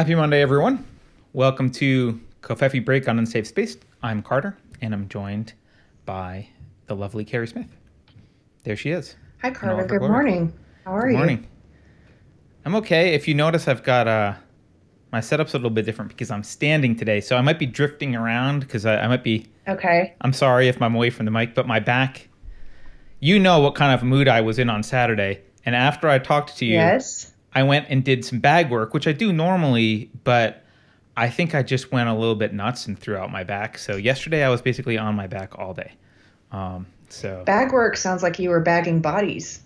Happy Monday, everyone. Welcome to Covfefe Break on Unsafe Space. I'm Carter, and I'm joined by the lovely Keri Smith. There she is. Hi, Carter. Good glory. morning. How are you? Good you? morning. I'm okay. If you notice, I've got uh, my setup's a little bit different because I'm standing today, so I might be drifting around because I, I might be. Okay. I'm sorry if I'm away from the mic, but my back. You know what kind of mood I was in on Saturday, and after I talked to you, Yes. I went and did some bag work, which I do normally, but I think I just went a little bit nuts and threw out my back. So yesterday I was basically on my back all day. Um, so Bag work sounds like you were bagging bodies.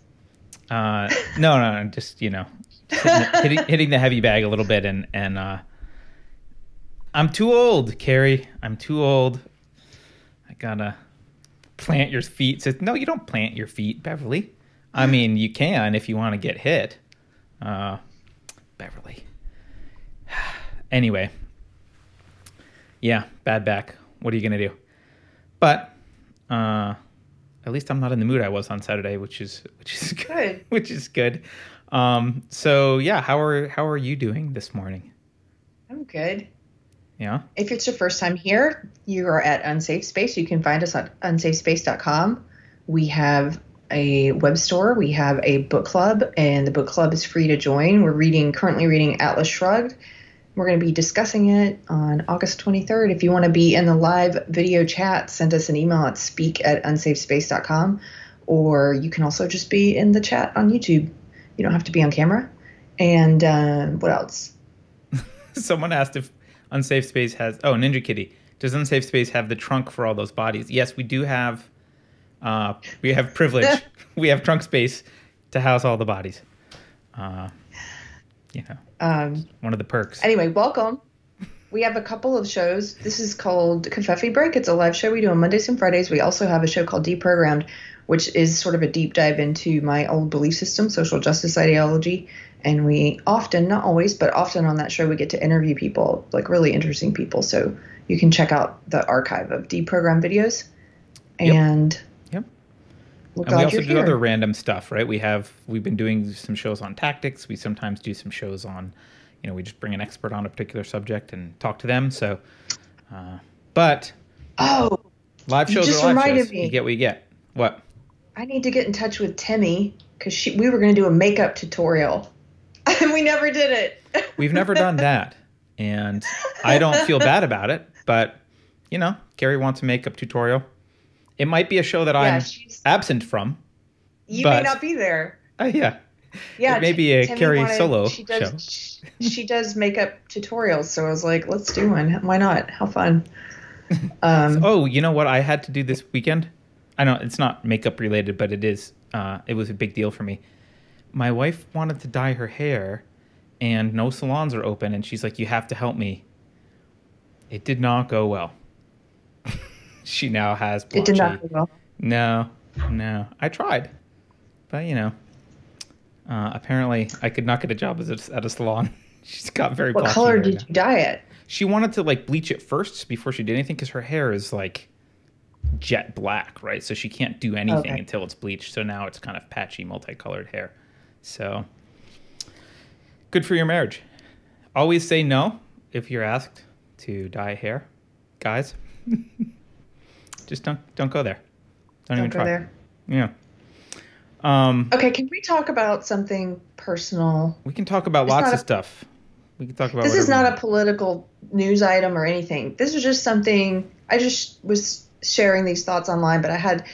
uh, no, no, no, just you know, hitting, hitting the heavy bag a little bit, and and uh, I'm too old, Keri. I'm too old. I gotta plant your feet. Says no, you don't plant your feet, Beverly. I mean, you can if you want to get hit, uh, Beverly. Anyway, yeah, bad back. What are you gonna do? But uh, at least I'm not in the mood I was on Saturday, which is which is good. Good. which is good. Um, so yeah, how are how are you doing this morning? I'm good. Yeah, If it's your first time here, you are at Unsafe Space. You can find us at unsafespace.com. We have a web store, we have a book club, and the book club is free to join. We're reading currently reading Atlas Shrugged. We're going to be discussing it on August 23rd. If you want to be in the live video chat, send us an email at speak at unsafespace.com, or you can also just be in the chat on YouTube. You don't have to be on camera. And uh, what else? someone asked if Unsafe Space has. Oh, Ninja Kitty. Does Unsafe Space have the trunk for all those bodies? Yes, we do have. Uh, we have privilege. we have trunk space to house all the bodies. Uh, you know, Um, one of the perks. Anyway, welcome. We have a couple of shows. This is called Covfefe Break. It's a live show we do on Mondays and Fridays. We also have a show called Deprogrammed, which is sort of a deep dive into my old belief system, social justice ideology. And we often, not always, but often on that show, we get to interview people, like really interesting people. So you can check out the archive of deprogrammed videos. And Yep. We're And we also do here. other random stuff, right? We have we've been doing some shows on tactics. We sometimes do some shows on, you know, we just bring an expert on a particular subject and talk to them. So, uh, but oh, live shows just are live reminded shows. me. You get what you get. What? I need to get in touch with Timmy because we were going to do a makeup tutorial. And we never did it. We've never done that, and I don't feel bad about it. But you know, Keri wants a makeup tutorial. It might be a show that Yeah, I'm absent from. You may not be there. Uh, yeah, Yeah, It may be a Timmy Keri wanted- solo She does. She, she does makeup tutorials, so I was like, let's do one. Why not? How fun. Um, Oh, you know what I had to do this weekend? I know it's not makeup related, but it is. Uh, it was a big deal for me. My wife wanted to dye her hair, and no salons are open, and she's like, "You have to help me." It did not go well. She now has. it did not blotchy- go well. No, no. I tried, but you know, uh, apparently I could not get a job as a, at a salon. She's got very. What color did now. you dye it? She wanted to like bleach it first before she did anything because her hair is like jet black, right? So she can't do anything Okay. until it's bleached. So now it's kind of patchy, multicolored hair. So good for your marriage. Always say no if you're asked to dye hair, guys. Just don't don't go there. Don't, Don't even go try. there. Yeah. Um, Okay, can we talk about something personal? we can talk about It's lots of a- stuff. We can talk about. This is not a political news item or anything. This is just something I just was sharing these thoughts online, but I had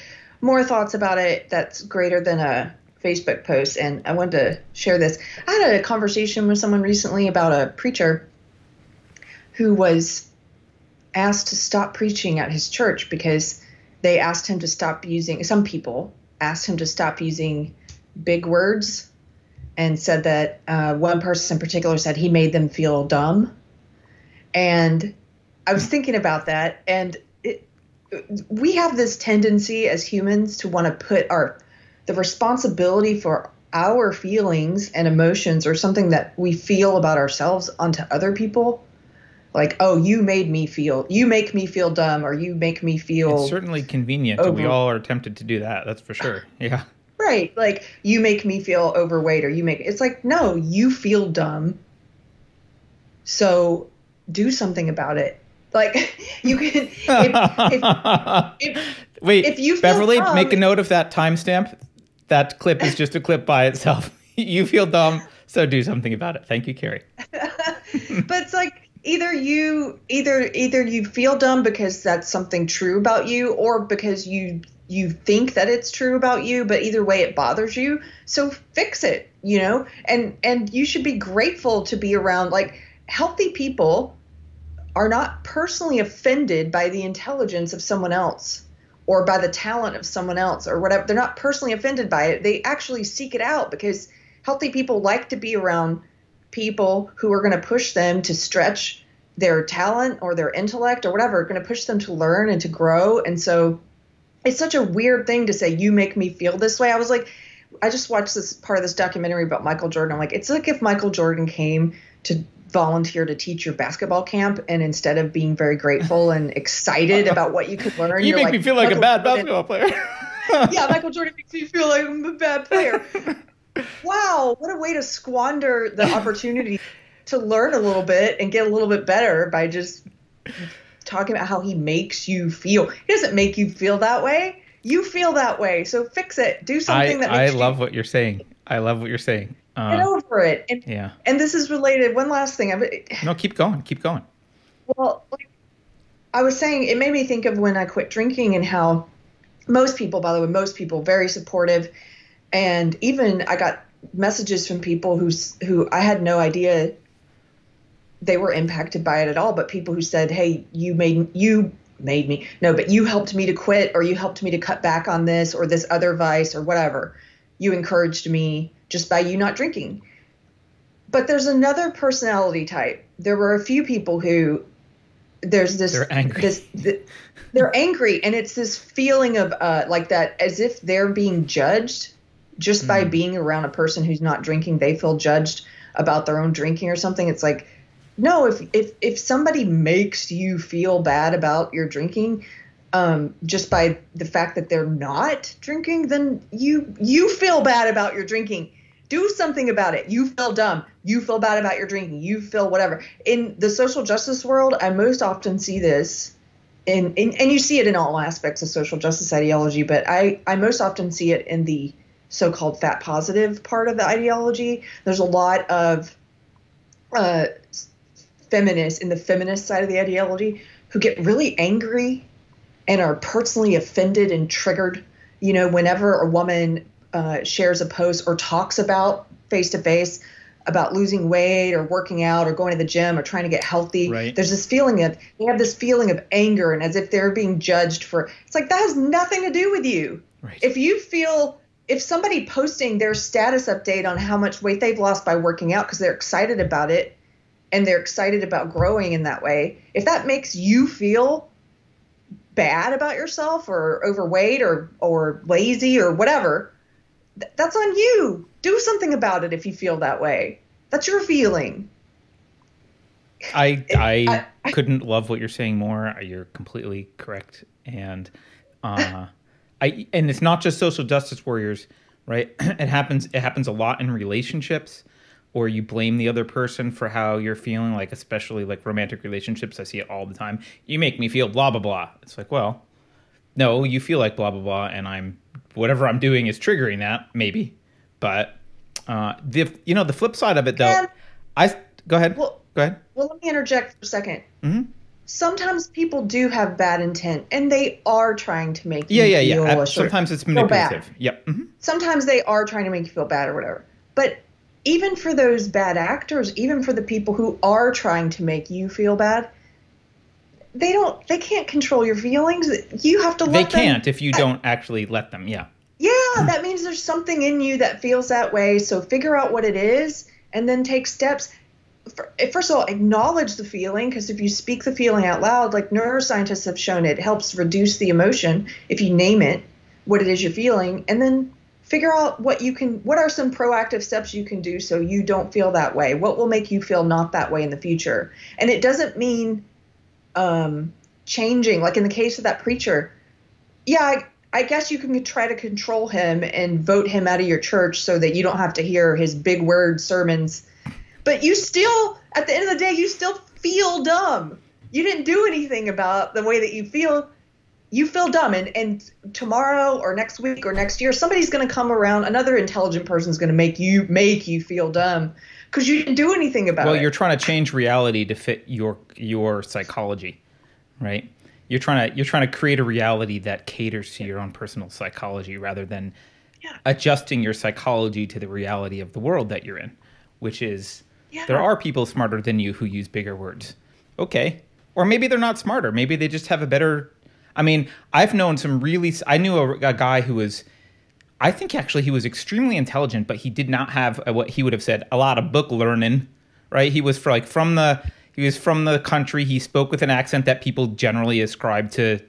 more thoughts about it that's greater than a Facebook post, and I wanted to share this. I had a conversation with someone recently about a preacher who was asked to stop preaching at his church because they asked him to stop using some people asked him to stop using big words and said that uh, one person in particular said he made them feel dumb. And i was thinking about that and it, we have this tendency as humans to want to put our the responsibility for our feelings and emotions or something that we feel about ourselves onto other people like oh you made me feel you make me feel dumb or you make me feel It's certainly convenient. and We all are tempted to do that. That's for sure. Yeah. right like you make me feel overweight or you make it's like no you feel dumb So do something about it. Like you can. If, if, if, Wait, if you Beverly, dumb, make a note of that timestamp. That clip is just a clip by itself. you feel dumb, so do something about it. Thank you, Keri. but it's like either you either either you feel dumb because that's something true about you, or because you you think that it's true about you, but either way it bothers you. So fix it, you know? And and you should be grateful to be around like healthy people are not personally offended by the intelligence of someone else or by the talent of someone else or whatever. They're not personally offended by it. They actually seek it out because healthy people like to be around people who are going to push them to stretch their talent or their intellect or whatever, going to push them to learn and to grow. And so it's such a weird thing to say, you make me feel this way. I was like, I just watched this part of this documentary about Michael Jordan. I'm like, it's like if Michael Jordan came to volunteer to teach your basketball camp and instead of being very grateful and excited about what you could learn you make like, me feel like Michael a bad Jordan, basketball player yeah michael jordan makes me feel like i'm a bad player wow what a way to squander the opportunity to learn a little bit and get a little bit better by just talking about how he makes you feel. He doesn't make you feel that way. You feel that way. So fix it. Do something I, that I love what you're saying. I love what you're saying. Uh, get over it. And, yeah. And this is related. One last thing. no, keep going. Keep going. Well, like, I was saying, it made me think of when I quit drinking and how most people, by the way, most people, very supportive. And even I got messages from people who's who I had no idea they were impacted by it at all, but people who said, "Hey, you made you made me no, but you helped me to quit, or you helped me to cut back on this, or this other vice, or whatever. You encouraged me just by you not drinking." But there's another personality type. There were a few people who there's this they're angry. This, the, they're angry, and it's this feeling of uh, like that, as if they're being judged just mm. by being around a person who's not drinking. They feel judged about their own drinking or something. It's like no, if if if somebody makes you feel bad about your drinking, um, just by the fact that they're not drinking, then you you feel bad about your drinking. Do something about it. You feel dumb. You feel bad about your drinking. You feel whatever. In the social justice world, I most often see this in, in and you see it in all aspects of social justice ideology, but I, I most often see it in the so-called fat positive part of the ideology. There's a lot of uh, feminists in the feminist side of the ideology who get really angry and are personally offended and triggered. You know, whenever a woman uh, shares a post or talks about face to face about losing weight or working out or going to the gym or trying to get healthy. Right. There's this feeling of they have this feeling of anger and as if they're being judged for it's like that has nothing to do with you. Right. If you feel if somebody posting their status update on how much weight they've lost by working out because they're excited about it and they're excited about growing in that way, if that makes you feel bad about yourself or overweight or or lazy or whatever, th- that's on you. Do something about it if you feel that way. That's your feeling. I I, I couldn't love what you're saying more. You're completely correct, and uh, I and it's not just social justice warriors, right? It happens. It happens a lot in relationships or you blame the other person for how you're feeling, like especially like romantic relationships. I see it all the time. You make me feel blah blah blah. It's like, well, no, you feel like blah blah blah, and I'm whatever I'm doing is triggering that maybe, but uh, the you know the flip side of it though, and, I go ahead. Well, go ahead. Well, let me interject for a 2nd mm-hmm. Sometimes people do have bad intent, and they are trying to make yeah, you yeah, feel yeah. Sometimes it's manipulative. Yep. Mm-hmm. Sometimes they are trying to make you feel bad or whatever, but even for those bad actors, even for the people who are trying to make you feel bad, they don't they can't control your feelings. You have to let They can't if you don't actually let them. Yeah. Yeah, that means there's something in you that feels that way. So figure out what it is and then take steps. First of all, acknowledge the feeling because if you speak the feeling out loud, like neuroscientists have shown, it helps reduce the emotion if you name it, what it is you're feeling, and then figure out what you can what are some proactive steps you can do so you don't feel that way? What will make you feel not that way in the future? And it doesn't mean um, changing. Like in the case of that preacher yeah I, I guess you can try to control him and vote him out of your church so that you don't have to hear his big word sermons but you still at the end of the day, you still feel dumb. You didn't do anything about the way that you feel. You feel dumb, and, and tomorrow or next week or next year, somebody's going to come around. Another intelligent person's going to make you make you feel dumb because you didn't do anything about well, it. Well, you're trying to change reality to fit your your psychology, right? You're trying to you're trying to create a reality that caters to your own personal psychology rather than Yeah. adjusting your psychology to the reality of the world that you're in, which is Yeah. there are people smarter than you who use bigger words. Okay. Or maybe they're not smarter. Maybe they just have a better I mean, I've known some really I knew a, a guy who was I think actually he was extremely intelligent, but he did not have a, what he would have said a lot of book learning, right? He was for like from the he was from the country. He spoke with an accent that people generally ascribe to,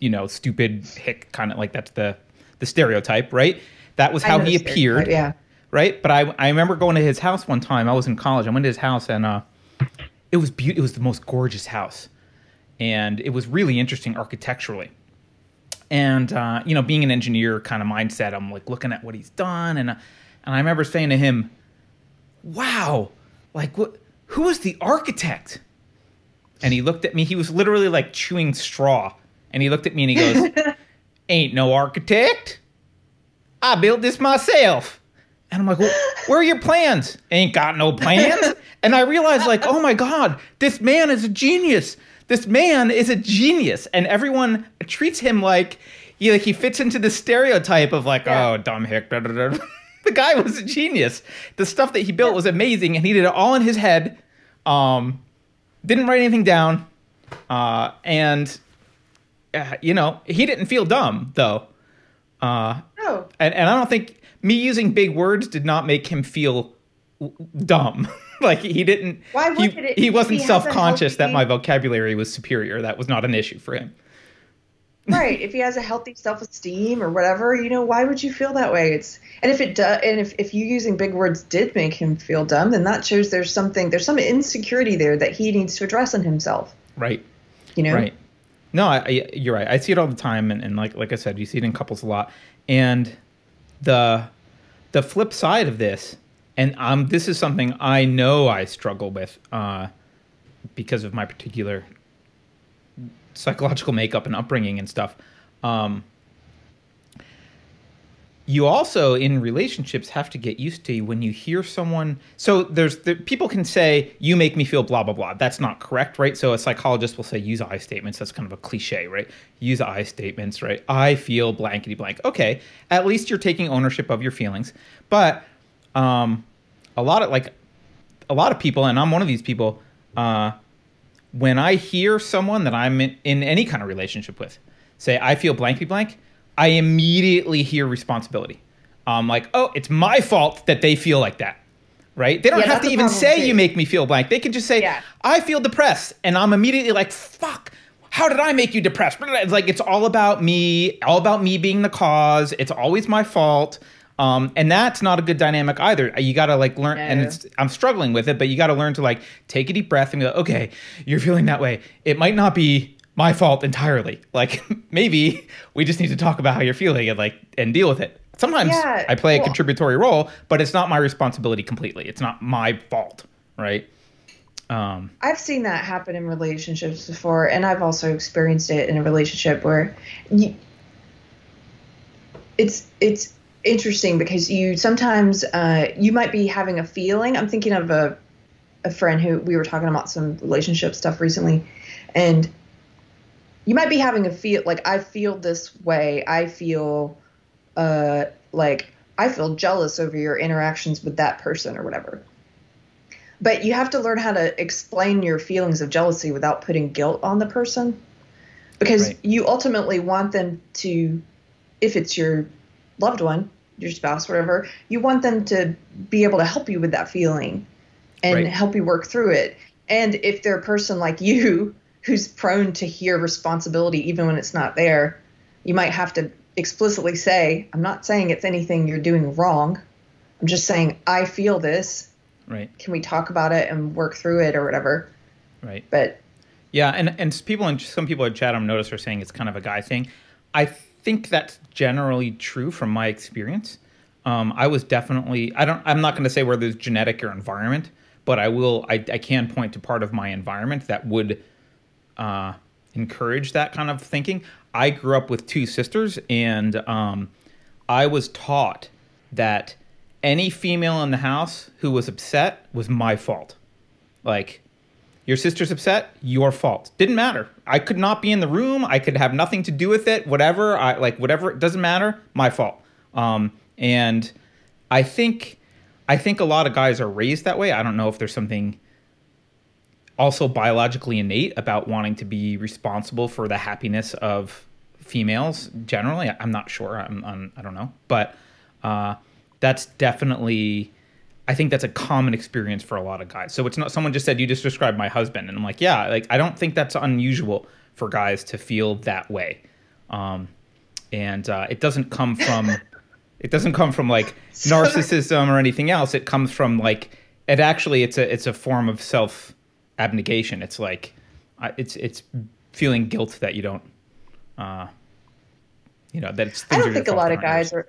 you know, stupid hick kind of like that's the the stereotype, right? That was how he appeared, Yeah. Right? But I I remember going to his house one time. I was in college. I went to his house and uh, it was beautiful. It was the most gorgeous house, and it was really interesting architecturally and uh, you know being an engineer kind of mindset i'm like looking at what he's done and uh, and i remember saying to him wow like what who was the architect and he looked at me he was literally like chewing straw and he looked at me and he goes ain't no architect i built this myself and i'm like well, where are your plans? Ain't got no plans. And i realized like oh my god this man is a genius. This man is a genius. And everyone treats him like he, like he fits into the stereotype of like Yeah. oh dumb hick da, da, da. the guy was a genius. The stuff that he built was amazing and he did it all in his head. Um didn't write anything down. Uh and uh, you know he didn't feel dumb though. Uh No. and, and i don't think me using big words did not make him feel dumb. Like he didn't Why he, would it? he wasn't he self-conscious that my vocabulary was superior. That was not an issue for him. Right. If he has a healthy self-esteem or whatever you know why would you feel that way? It's and if it does and if, if you using big words did make him feel dumb then that shows there's something there's some insecurity there that he needs to address in himself. Right. You know? Right. No, I, I, you're right. I see it all the time, and, and like like I said, you see it in couples a lot. And the the flip side of this, and um, this is something I know I struggle with uh, because of my particular psychological makeup and upbringing and stuff. Um, you also in relationships have to get used to when you hear someone so there's the, people can say you make me feel blah blah blah. That's not correct right? So a psychologist will say use i statements. That's kind of a cliche right? Use i statements right? I feel blankety blank. Okay at least you're taking ownership of your feelings. But um a lot of like a lot of people and i'm one of these people uh when I hear someone that I'm in, in any kind of relationship with say, I feel blankety blank, I immediately hear responsibility. Um, like, oh, it's my fault that they feel like that. Right? They don't Yeah, have to even say too. you make me feel blank. They can just say, Yeah. I feel depressed. And I'm immediately like, fuck, how did I make you depressed? It's like, it's all about me, all about me being the cause. It's always my fault. Um, and that's not a good dynamic either. You got to like learn, and No. it's I'm struggling with it, but you got to learn to like take a deep breath and go, okay, you're feeling that way. It might not be my fault entirely. Like maybe we just need to talk about how you're feeling and like and deal with it. Sometimes Yeah, I play a contributory role, but it's not my responsibility completely. It's not my fault, right? Um, I've seen that happen in relationships before, and I've also experienced it in a relationship where you, it's it's interesting because you sometimes uh, you might be having a feeling. I'm thinking of a a friend who we were talking about some relationship stuff recently, and you might be having a feel like I feel this way. I feel uh, like I feel jealous over your interactions with that person or whatever but you have to learn how to explain your feelings of jealousy without putting guilt on the person because Right. you ultimately want them to if it's your loved one your spouse whatever you want them to be able to help you with that feeling and Right. help you work through it and if they're a person like you who's prone to hear responsibility even when it's not there you might have to explicitly say i'm not saying it's anything you're doing wrong i'm just saying i feel this right, can we talk about it and work through it or whatever right. but Yeah, and and people and some people in chat I've noticed are saying it's kind of a guy thing. I think that's generally true from my experience. Um, I was definitely I don't I'm not going to say whether it's genetic or environment, but I will. I, I can point to part of my environment that would uh, encourage that kind of thinking. I grew up with two sisters, and um, I was taught that any female in the house who was upset was my fault. Like, your sister's upset, your fault. Didn't matter. I could not be in the room. I could have nothing to do with it. Whatever. I like whatever. It doesn't matter. My fault. Um, and I think, I think a lot of guys are raised that way. I don't know if there's something also biologically innate about wanting to be responsible for the happiness of females generally. I'm not sure. I'm, I'm I don't know, but uh, that's definitely. I think that's a common experience for a lot of guys. So it's not someone just said you just described my husband, and I'm like, yeah, like I don't think that's unusual for guys to feel that way, um, and uh, it doesn't come from. it doesn't come from like narcissism or anything else. It comes from like it actually it's a it's a form of self abnegation. It's like it's it's feeling guilt that you don't, uh, you know, that it's. I don't think a lot of guys are.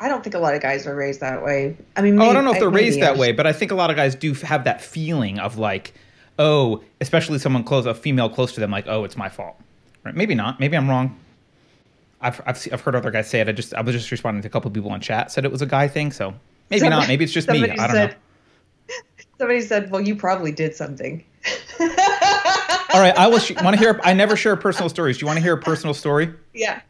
I don't think a lot of guys are raised that way. I mean, maybe, oh, I don't know if they're raised that way, but I think a lot of guys do have that feeling of like, oh, especially someone close, a female close to them, like, oh, it's my fault. Right? Maybe not. Maybe I'm wrong. I've, I've, I've heard other guys say it. I just I was just responding to a couple people in chat said it was a guy thing. So maybe somebody, not. Maybe it's just me. I don't said, know. Somebody said, "Well, you probably did something." All right, I will. Sh- want to hear? I never share personal stories. Do you want to hear a personal story? Yeah,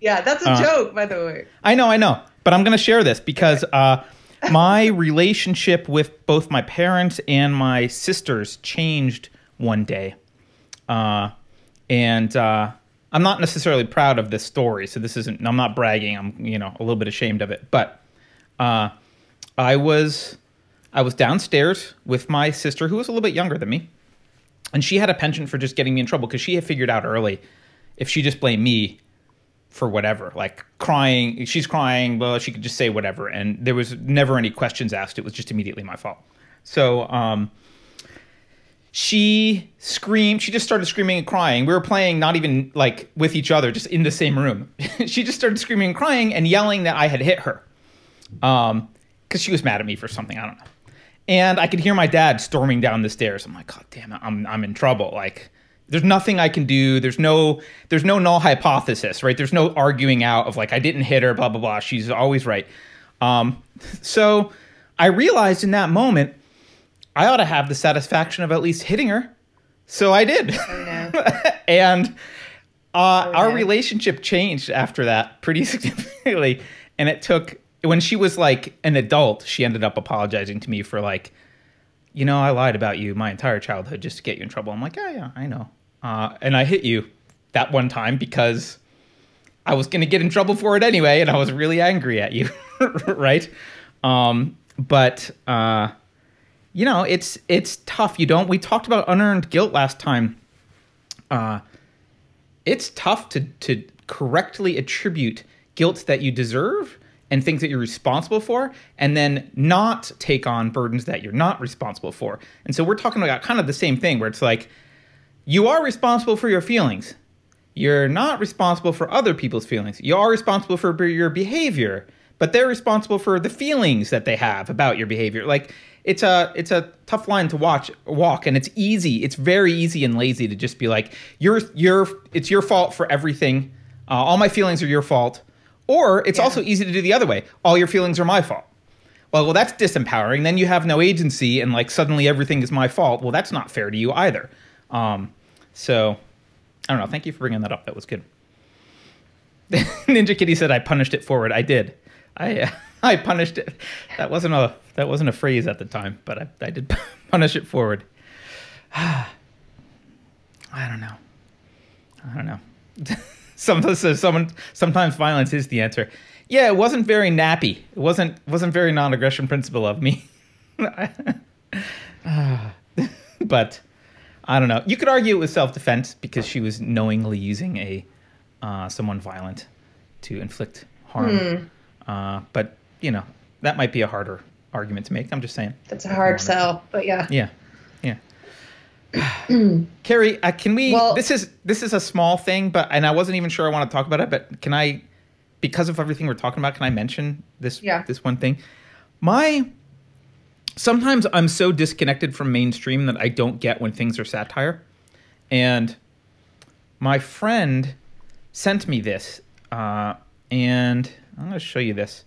yeah, that's a uh, joke, by the way. I know, I know, but I'm going to share this because uh, my relationship with both my parents and my sisters changed one day, uh, and uh, I'm not necessarily proud of this story. So this isn't. I'm not bragging. I'm you know a little bit ashamed of it, but uh, I was I was downstairs with my sister who was a little bit younger than me and she had a penchant for just getting me in trouble because she had figured out early if she just blamed me for whatever, like crying, she's crying, well, she could just say whatever. And there was never any questions asked. It was just immediately my fault. So, um, she screamed, she just started screaming and crying. We were playing not even like with each other, just in the same room. she just started screaming and crying and yelling that I had hit her. Um, cause she was mad at me for something. I don't know and I could hear my dad storming down the stairs. I'm like, God damn it, I'm I'm in trouble. Like, there's nothing I can do. There's no there's no null hypothesis, right? There's no arguing out of like I didn't hit her, blah blah blah. She's always right. Um, so I realized in that moment I ought to have the satisfaction of at least hitting her. So I did, oh, and uh, oh, our relationship changed after that pretty significantly, and it took when she was like an adult, she ended up apologizing to me for like, you know, I lied about you my entire childhood just to get you in trouble. I'm like, yeah, yeah, I know. Uh, and I hit you that one time because I was going to get in trouble for it anyway, and I was really angry at you, right? Um, but uh, you know, it's it's tough. You don't. We talked about unearned guilt last time. Uh, it's tough to to correctly attribute guilt that you deserve and things that you're responsible for, and then not take on burdens that you're not responsible for. And so we're talking about kind of the same thing where it's like you are responsible for your feelings. You're not responsible for other people's feelings. You are responsible for your behavior, but they're responsible for the feelings that they have about your behavior. Like it's a it's a tough line to watch walk and it's easy. It's very easy and lazy to just be like you're you're it's your fault for everything. Uh, all my feelings are your fault or it's yeah. also easy to do the other way. All your feelings are my fault. Well, well, that's disempowering. Then you have no agency, and like suddenly everything is my fault. Well, that's not fair to you either. Um, so, I don't know. Thank you for bringing that up. That was good. Ninja Kitty said I punished it forward. I did. I uh, I punished it. That wasn't a that wasn't a phrase at the time, but I, I did punish it forward. I don't know. I don't know. Says someone sometimes violence is the answer. Yeah, it wasn't very nappy. It wasn't wasn't very non-aggression principle of me. but I don't know. You could argue it was self-defense because she was knowingly using a uh, someone violent to inflict harm. Hmm. Uh, but you know that might be a harder argument to make. I'm just saying. That's a hard sell, but. Yeah, yeah. Keri, uh, can we? Well, this is this is a small thing, but and I wasn't even sure I want to talk about it. But can I, because of everything we're talking about, can I mention this? Yeah. This one thing, my. sometimes I'm so disconnected from mainstream that I don't get when things are satire. And my friend sent me this, uh, and I'm going to show you this.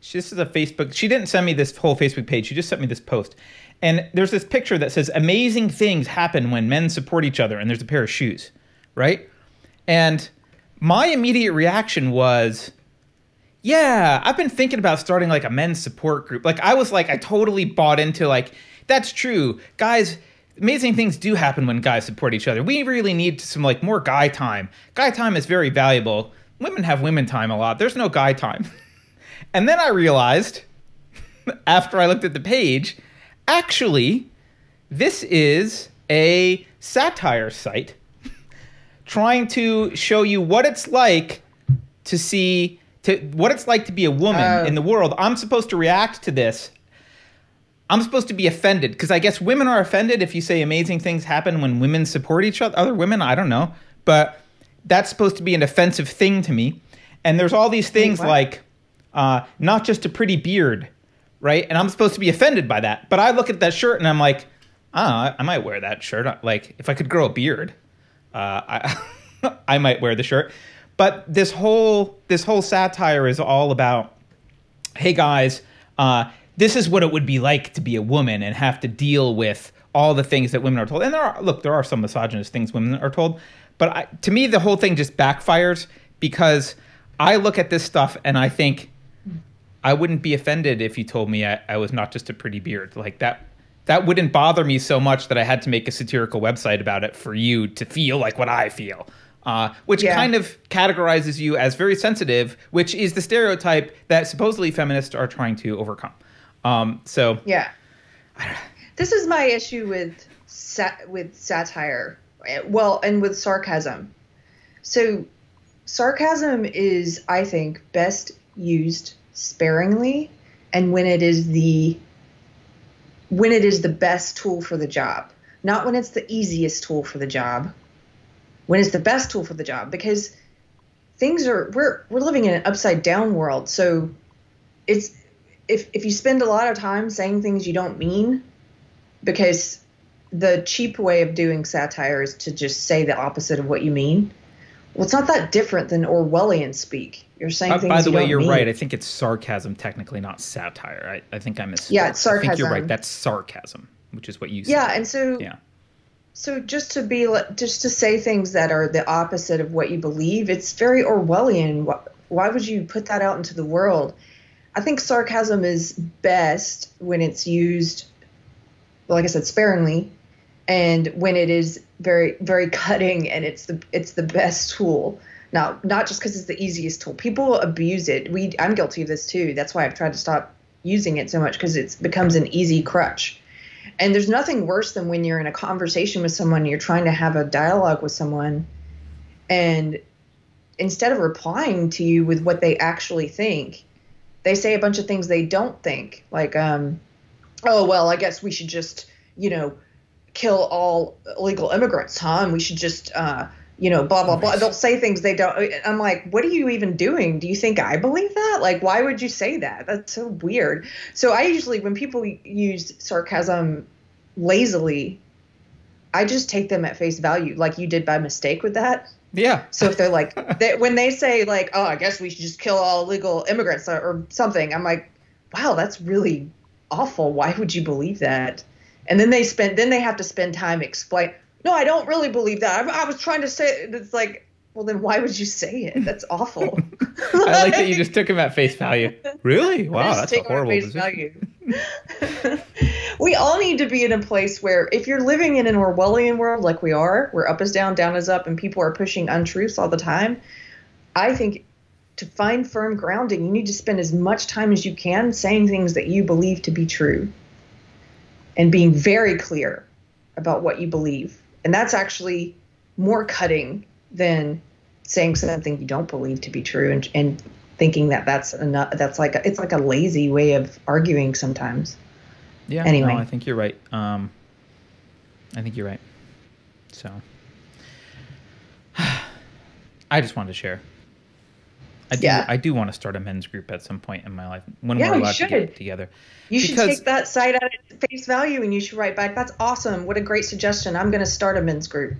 She, this is a Facebook. She didn't send me this whole Facebook page. She just sent me this post. And there's this picture that says amazing things happen when men support each other and there's a pair of shoes, right? And my immediate reaction was yeah, I've been thinking about starting like a men's support group. Like I was like I totally bought into like that's true. Guys, amazing things do happen when guys support each other. We really need some like more guy time. Guy time is very valuable. Women have women time a lot. There's no guy time. and then I realized after I looked at the page, actually this is a satire site trying to show you what it's like to see to what it's like to be a woman Oh. in the world. I'm supposed to react to this. I'm supposed to be offended because I guess women are offended if you say amazing things happen when women support each other. Other women, I don't know, but that's supposed to be an offensive thing to me. And there's all these things like uh, not just a pretty beard, right? And I'm supposed to be offended by that. But I look at that shirt and I'm like, ah, I might wear that shirt. Like if I could grow a beard, uh, I I might wear the shirt. But this whole this whole satire is all about, hey guys, uh, this is what it would be like to be a woman and have to deal with all the things that women are told. And there are look, there are some misogynist things women are told, but I, to me the whole thing just backfires because I look at this stuff and I think I wouldn't be offended if you told me I, I was not just a pretty beard like that. That wouldn't bother me so much that I had to make a satirical website about it for you to feel like what I feel, uh, which Yeah. kind of categorizes you as very sensitive, which is the stereotype that supposedly feminists are trying to overcome. Um, so Yeah. This is my issue with sat- with satire. Well, and with sarcasm. So sarcasm is I think best used sparingly and when it is the when it is the best tool for the job, not when it's the easiest tool for the job. When it's the best tool for the job because things are we're we're living in an upside down world. So it's if if you spend a lot of time saying things you don't mean because the cheap way of doing satire is to just say the opposite of what you mean. Well, it's not that different than Orwellian speak. You're saying Uh, things. by the you way, you're mean. right. I think it's sarcasm, technically, not satire. I, I think I misspoke. Yeah, it's sarcasm. I think you're right. That's sarcasm, which is what you said. Yeah, and so yeah. so just to be just to say things that are the opposite of what you believe, it's very Orwellian. Why, why would you put that out into the world? I think sarcasm is best when it's used, like I said, sparingly, and when it is very very cutting and it's the it's the best tool. Now, not just because it's the easiest tool. People abuse it. We I'm guilty of this too. That's why I've tried to stop using it so much because it becomes an easy crutch. And there's nothing worse than when you're in a conversation with someone, you're trying to have a dialogue with someone, and instead of replying to you with what they actually think, they say a bunch of things they don't think. Like, um, oh, well, I guess we should just, you know, kill all illegal immigrants, huh? And we should just, uh, you know, blah, blah, blah. They'll say things they don't. I'm like, what are you even doing? Do you think I believe that? Like, why would you say that? That's so weird. So I usually, when people use sarcasm lazily, I just take them at face value, like you did by mistake with that. Yeah. So if they're like, they, when they say like, oh, I guess we should just kill all illegal immigrants or, or something, I'm like, wow, that's really awful. Why would you believe that? And then they spend, then they have to spend time explain. No, I don't really believe that. I, I was trying to say. It's like, well, then why would you say it? That's awful. I like that you just took him at face value. Really? Wow, that's a take them at horrible value. we all need to be in a place where if you're living in an Orwellian world like we are, where up is down, down is up, and people are pushing untruths all the time, I think to find firm grounding, you need to spend as much time as you can saying things that you believe to be true and being very clear about what you believe. And that's actually more cutting than saying something you don't believe to be true and, and thinking that that's enough. That's like a, it's like a lazy way of arguing sometimes. Yeah. Anyway. No, I think you're right. Um, I think you're right. So, I just wanted to share. I do. Yeah. I do want to start a men's group at some point in my life when Yeah, we're allowed to get together. You should take that site at face value and you should write back. That's awesome. What a great suggestion. I'm going to start a men's group.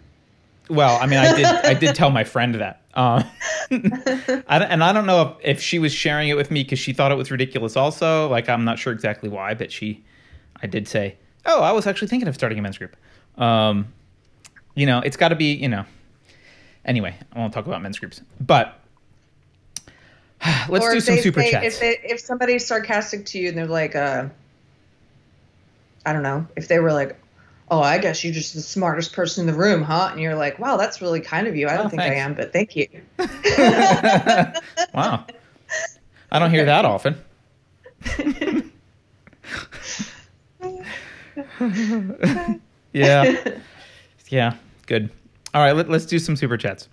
Well, I mean, I did. I did tell my friend that, uh, I and I don't know if, if she was sharing it with me because she thought it was ridiculous. Also, like I'm not sure exactly why, but she, I did say, "Oh, I was actually thinking of starting a men's group." Um, you know, it's got to be, you know. Anyway, I won't talk about men's groups, but let's or do some they super say- chats. If, they, if somebody's sarcastic to you and they're like, uh, I don't know, if they were like, oh, I guess you're just the smartest person in the room, huh? And you're like, wow, that's really kind of you. I don't Oh, think I am, but thank you. wow, I don't hear that often. yeah. Yeah, good. All right, let, let's do some super chats.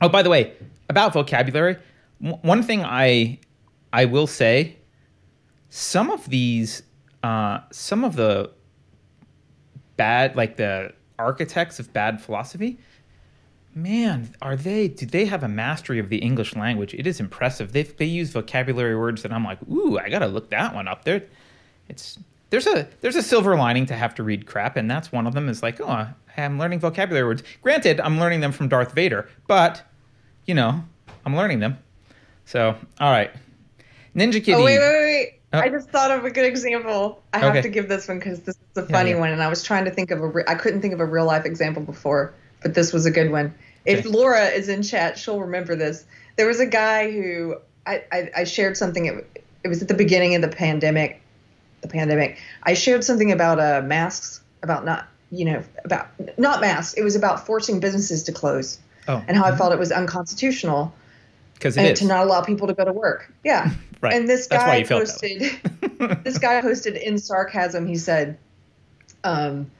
Oh, by the way, about vocabulary, one thing I I will say, some of these, uh, some of the bad, like the architects of bad philosophy, man, are they? Do they have a mastery of the English language? It is impressive. They they use vocabulary words that I'm like, ooh, I gotta look that one up. There, it's there's a there's a silver lining to have to read crap, and that's one of them. Is like, oh, I'm learning vocabulary words. Granted, I'm learning them from Darth Vader, but you know, I'm learning them. So, all right, Ninja Kitty. Oh, wait, wait, wait. Oh. I just thought of a good example. I have Okay. to give this one because this is a funny yeah. one, and I was trying to think of a. Re- I couldn't think of a real life example before, but this was a good one. If Laura is in chat, she'll remember this. There was a guy who I, I, I shared something. It, it was at the beginning of the pandemic. The pandemic. I shared something about uh, masks, about not, you know, about not masks. It was about forcing businesses to close Oh, and how I felt it was unconstitutional because it and is to not allow people to go to work. Yeah. right. And this guy posted this guy posted in sarcasm. He said, um,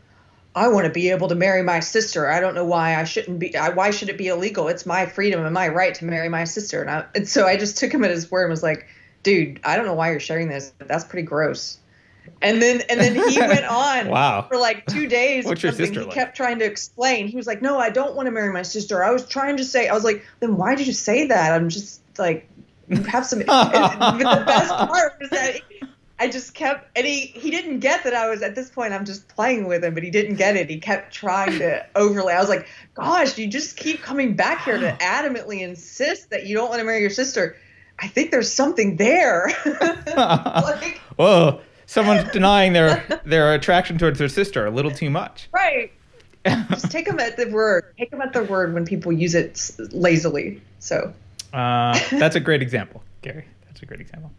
"I want to be able to marry my sister. I don't know why I shouldn't be. I, why should it be illegal? It's my freedom and my right to marry my sister." And, I, and so I just took him at his word and was like, "Dude, I don't know why you're sharing this. But that's pretty gross." And then and then he went on Wow. for like two days. What's your sister He like? kept trying to explain. He was like, "No, I don't want to marry my sister. I was trying to say." I was like, "Then why did you say that?" I'm just like, you have some. but the best part was that I just kept, and he he didn't get that I was at this point. I'm just playing with him, but he didn't get it. He kept trying to overlay. I was like, "Gosh, you just keep coming back here to adamantly insist that you don't want to marry your sister." I think there's something there. like, Whoa, someone's denying their their attraction towards their sister a little too much. right. Just take them at the word. Take them at the word when people use it lazily. So, Uh, that's a great example, Gary. That's a great example.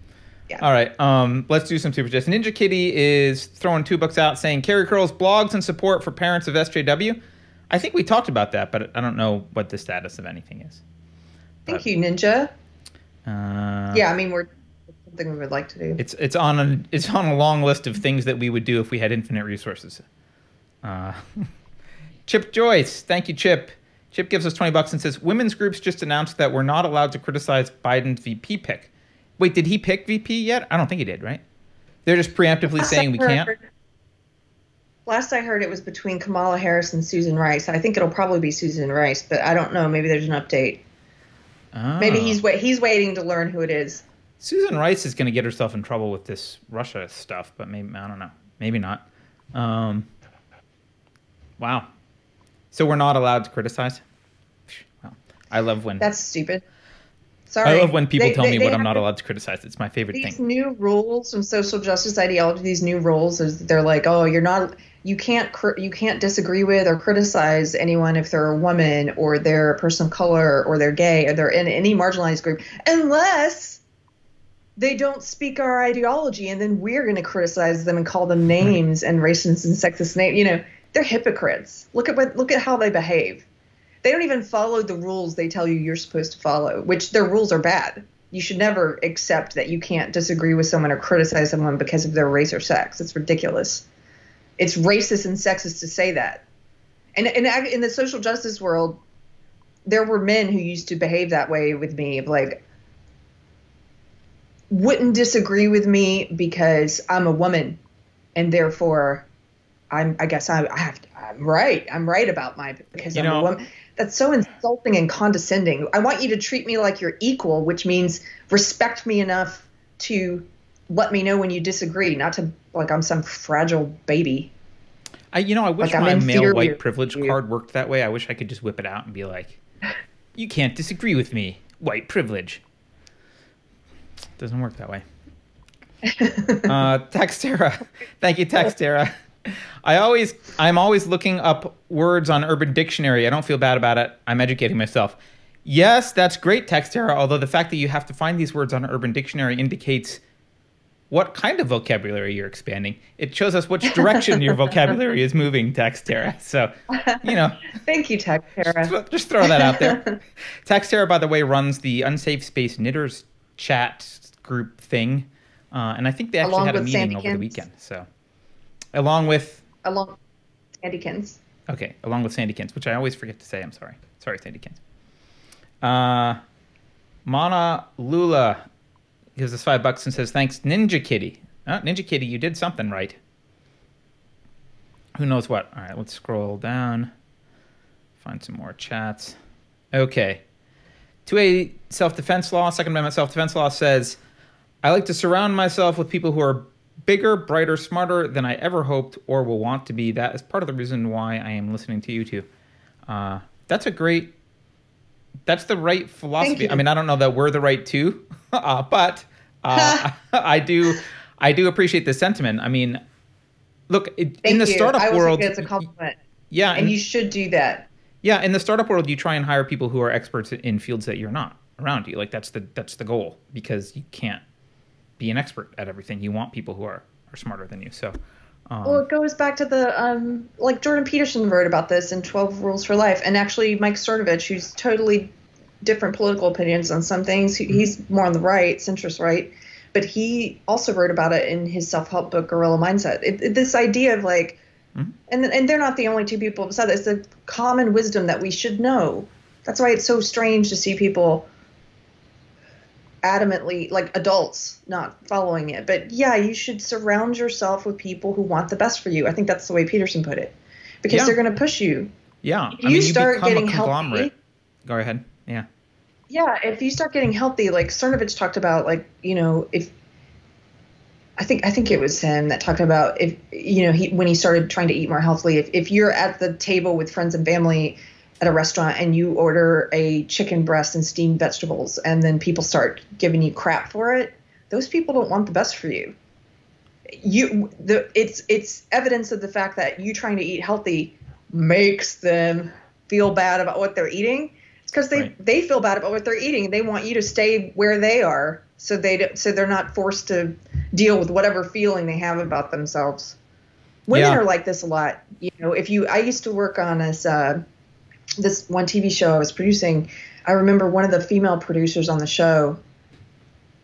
Yeah. All right. Um, let's do some super chats. Ninja Kitty is throwing two bucks out, saying Keri Curl's blogs and support for parents of SJW. I think we talked about that, but I don't know what the status of anything is. thank you, Ninja. Uh, Yeah, I mean, we're something we would like to do. It's it's on a it's on a long list of things that we would do if we had infinite resources. Uh, Chip Joyce, thank you, Chip. Chip gives us twenty bucks and says women's groups just announced that we're not allowed to criticize Biden's VP pick. Wait, did he pick VP yet? I don't think he did, right? They're just preemptively Last saying we can't. Last I heard, it was between Kamala Harris and Susan Rice. I think it'll probably be Susan Rice, but I don't know. Maybe there's an update. Maybe Oh. he's wait he's waiting to learn who it is. Susan Rice is going to get herself in trouble with this Russia stuff, but maybe I don't know. Maybe not. Um, wow. So we're not allowed to criticize. Well, I love when That's stupid. Sorry. I love when people They- tell they- me they what I'm not allowed to criticize. It's my favorite These thing. These new rules from social justice ideology, these new rules, is they're like, oh, you're not, you can't, you can't disagree with or criticize anyone if they're a woman or they're a person of color or they're gay or they're in any marginalized group, unless they don't speak our ideology, and then we're going to criticize them and call them names and racist and sexist names. You know, they're hypocrites. Look at what, look at how they behave. They don't even follow the rules they tell you you're supposed to follow, which their rules are bad. You should never accept that you can't disagree with someone or criticize someone because of their race or sex. It's ridiculous. It's racist and sexist to say that. And, and in the social justice world, there were men who used to behave that way with me, like, wouldn't disagree with me because I'm a woman, and therefore, I'm. I guess I, I have. To, I'm right. I'm right about my because You I'm know- a woman. that's so insulting and condescending. I want you to treat me like you're equal, which means respect me enough to let me know when you disagree, not to like I'm some fragile baby. I, you know, I wish Like, my male white privilege card worked that way. I wish I could just whip it out and be like, "You can't disagree with me, white privilege." Doesn't work that way. uh, Textera, thank you, Textera. I always, I'm always looking up words on Urban Dictionary. I don't feel bad about it. I'm educating myself. Yes, that's great, Textera. Although the fact that you have to find these words on Urban Dictionary indicates what kind of vocabulary you're expanding. It shows us which direction your vocabulary is moving, Textera. So, you know, Thank you, Textera. Tara. just throw that out there. Textera, by the way, runs the Unsafe Space Knitters chat group thing, uh, and I think they actually Along had a meeting Sandy over the weekend. So, along with Along Andykins. okay, along with Sandykins, which I always forget to say. I'm sorry, sorry, Sandykins. Uh, Mana Lula gives us five bucks and says thanks, Ninja Kitty. Oh, Ninja Kitty, you did something right. Who knows what? All right, let's scroll down. Find some more chats. Okay. 2A self defense law, Second Amendment self defense law says I like to surround myself with people who are bigger, brighter, smarter than I ever hoped or will want to be. That is part of the reason why I am listening to you two. Uh, that's a great. That's the right philosophy. I mean, I don't know that we're the right two, uh, but uh, I do. I do appreciate the sentiment. I mean, look it, in the you. startup I world. think it's a compliment. yeah, And you should do that. Yeah, in the startup world, you try and hire people who are experts in fields that you're not around you. Like that's the that's the goal because you can't be an expert at everything. You want people who are are smarter than you. So, um, Well, it goes back to the um, like Jordan Peterson wrote about this in Twelve Rules for Life, and actually Mike Cernovich, who's totally different political opinions on some things. He, he's more on the right, centrist right, but he also wrote about it in his self-help book Gorilla Mindset. It, it- this idea of like, Mm-hmm. and and they're not the only two people who said this. It's a common wisdom that we should know. That's why it's so strange to see people adamantly like adults not following it but yeah you should surround yourself with people who want the best for you i think that's the way peterson put it because Yeah. they're going to push you yeah, if I mean, you start become getting healthy-. Go ahead. Yeah. yeah if you start getting healthy like cernovich talked about like you know if i think i think it was him that talked about if you know he when he started trying to eat more healthily if, if you're at the table with friends and family at a restaurant and you order a chicken breast and steamed vegetables and then people start giving you crap for it those people don't want the best for you. You the it's it's evidence of the fact that you trying to eat healthy makes them feel bad about what they're eating because they Right. they feel bad about what they're eating. They want you to stay where they are so they so they're not forced to deal with whatever feeling they have about themselves. Women Yeah. are like this a lot you know. If you i used to work on this uh this one tv show i was producing. I remember one of the female producers on the show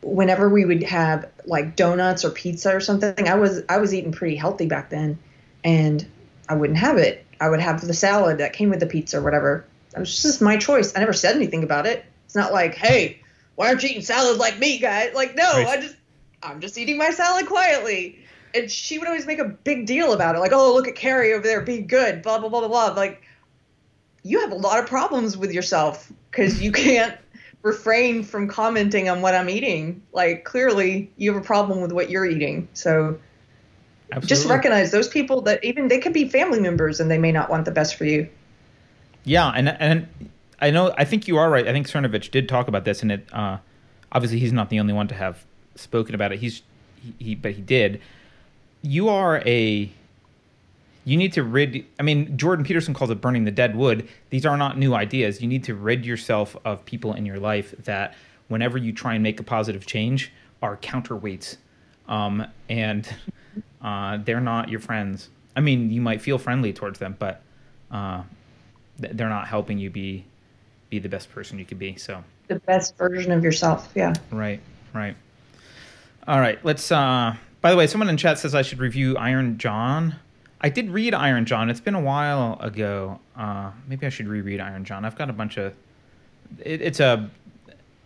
whenever we would have like donuts or pizza or something i was i was eating pretty healthy back then and i wouldn't have it. I would have the salad that came with the pizza or whatever it was just my choice i never said anything about it it's not like hey why aren't you eating salad like me guys like no Right. i just i'm just eating my salad quietly and she would always make a big deal about it like oh look at Keri over there being good blah blah blah blah blah like you have a lot of problems with yourself because you can't refrain from commenting on what I'm eating. Like clearly you have a problem with what you're eating. So Absolutely. just recognize those people that even they could be family members and they may not want the best for you. Yeah, and and I know I think you are right. I think Cernovich did talk about this, and it uh, obviously he's not the only one to have spoken about it. He's he, he but he did. You are a you need to rid I mean Jordan Peterson calls it burning the dead wood. These are not new ideas. You need to rid yourself of people in your life that whenever you try and make a positive change are counterweights. Um, and uh, they're not your friends. I mean, you might feel friendly towards them, but uh, they're not helping you be be the best person you could be. So The best version of yourself. Yeah. right, right. All right, let's. Uh, by the way, someone in chat says I should review Iron John. I did read Iron John. It's been a while ago. Uh, maybe I should reread Iron John. I've got a bunch of. It, it's a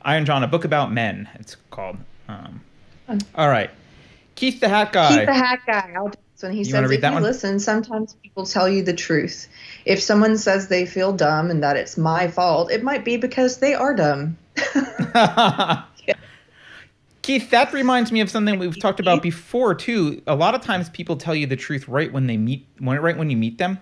Iron John, a book about men. It's called. Um, all right, Keith the Hat Guy. Keith the hat guy. I'll do this So when he You says, if you one? listen, sometimes people tell you the truth. If someone says they feel dumb and that it's my fault, it might be because they are dumb. Keith, that reminds me of something we've talked about before too. A lot of times people tell you the truth right when they meet when right when you meet them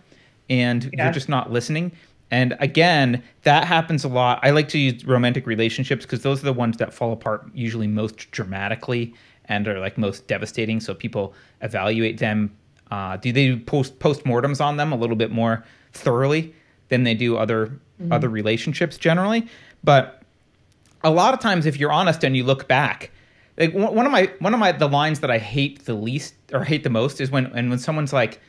and Yeah. you're just not listening. And again, that happens a lot. I like to use romantic relationships because those are the ones that fall apart usually most dramatically and are like most devastating. So people evaluate them. Uh, do they do post postmortems on them a little bit more thoroughly than they do other other relationships generally? But a lot of times if you're honest and you look back like one of my one of my the lines that i hate the least or hate the most is when and when someone's like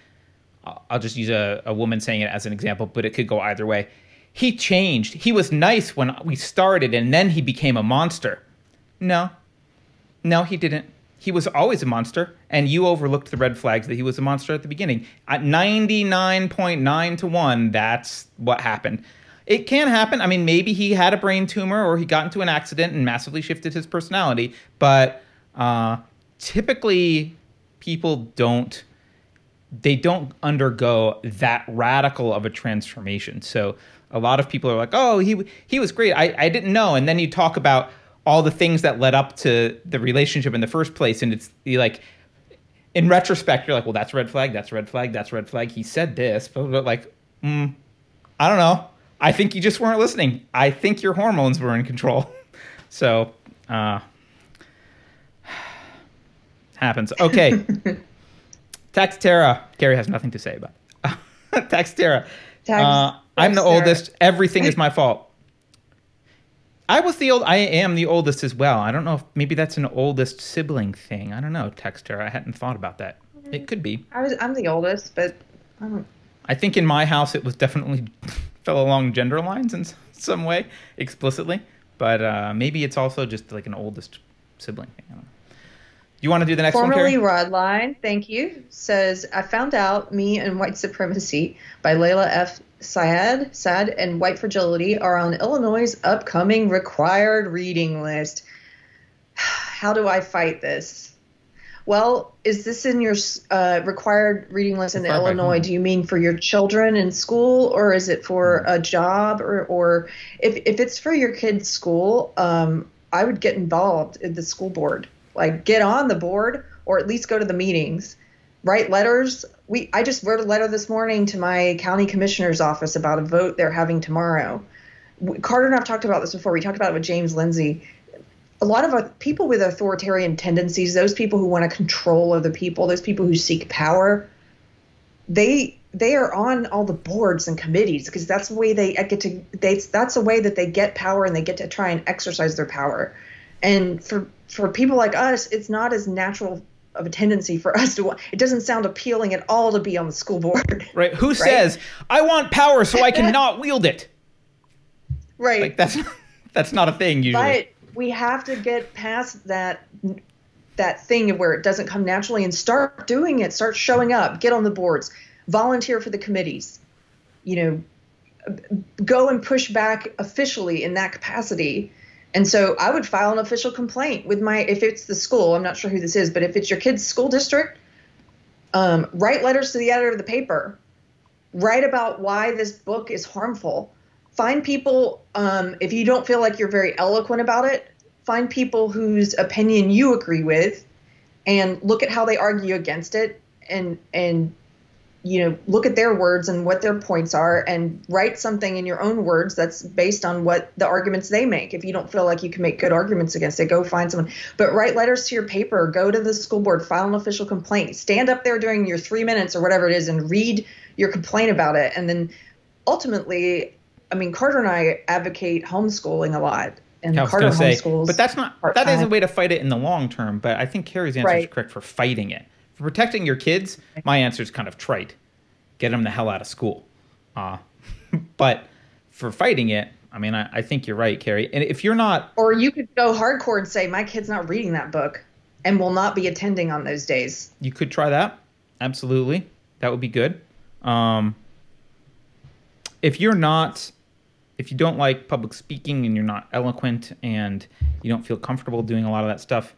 I'll- i'll just use a, a woman saying it as an example but it could go either way he changed he was nice when we started and then he became a monster no no he didn't he was always a monster and you overlooked the red flags that he was a monster at the beginning at 99.9 to 1 that's what happened it can happen i mean maybe he had a brain tumor or he got into an accident and massively shifted his personality but uh, typically people don't they don't undergo that radical of a transformation. So a lot of people are like, "Oh, he he was great. I I didn't know." And then you talk about all the things that led up to the relationship in the first place, and it's like in retrospect, you're like, "Well, that's a red flag. That's a red flag. That's a red flag." He said this, but but like, mm, I don't know. I think you just weren't listening. I think your hormones were in control. So, uh, happens. Okay. Taxtera. Gary has nothing to say about it. Taxtera. Tax- uh, I'm the oldest. Everything is my fault. I was the old. I am the oldest as well. I don't know if maybe that's an oldest sibling thing. I don't know, Taxtera. I hadn't thought about that. It could be. I was I'm the oldest, but I don't I think in my house it was definitely fell along gender lines in some way explicitly, but uh, maybe it's also just like an oldest sibling thing. I don't know. You want to do the next Formerly one, Keri? Rodline, thank you, says I found out Me and White Supremacy by Layla F. Syed, Saad and White Fragility are on Illinois' upcoming required reading list. How do I fight this? Well, is this in your uh, required reading list in Illinois? Do you mean for your children in school, or is it for a job, or, or if if it's for your kid's school? Um, I would get involved in the school board, like get on the board, or at least go to the meetings, write letters. We I just wrote a letter this morning to my county commissioner's office about a vote they're having tomorrow. Carter and I've talked about this before. We talked about it with James Lindsay a lot of uh, people with authoritarian tendencies, those people who want to control other people, those people who seek power, they they are on all the boards and committees because that's the way they get to they that's the way that they get power and they get to try and exercise their power. And for for people like us, it's not as natural of a tendency for us to. want, it doesn't sound appealing at all to be on the school board. Right? Who says I want power so I can not wield it? right. Like that's that's not a thing usually. But we have to get past that that thing where it doesn't come naturally and start doing it. Start showing up. Get on the boards. Volunteer for the committees. You know, go and push back officially in that capacity. And so I would file an official complaint with my if it's the school. I'm not sure who this is, but if it's your kid's school district, um, write letters to the editor of the paper. Write about why this book is harmful find people um, if you don't feel like you're very eloquent about it find people whose opinion you agree with and look at how they argue against it and and you know look at their words and what their points are and write something in your own words that's based on what the arguments they make if you don't feel like you can make good arguments against it go find someone but write letters to your paper go to the school board file an official complaint stand up there during your three minutes or whatever it is and read your complaint about it and then ultimately I mean, Carter and I advocate homeschooling a lot, and I was Carter say, homeschools. but that's not that is a way to fight it in the long term. But I think Keri's answer is correct for fighting it. For protecting your kids, my answer is kind of trite: get them the hell out of school. Uh, but for fighting it, I mean, I, I think you're right, Keri. And if you're not, Or you could go hardcore and say, my kid's not reading that book, and will not be attending on those days. you could try that. Absolutely, that would be good. Um, if you're not if you don't like public speaking and you're not eloquent and you don't feel comfortable doing a lot of that stuff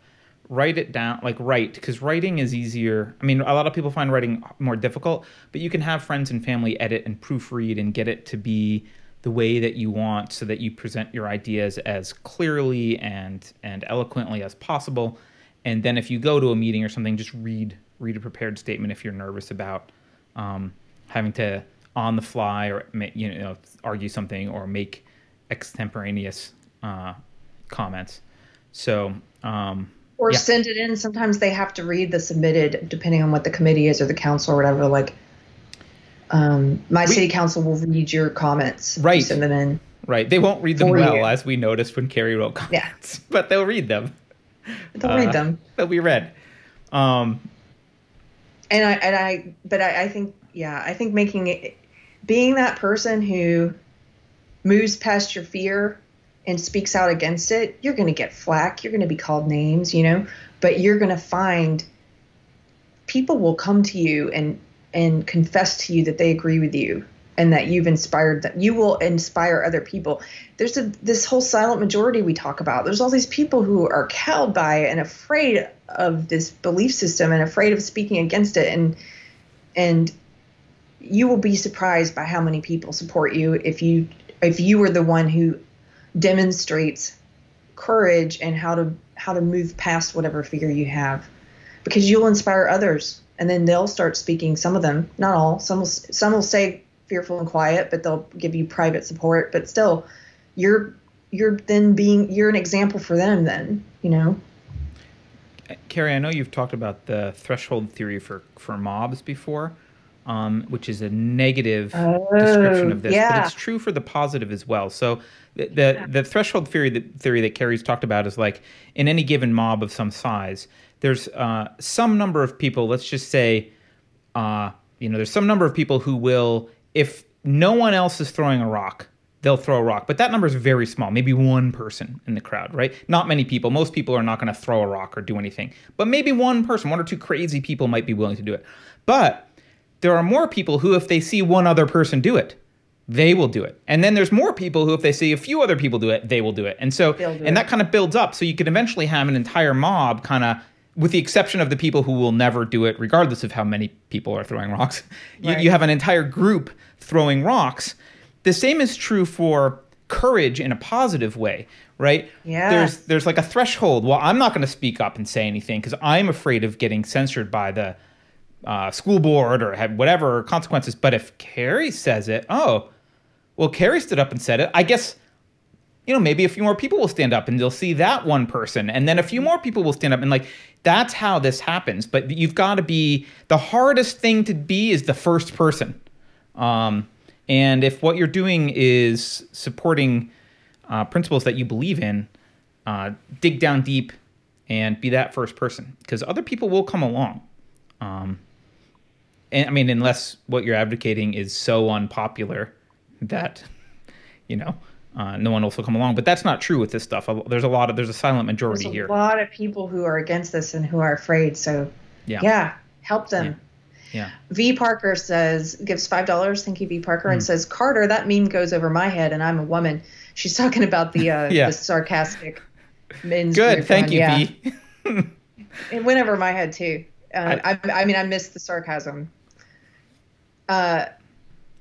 write it down like write because writing is easier. I mean a lot of people find writing more difficult but you can have friends and family edit and proofread and get it to be the way that you want so that you present your ideas as clearly and and eloquently as possible. And then if you go to a meeting or something just read read a prepared statement if you're nervous about um, having to on the fly or you know argue something or make extemporaneous uh, comments. So um, or yeah. send it in. Sometimes they have to read the submitted, depending on what the committee is or the council or whatever. Like, um, my we, city council will read your comments. Right. Send them in. Right. They won't read them well, you. as we noticed when Keri wrote comments. Yeah. But they'll read them. They'll uh, read them. They'll be read. Um, and I and I, but I, I think yeah, I think making it, being that person who moves past your fear and speaks out against it, you're going to get flack. You're going to be called names, you know, but you're going to find people will come to you and and confess to you that they agree with you and that you've inspired them. You will inspire other people. There's a, this whole silent majority we talk about. There's all these people who are cowed by and afraid of this belief system and afraid of speaking against it and and you will be surprised by how many people support you if you if you were the one who demonstrates courage and how to how to move past whatever fear you have. Because you'll inspire others and then they'll start speaking some of them not all some will some will stay fearful and quiet but they'll give you private support but still you're you're then being you're an example for them then you know? Keri, I know you've talked about the threshold theory for for mobs before, um, which is a negative oh, description of this, yeah. but it's true for the positive as well. So the the, the threshold theory that theory that Keri's talked about is like in any given mob of some size, there's uh, some number of people. Let's just say, uh, you know, there's some number of people who will, if no one else is throwing a rock, they'll throw a rock. But that number is very small, maybe one person in the crowd, right? Not many people. Most people are not going to throw a rock or do anything. But maybe one person, one or two crazy people might be willing to do it. But there are more people who, if they see one other person do it, they will do it. And then there's more people who, if they see a few other people do it, they will do it. And so, and it. that kind of builds up. So you can eventually have an entire mob kind of, with the exception of the people who will never do it, regardless of how many people are throwing rocks. Right. You, you have an entire group throwing rocks. The same is true for courage in a positive way, right? Yeah. There's there's like a threshold. Well, I'm not going to speak up and say anything because I'm afraid of getting censored by the uh, school board or have whatever consequences. But if Keri says it, oh, well, Keri stood up and said it. I guess, you know, maybe a few more people will stand up and they'll see that one person. And then a few more people will stand up. And like, that's how this happens. But you've got to be the hardest thing to be is the first person. Um, and if what you're doing is supporting uh, principles that you believe in, uh, dig down deep and be that first person because other people will come along. Um, I mean, unless what you're advocating is so unpopular that, you know, uh, no one else will come along. But that's not true with this stuff. There's a lot of there's a silent majority there's a here. A lot of people who are against this and who are afraid. So yeah, yeah help them. Yeah. yeah. V Parker says gives five dollars. Thank you, V Parker, mm. and hmm. says Carter. That meme goes over my head, and I'm a woman. She's talking about the uh, yeah. the sarcastic men's. Good. Thank you, yeah. V. it went over my head too. Uh, I, I, I mean, I missed the sarcasm. Uh,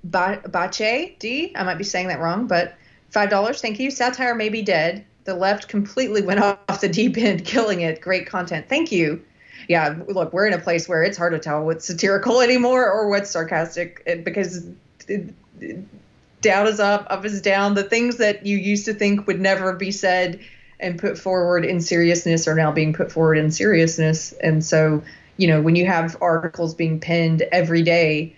Bache D. I might be saying that wrong, but five dollars. Thank you. Satire may be dead. The left completely went off the deep end, killing it. Great content. Thank you. Yeah, look, we're in a place where it's hard to tell what's satirical anymore or what's sarcastic because down is up, up is down. The things that you used to think would never be said and put forward in seriousness are now being put forward in seriousness. And so, you know, when you have articles being penned every day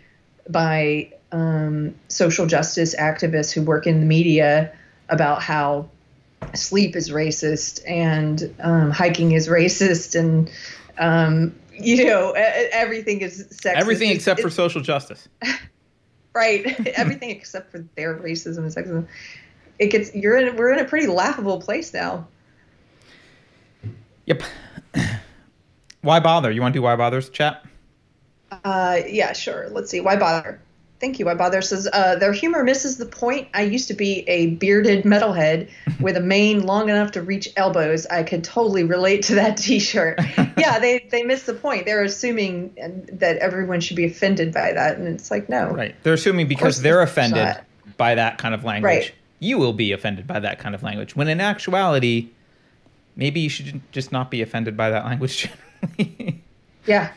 by um, social justice activists who work in the media about how sleep is racist and um, hiking is racist and um, you know everything is sexist. Everything except it's, for social justice. right. everything except for their racism and sexism. It gets you're in we're in a pretty laughable place now. Yep. why bother? You want to do why bothers chat? Uh, yeah, sure. Let's see. Why bother? Thank you. Why bother says uh, their humor misses the point. I used to be a bearded metalhead with a mane long enough to reach elbows. I could totally relate to that T-shirt. yeah, they they miss the point. They're assuming that everyone should be offended by that, and it's like no. Right. They're assuming because they're offended not. by that kind of language, Right. you will be offended by that kind of language. When in actuality, maybe you should just not be offended by that language generally. Yeah.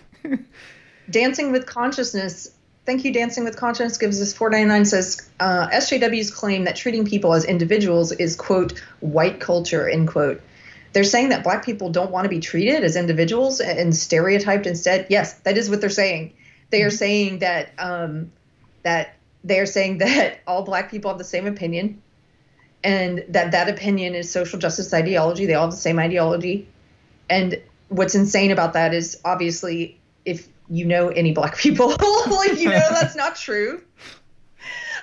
Dancing with Consciousness. Thank you, Dancing with Consciousness gives us 499 says uh, SJW's claim that treating people as individuals is, quote, white culture, end quote. They're saying that black people don't want to be treated as individuals and stereotyped instead. Yes, that is what they're saying. They are saying that um, that they are saying that all black people have the same opinion, and that that opinion is social justice ideology. They all have the same ideology, and what's insane about that is obviously if you know any black people, like you know that's not true.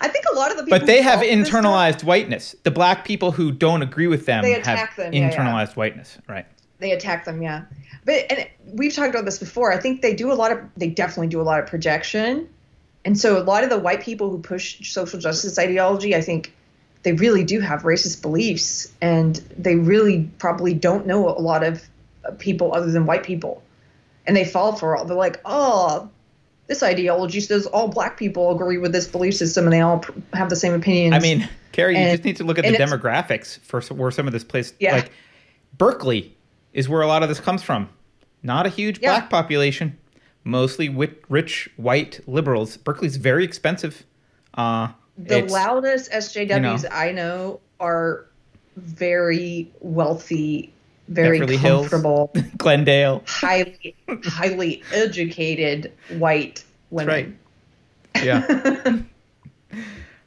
I think a lot of the people but they have internalized whiteness. The black people who don't agree with them They have attack them, yeah, yeah. internalized whiteness. Right. they attack them yeah but and we've talked about this before i think they do a lot of they definitely do a lot of projection and so a lot of the white people who push social justice ideology i think they really do have racist beliefs and they really probably don't know a lot of people other than white people and they fall for all they're like oh this ideology says all black people agree with this belief system and they all pr- have the same opinions I mean, Keri, you just need to look at the demographics for where some of this place, Yeah. like Berkeley, is where a lot of this comes from. Not a huge Yeah. black population, mostly wit- rich white liberals. Berkeley's very expensive. Uh, the loudest SJWs you know. I know are very wealthy, very Beverly Hills. comfortable, Glendale. highly highly educated white women right. Yeah.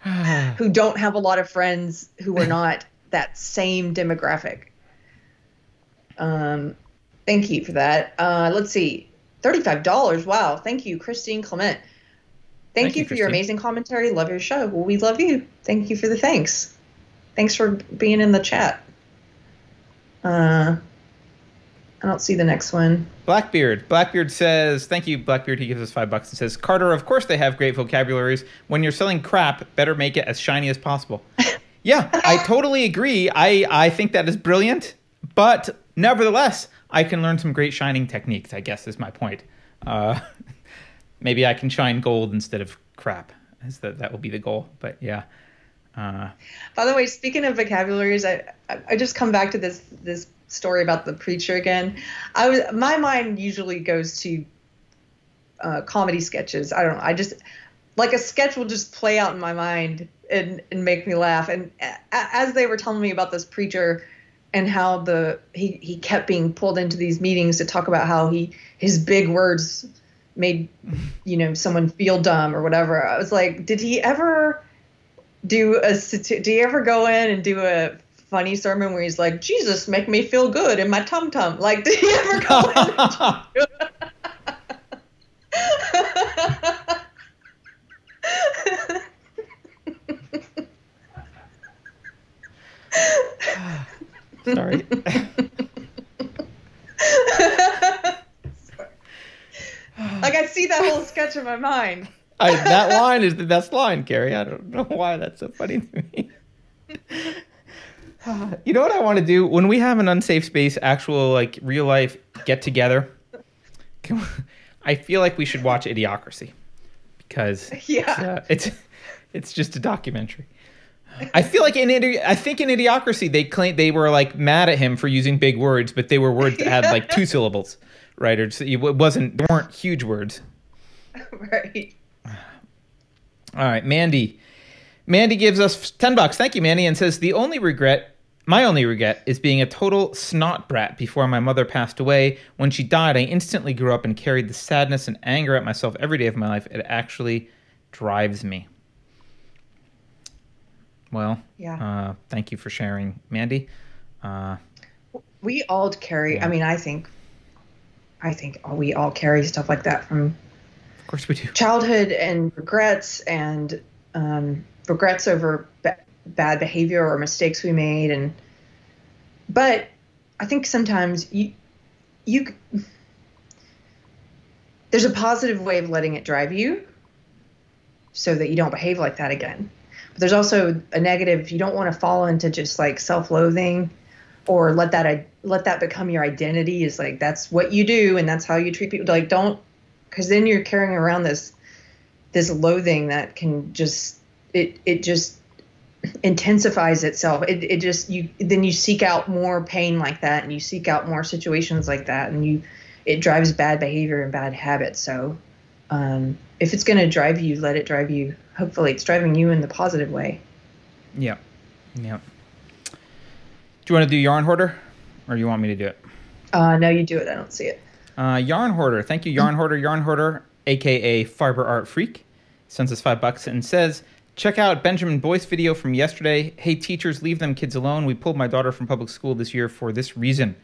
who don't have a lot of friends who are not that same demographic. Um, thank you for that. Uh, let's see, thirty-five dollars. Wow, thank you, Christine Clement. Thank, Thank you, you, for your amazing commentary. Love your show. Well, we love you. Thank you for the thanks. Thanks for being in the chat. Uh, I don't see the next one. Blackbeard. Blackbeard says, "Thank you, Blackbeard." He gives us five bucks and says, "Carter, of course they have great vocabularies. When you're selling crap, better make it as shiny as possible." yeah, I totally agree. I I think that is brilliant, but nevertheless, I can learn some great shining techniques. I guess is my point. Uh, maybe I can shine gold instead of crap. Is that that will be the goal. But yeah. Uh, By the way, speaking of vocabularies, I I I just come back to this this story about the preacher again. I was my mind usually goes to uh, comedy sketches. I don't know. I just like a sketch will just play out in my mind and and make me laugh. And a- as they were telling me about this preacher and how the he he kept being pulled into these meetings to talk about how he his big words made you know someone feel dumb or whatever. I was like, did he ever? Do a do you ever go in and do a funny sermon where he's like jesus make me feel good in my tum tum like did he ever go in and do sorry. like i see that whole sketch in my mind I, that line is the best line, Keri. I don't know why that's so funny to me. you know what I want to do when we have an unsafe space, actual like real life get together. We- I feel like we should watch Idiocracy because Yeah. it's, uh, it's it's just a documentary. I feel like in Idi- I think in Idiocracy they claim they were like mad at him for using big words, but they were words that had like two syllables, right? Or just, it wasn't they weren't huge words. right All right, Mandy. Mandy gives us 10 bucks. Thank you, Mandy, and says the only regret, my only regret is being a total snot brat before my mother passed away. When she died, I instantly grew up and carried the sadness and anger at myself every day of my life. It actually drives me. Well, Yeah. uh, thank you for sharing, Mandy. Uh, we all carry Yeah. i mean i think i think we all carry stuff like that from of course we do. childhood and regrets and um, regrets over ba- bad behavior or mistakes we made and but i think sometimes you you there's a positive way of letting it drive you so that you don't behave like that again. But there's also a negative. You don't want to fall into just like self-loathing or let that let that become your identity is like that's what you do and that's how you treat people like don't because then you're carrying around this this loathing that can just it it just intensifies itself. It, it just you then you seek out more pain like that and you seek out more situations like that and you it drives bad behavior and bad habits. So um, if it's going to drive you let it drive you. Hopefully it's driving you in the positive way. Yeah. Yeah. Do you want to do yarn hoarder or do you want me to do it? Uh, no you do it. I don't see it uh, yarn hoarder thank you yarn hoarder yarn hoarder aka fiber art freak sends us five bucks and says Check out Benjamin Boyce video from yesterday. Hey teachers, leave them kids alone. We pulled my daughter from public school this year for this reason.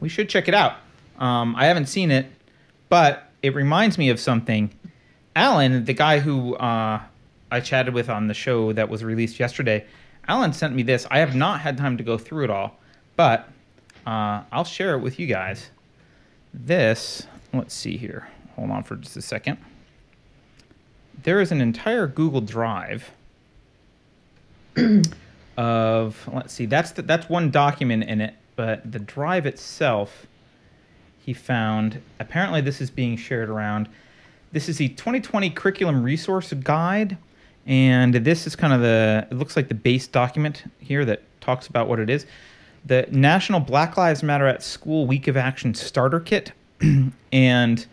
We should check it out. Um, I haven't seen it, but it reminds me of something. Alan, the guy who uh, I chatted with on the show that was released yesterday, Alan sent me this. I have not had time to go through it all, but uh, I'll share it with you guys. This, let's see here. Hold on for just a second there is an entire Google Drive of let's see that's the, that's one document in it, but the drive itself he found apparently this is being shared around. This is the 2020 curriculum resource guide and this is kind of the it looks like the base document here that talks about what it is. The National Black Lives Matter at School Week of Action starter kit and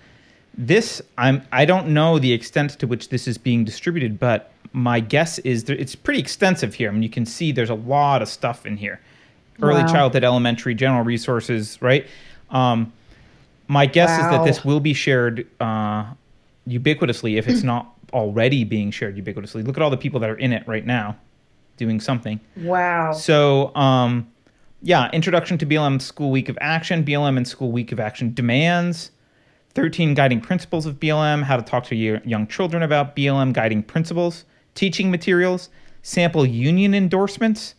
this I'm I don't know the extent to which this is being distributed, but my guess is that it's pretty extensive here. I mean, you can see there's a lot of stuff in here. Early wow. childhood, elementary, general resources, right? Um, my guess wow. is that this will be shared uh, ubiquitously if it's not already being shared ubiquitously. Look at all the people that are in it right now doing something. Wow. So, um, yeah, introduction to BLM School Week of Action, BLM and School Week of Action demands, 13 guiding principles of BLM, how to talk to your young children about BLM guiding principles, teaching materials, sample union endorsements,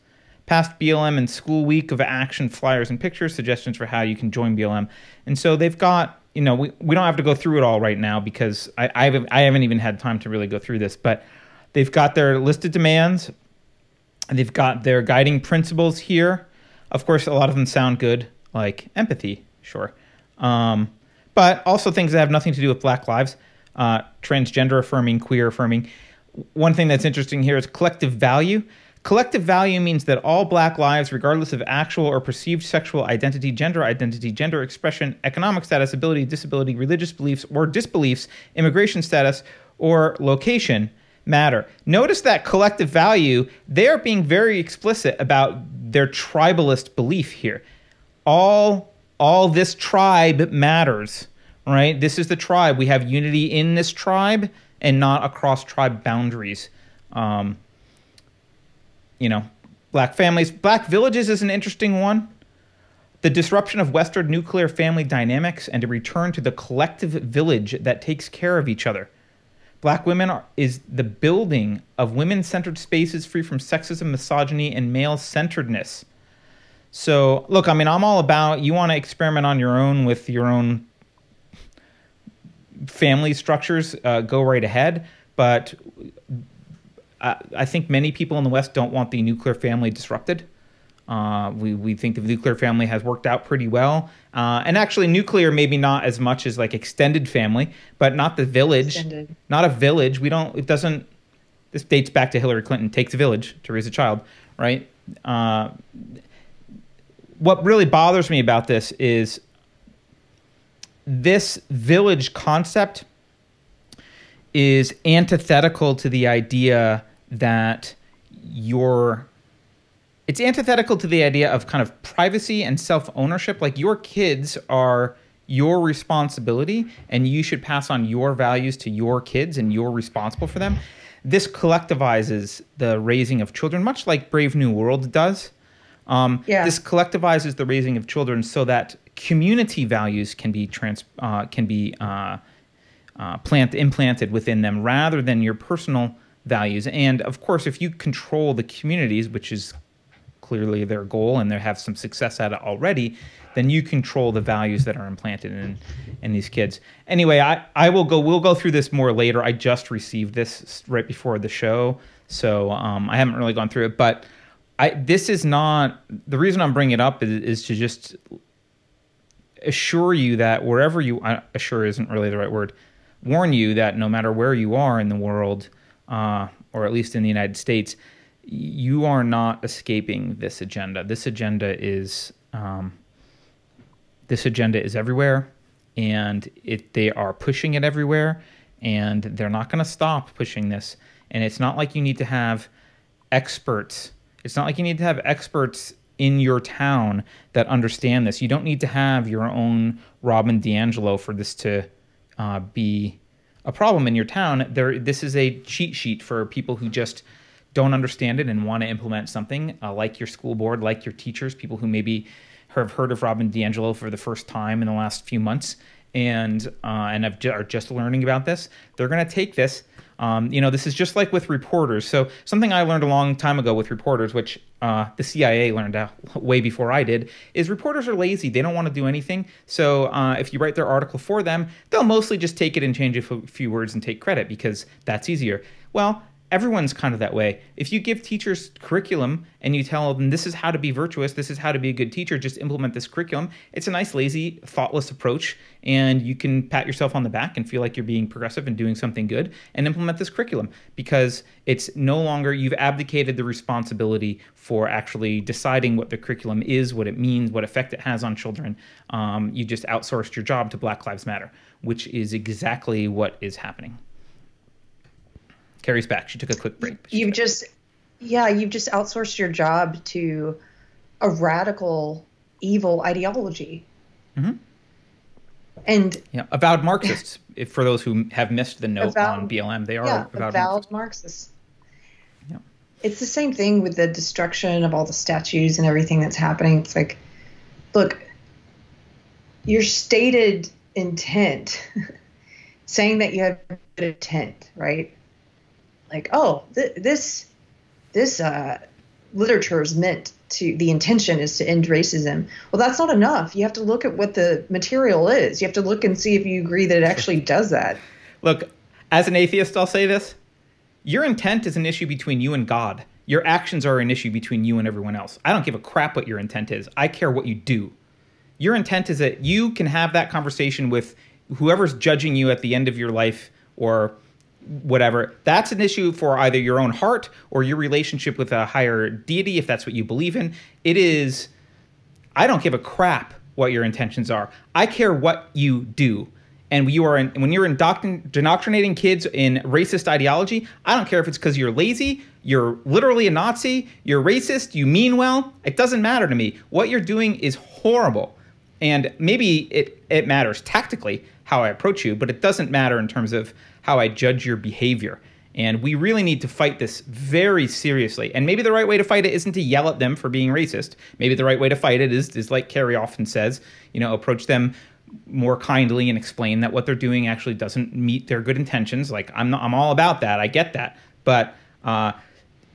past BLM and school week of action flyers and pictures, suggestions for how you can join BLM. And so they've got, you know, we, we don't have to go through it all right now because I, I, haven't, I haven't even had time to really go through this, but they've got their listed demands, they've got their guiding principles here. Of course, a lot of them sound good, like empathy, sure. Um, but also things that have nothing to do with Black lives, uh, transgender affirming, queer affirming. One thing that's interesting here is collective value. Collective value means that all black lives, regardless of actual or perceived sexual identity, gender identity, gender expression, economic status, ability, disability, religious beliefs or disbeliefs, immigration status, or location, matter. Notice that collective value, they're being very explicit about their tribalist belief here. All all this tribe matters, right? This is the tribe. We have unity in this tribe and not across tribe boundaries. Um, you know, black families, black villages is an interesting one. The disruption of Western nuclear family dynamics and a return to the collective village that takes care of each other. Black women are, is the building of women centered spaces free from sexism, misogyny, and male centeredness. So, look, I mean, I'm all about you want to experiment on your own with your own family structures, uh, go right ahead. But I, I, think many people in the West don't want the nuclear family disrupted. Uh, we, we think the nuclear family has worked out pretty well. Uh, and actually, nuclear maybe not as much as like extended family, but not the village. Extended. Not a village. We don't, it doesn't, this dates back to Hillary Clinton takes a village to raise a child, right? Uh, what really bothers me about this is this village concept is antithetical to the idea that your it's antithetical to the idea of kind of privacy and self-ownership like your kids are your responsibility and you should pass on your values to your kids and you're responsible for them this collectivizes the raising of children much like brave new world does um, yeah. This collectivizes the raising of children so that community values can be trans uh, can be uh, uh, plant implanted within them rather than your personal values. And of course, if you control the communities, which is clearly their goal and they have some success at it already, then you control the values that are implanted in in these kids. Anyway, I I will go. We'll go through this more later. I just received this right before the show, so um, I haven't really gone through it. But I this is not the reason I'm bringing it up is, is to just assure you that wherever you assure isn't really the right word warn you that no matter where you are in the world uh, or at least in the united states you are not escaping this agenda this agenda is um, this agenda is everywhere and it they are pushing it everywhere and they're not going to stop pushing this and it's not like you need to have experts it's not like you need to have experts in your town that understand this. You don't need to have your own Robin DiAngelo for this to uh, be a problem in your town. There, this is a cheat sheet for people who just don't understand it and want to implement something, uh, like your school board, like your teachers, people who maybe have heard of Robin DiAngelo for the first time in the last few months and uh, and are just learning about this. They're going to take this um, you know, this is just like with reporters. So something I learned a long time ago with reporters, which uh, the CIA learned way before I did, is reporters are lazy. They don't want to do anything. So uh, if you write their article for them, they'll mostly just take it and change a few words and take credit because that's easier. Well, everyone's kind of that way. If you give teachers curriculum and you tell them this is how to be virtuous, this is how to be a good teacher, just implement this curriculum, it's a nice, lazy, thoughtless approach. And you can pat yourself on the back and feel like you're being progressive and doing something good and implement this curriculum because it's no longer, you've abdicated the responsibility for actually deciding what the curriculum is, what it means, what effect it has on children. Um, you just outsourced your job to Black Lives Matter, which is exactly what is happening. Keri's back. She took a quick break. You've just, yeah, you've just outsourced your job to a radical, evil ideology. Mm-hmm. And yeah, avowed Marxists. if for those who have missed the note avowed, on BLM, they are yeah, avowed, avowed Marxists. Marxists. Yeah. It's the same thing with the destruction of all the statues and everything that's happening. It's like, look, your stated intent, saying that you have good intent, right? Like, oh, th- this this uh, literature is meant to the intention is to end racism. Well, that's not enough. You have to look at what the material is. You have to look and see if you agree that it actually does that. Look, as an atheist, I'll say this: your intent is an issue between you and God. Your actions are an issue between you and everyone else. I don't give a crap what your intent is. I care what you do. Your intent is that you can have that conversation with whoever's judging you at the end of your life or whatever that's an issue for either your own heart or your relationship with a higher deity if that's what you believe in. It is i don't give a crap what your intentions are. I care what you do. And you are in, when you're indoctrinating kids in racist ideology i don't care if it's because you're lazy you're literally a nazi you're racist you mean well it doesn't matter to me. What you're doing is horrible. And maybe it, it matters tactically how i approach you but it doesn't matter in terms of how I judge your behavior. And we really need to fight this very seriously. And maybe the right way to fight it isn't to yell at them for being racist. Maybe the right way to fight it is, is like Keri often says, you know, approach them more kindly and explain that what they're doing actually doesn't meet their good intentions. Like I'm not, I'm all about that. I get that. But uh,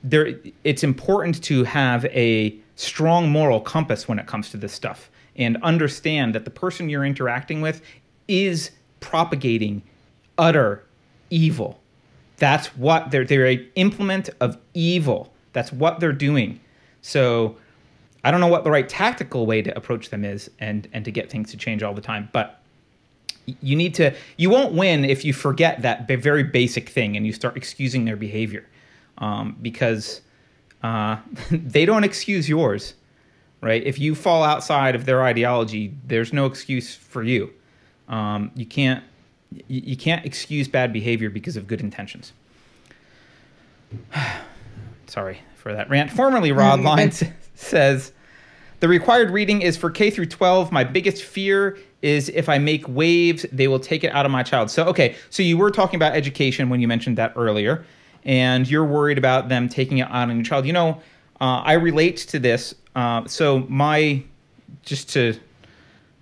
there, it's important to have a strong moral compass when it comes to this stuff and understand that the person you're interacting with is propagating utter evil. That's what they're they're a implement of evil. That's what they're doing. So I don't know what the right tactical way to approach them is and and to get things to change all the time, but you need to you won't win if you forget that very basic thing and you start excusing their behavior um, because uh, they don't excuse yours right if you fall outside of their ideology there's no excuse for you um, you can't you, you can't excuse bad behavior because of good intentions. Sorry for that rant. Formerly, Rod Lines says the required reading is for K through 12. My biggest fear is if I make waves, they will take it out of my child. So, okay, so you were talking about education when you mentioned that earlier, and you're worried about them taking it out on your child. You know, uh, I relate to this. Uh, so, my, just to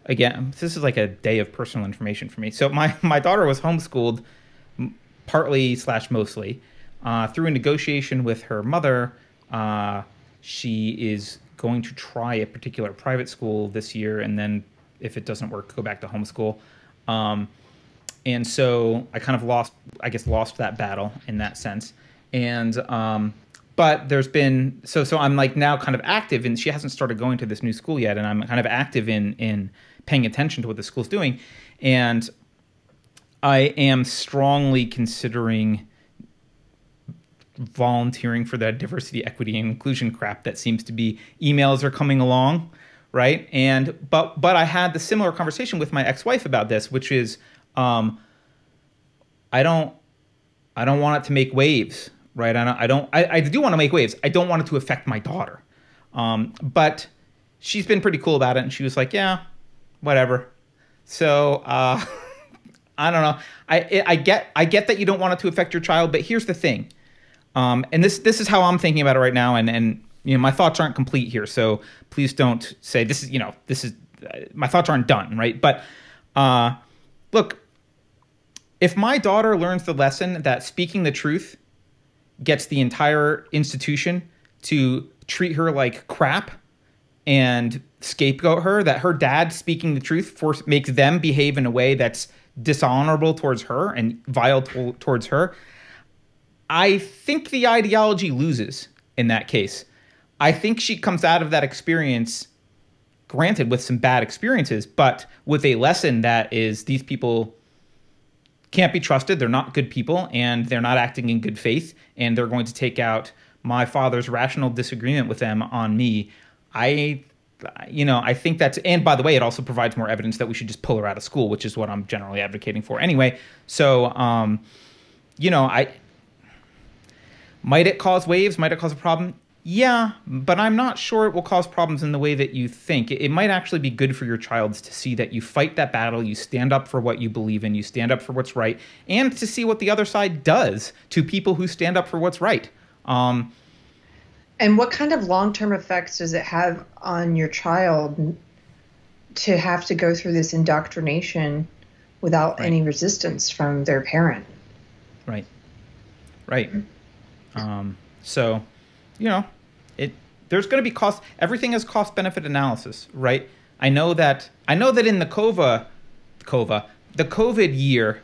again, this is like a day of personal information for me. So my my daughter was homeschooled, partly slash mostly, uh, through a negotiation with her mother. Uh, she is going to try a particular private school this year, and then if it doesn't work, go back to homeschool. Um, and so I kind of lost, I guess, lost that battle in that sense. And um, but there's been so so I'm like now kind of active, and she hasn't started going to this new school yet, and I'm kind of active in in paying attention to what the school's doing, and I am strongly considering volunteering for that diversity, equity, and inclusion crap that seems to be emails are coming along, right? And but but I had the similar conversation with my ex-wife about this, which is um, I don't I don't want it to make waves, right? I don't I don't I, I do want to make waves. I don't want it to affect my daughter. Um, but she's been pretty cool about it, and she was like, "Yeah, whatever." So uh, I don't know. I I get I get that you don't want it to affect your child, but here's the thing um, and this this is how I'm thinking about it right now, and and you know my thoughts aren't complete here, so please don't say this is you know this is uh, my thoughts aren't done, right? But uh, look, if my daughter learns the lesson that speaking the truth gets the entire institution to treat her like crap and scapegoat her, that her dad speaking the truth force, makes them behave in a way that's dishonorable towards her and vile to- towards her, I think the ideology loses in that case. I think she comes out of that experience, granted, with some bad experiences, but with a lesson that is these people can't be trusted. They're not good people and they're not acting in good faith. And they're going to take out my father's rational disagreement with them on me. I, you know, I think that's, and by the way, it also provides more evidence that we should just pull her out of school, which is what I'm generally advocating for anyway. So, um, you know, I, might it cause waves? Might it cause a problem? Yeah, but I'm not sure it will cause problems in the way that you think. It might actually be good for your child to see that you fight that battle, you stand up for what you believe in, you stand up for what's right, and to see what the other side does to people who stand up for what's right. Um, and what kind of long term effects does it have on your child to have to go through this indoctrination without right. any resistance from their parent? Right. Right. Um, so, you know, it there's going to be cost. Everything is cost benefit analysis, right? I know that I know that in the COVA, COVA, the COVID year,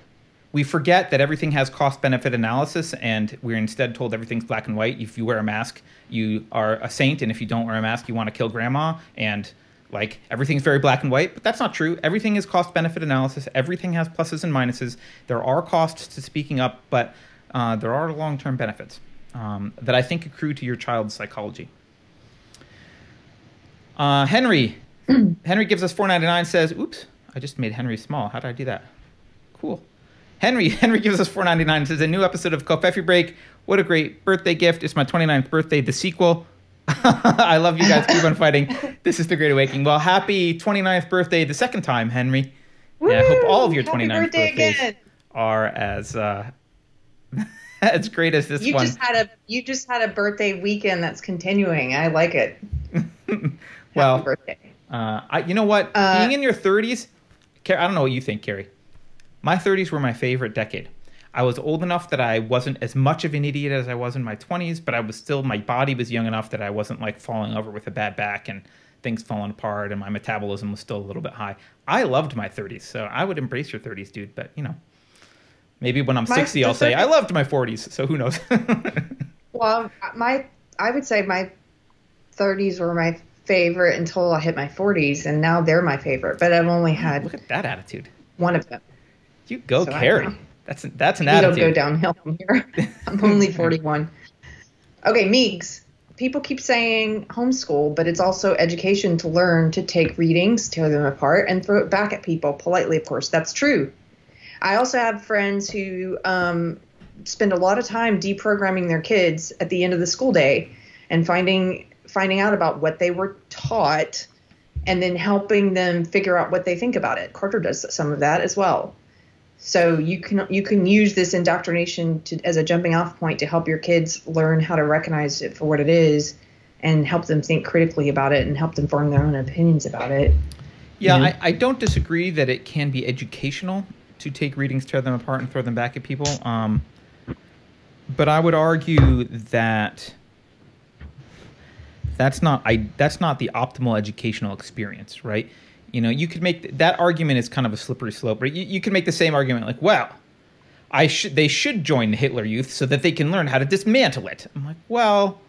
we forget that everything has cost benefit analysis, and we're instead told everything's black and white. If you wear a mask, you are a saint, and if you don't wear a mask, you want to kill grandma, and like everything's very black and white, but that's not true. Everything is cost benefit analysis. Everything has pluses and minuses. There are costs to speaking up, but uh, there are long term benefits um, that I think accrue to your child's psychology. Uh, Henry, Henry gives us 4.99. Says, "Oops, I just made Henry small. How did I do that? Cool." Henry, Henry gives us 4.99. Says a new episode of Covfefe Break. What a great birthday gift! It's my 29th birthday. The sequel. I love you guys. Keep on fighting. This is the Great Awakening. Well, happy 29th birthday the second time, Henry. Woo! And I hope all of your 29th birthday birthdays again. are as uh, as great as this you one. just had a you just had a birthday weekend that's continuing. I like it. well, Happy birthday. Uh, I, you know what? Uh, Being in your 30s, I don't know what you think, Keri. My 30s were my favorite decade. I was old enough that I wasn't as much of an idiot as I was in my 20s, but I was still my body was young enough that I wasn't like falling over with a bad back and things falling apart, and my metabolism was still a little bit high. I loved my 30s, so I would embrace your 30s, dude. But you know, Maybe when I'm my, 60, I'll say I loved my 40s. So who knows? well, my I would say my 30s were my favorite until I hit my 40s, and now they're my favorite. But I've only had look at that attitude. One of them. You go, so Keri. That's that's an we attitude. don't go downhill from here. I'm only 41. Okay, Meigs. People keep saying homeschool, but it's also education to learn to take readings, tear them apart, and throw it back at people politely. Of course, that's true. I also have friends who um, spend a lot of time deprogramming their kids at the end of the school day and finding finding out about what they were taught and then helping them figure out what they think about it. Carter does some of that as well. So you can you can use this indoctrination to, as a jumping off point to help your kids learn how to recognize it for what it is and help them think critically about it and help them form their own opinions about it. Yeah, I, I, don't disagree that it can be educational to take readings, tear them apart, and throw them back at people. Um, but I would argue that that's not I that's not the optimal educational experience, right? You know, you could make that argument is kind of a slippery slope, but You, you could make the same argument like, well, I should they should join the Hitler Youth so that they can learn how to dismantle it. I'm like, well,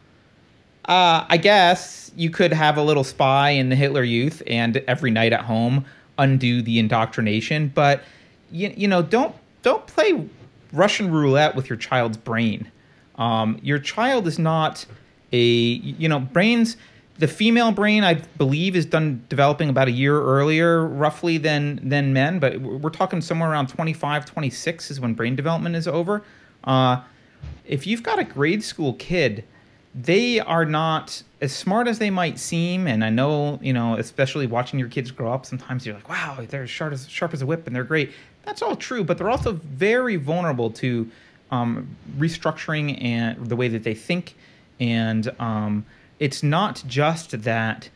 uh, I guess you could have a little spy in the Hitler Youth and every night at home undo the indoctrination, but you, you know, don't don't play Russian roulette with your child's brain. Um, your child is not a you know brains. The female brain, I believe, is done developing about a year earlier, roughly than than men. But we're talking somewhere around 25, 26 is when brain development is over. Uh, if you've got a grade school kid they are not as smart as they might seem. And I know, you know, especially watching your kids grow up, sometimes you're like, wow, they're sharp as, sharp as a whip and they're great. That's all true, but they're also very vulnerable to um, restructuring and the way that they think. And um, it's not just that.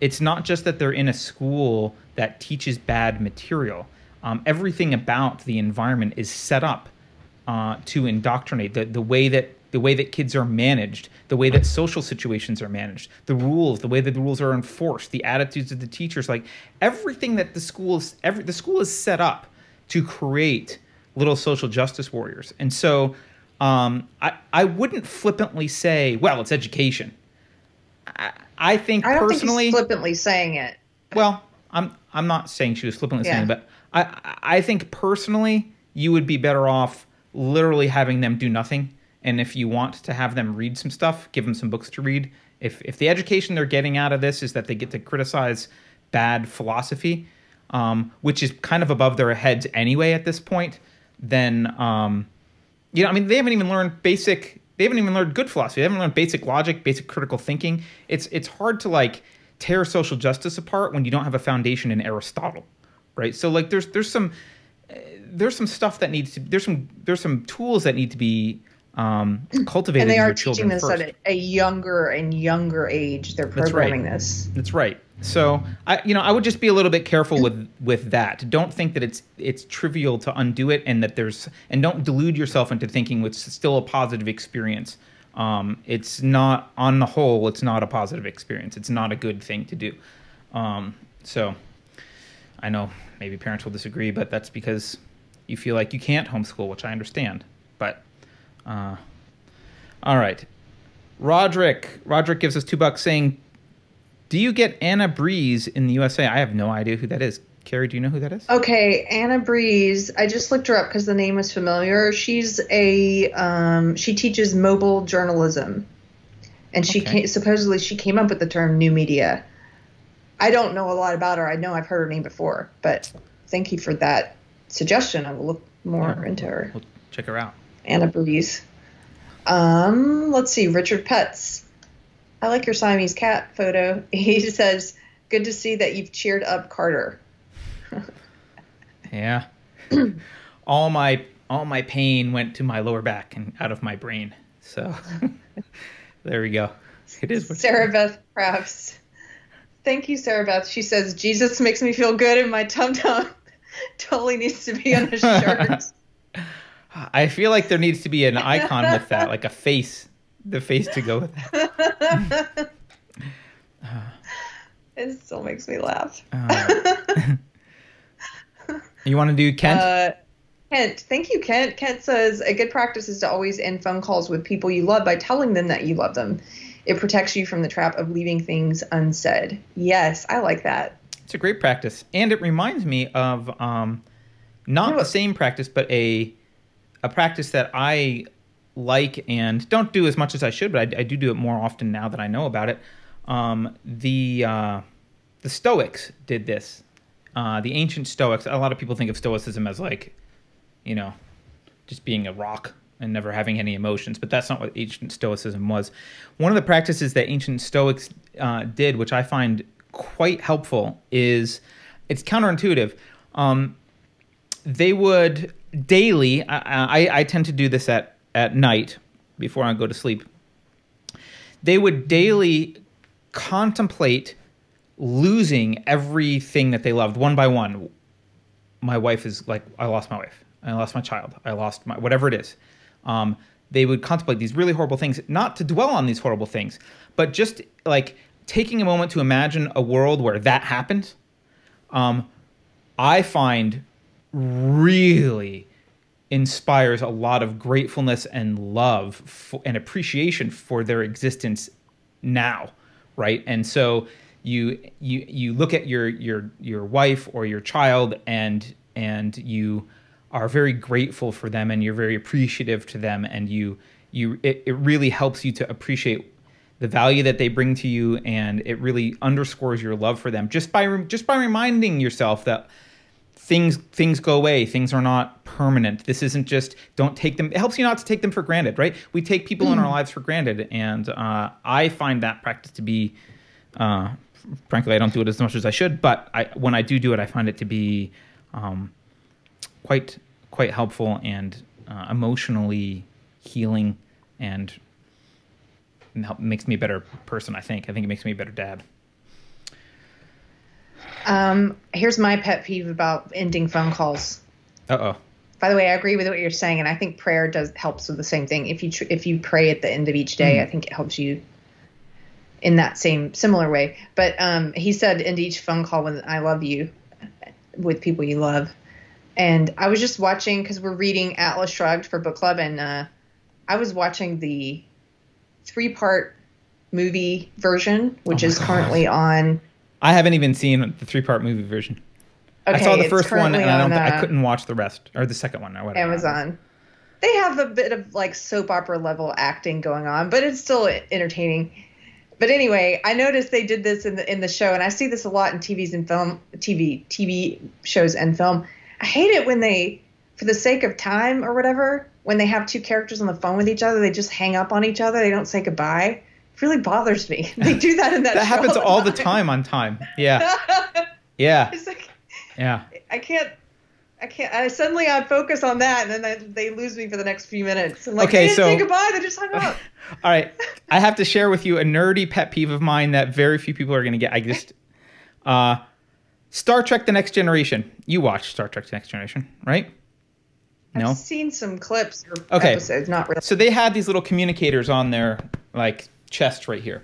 It's not just that they're in a school that teaches bad material. Um, everything about the environment is set up uh, to indoctrinate. The the way that the way that kids are managed, the way that social situations are managed, the rules, the way that the rules are enforced, the attitudes of the teachers, like everything that the school is every the school is set up to create little social justice warriors. And so um, I I wouldn't flippantly say, well, it's education. I, I think I personally think flippantly saying it. well, I'm I'm not saying she was flippantly Yeah. saying, it, but I I think personally you would be better off literally having them do nothing. And if you want to have them read some stuff, give them some books to read. If if the education they're getting out of this is that they get to criticize bad philosophy, um, which is kind of above their heads anyway at this point, then um, you know, I mean, they haven't even learned basic. They haven't even learned good philosophy. They haven't learned basic logic, basic critical thinking. It's it's hard to like tear social justice apart when you don't have a foundation in Aristotle, right? So like, there's there's some uh, there's some stuff that needs to there's some there's some tools that need to be um, cultivated And they in are your teaching children this first. at a, a younger and younger age. They're That's right. programming this. That's right. So I, you know, I would just be a little bit careful with with that. Don't think that it's it's trivial to undo it, and that there's and don't delude yourself into thinking it's still a positive experience. Um, it's not on the whole, it's not a positive experience. It's not a good thing to do. Um, so I know maybe parents will disagree, but that's because you feel like you can't homeschool, which I understand. But uh, all right, Roderick. Roderick gives us two bucks saying, "Do you get Anna Breeze in the USA?" I have no idea who that is. Keri, do you know who that is? Okay, Anna Breeze. I just looked her up because the name was familiar. She's a um, she teaches mobile journalism, and she Okay. ca- supposedly she came up with the term new media. I don't know a lot about her. I know I've heard her name before, but thank you for that suggestion. I will look more Yeah. into her. We'll check her out. Anna Breeze. Um, let's see, Richard Pets. I like your Siamese cat photo. He says, "Good to see that you've cheered up Carter." Yeah. all my all my pain went to my lower back and out of my brain. So there we go. It is what Sarah Beth Crafts. Thank you, Sarah Beth. She says, Jesus makes me feel good in my tum tum. totally needs to be on a shirt. I feel like there needs to be an icon with that, like a face, the face to go with that. it still makes me laugh. Uh, you want to do Kent? Uh, Kent, thank you, Kent. Kent says a good practice is to always end phone calls with people you love by telling them that you love them. It protects you from the trap of leaving things unsaid. Yes, I like that. It's a great practice, and it reminds me of um, not the same practice, but a a practice that I like and don't do as much as I should, but I, I do do it more often now that I know about it. Um, the uh, the Stoics did this. Uh, the ancient Stoics. A lot of people think of Stoicism as like, you know, just being a rock and never having any emotions, but that's not what ancient Stoicism was. One of the practices that ancient Stoics uh, did, which I find quite helpful, is it's counterintuitive. Um, they would daily. I, I, I tend to do this at at night before I go to sleep. They would daily contemplate losing everything that they loved one by one. My wife is like, I lost my wife. I lost my child. I lost my whatever it is. Um, they would contemplate these really horrible things, not to dwell on these horrible things, but just like taking a moment to imagine a world where that happened. Um, I find really inspires a lot of gratefulness and love and appreciation for their existence now, right? And so you you you look at your your your wife or your child and and you are very grateful for them and you're very appreciative to them and you you it, it really helps you to appreciate the value that they bring to you and it really underscores your love for them just by just by reminding yourself that things things go away. Things are not permanent. This isn't just don't take them it helps you not to take them for granted right? We take people in our lives for granted and uh, i find that practice to be uh, frankly i don't do it as much as i should but I, when i do do it i find it to be um, quite quite helpful and uh, emotionally healing and help, makes me a better person i think. I think it makes me a better dad Um, here's my pet peeve about ending phone calls. uh-oh By the way, I agree with what you're saying, and I think prayer does helps with the same thing. If you tr- if you pray at the end of each day, I think it helps you in that same similar way. But um, he said end each phone call with "I love you" with people you love. And I was just watching because we're reading Atlas Shrugged for book club, and uh, I was watching the three part movie version, which Oh is God. currently on. I haven't even seen the three part movie version Okay, i saw the first one and i don't on, i uh, couldn't watch the rest or the second one or whatever Amazon. They have a bit of like soap opera level acting going on, but it's still entertaining. But anyway, I noticed they did this in the in the show, and I see this a lot in TVs and film, TV, TV shows and film. I hate it when they, for the sake of time or whatever, when they have two characters on the phone with each other, they just hang up on each other. They don't say goodbye. Really bothers me. They do that in that. that happens all the time on time yeah yeah it's like yeah I can't. I can't. I suddenly I focus on that, and then I, they lose me for the next few minutes. I'm like, Okay, so- say goodbye. They just hung up. All right, I have to share with you a nerdy pet peeve of mine that very few people are going to get. I just, uh, Star Trek: The Next Generation. You watched Star Trek: The Next Generation, right? No. I've seen some clips or Okay. episodes, not really. So they had these little communicators on their like chest right here,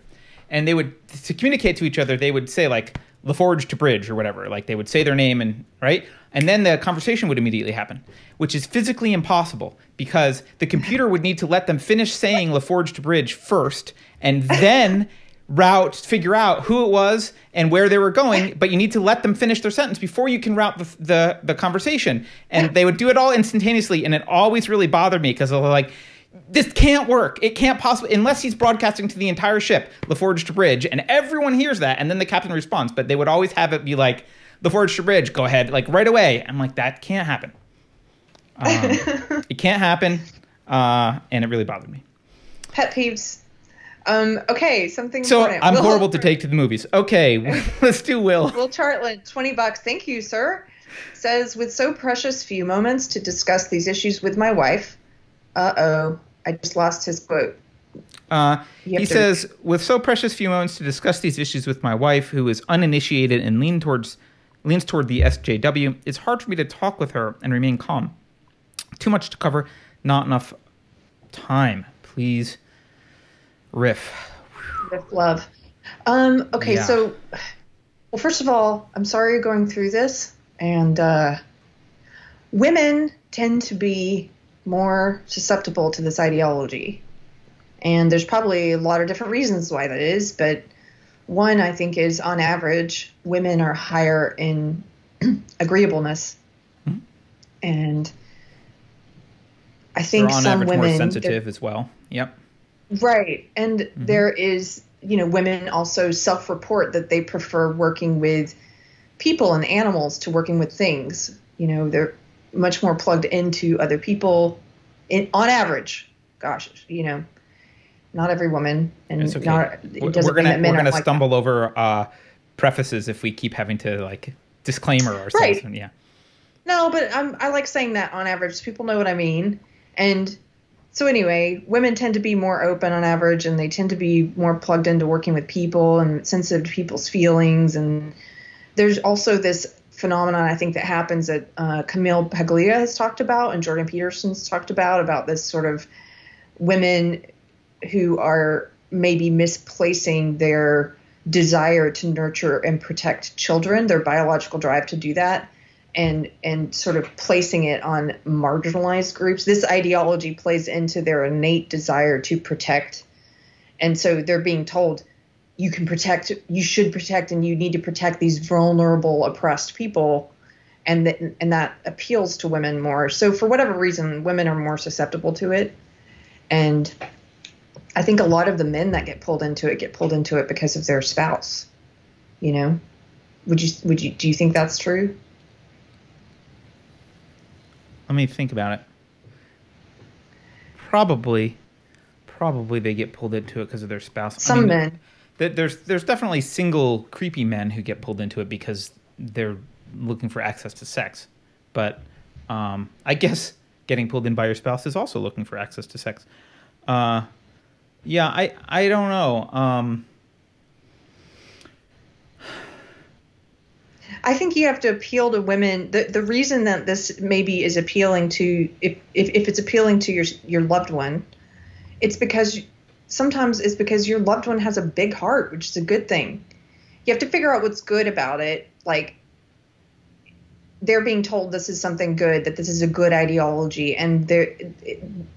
and they would to communicate to each other. They would say like LaForge to Bridge or whatever. Like they would say their name and right, and then the conversation would immediately happen, which is physically impossible because the computer would need to let them finish saying LaForge to Bridge first, and then route figure out who it was and where they were going but you need to let them finish their sentence before you can route the, the, the conversation and they would do it all instantaneously and it always really bothered me because they're like this can't work it can't possibly unless he's broadcasting to the entire ship LaForge to bridge and everyone hears that and then the captain responds but they would always have it be like LaForge to bridge go ahead like right away i'm like that can't happen um, it can't happen uh, and it really bothered me Pet peeves. Um, okay, something so important. i'm Will- horrible to take to the movies okay let's do will Will Chartland, 20 bucks. Thank you, sir. Says, with so precious few moments to discuss these issues with my wife. Uh oh. I just lost his quote. Uh, he says, with so precious few moments to discuss these issues with my wife, who is uninitiated and lean towards leans toward the SJW, it's hard for me to talk with her and remain calm. Too much to cover, not enough time. Please, riff. Riff love. Um, okay, Yeah. so, well, first of all, I'm sorry you're going through this. And uh, women tend to be more susceptible to this ideology. And there's probably a lot of different reasons why that is, but one I think is on average, women are higher in agreeableness. Mhm. And I think some average women more sensitive as well. Yep. Right. And there is, you know, women also self report that they prefer working with people and animals to working with things. You know, they're much more plugged into other people in, on average. Gosh, you know, not every woman. And okay. not, it doesn't we're gonna mean that men we're gonna like stumble over uh, prefaces if we keep having to like disclaimer ourselves. Right. And, yeah. No, but I'm, I like saying that on average. People know what I mean. And so, anyway, women tend to be more open on average and they tend to be more plugged into working with people and sensitive to people's feelings. And there's also this phenomenon I think that happens that uh, Camille Paglia has talked about and Jordan Peterson's talked about, about this sort of women who are maybe misplacing their desire to nurture and protect children, their biological drive to do that, and and sort of placing it on marginalized groups. This ideology plays into their innate desire to protect, and so they're being told you can protect, you should protect, and you need to protect these vulnerable, oppressed people. And that, and that appeals to women more. So for whatever reason, women are more susceptible to it. And I think a lot of the men that get pulled into it get pulled into it because of their spouse. You know, would you would you do you think that's true? Let me think about it. Probably, probably they get pulled into it because of their spouse. Some I mean, men. Th- there's there's definitely single creepy men who get pulled into it because they're looking for access to sex, but um, I guess getting pulled in by your spouse is also looking for access to sex. Uh, yeah, I I don't know. Um, I think you have to appeal to women. The the reason that this maybe is appealing to if if, if it's appealing to your your loved one, it's because sometimes it's because your loved one has a big heart, which is a good thing. You have to figure out what's good about it. Like they're being told this is something good, that this is a good ideology, and they're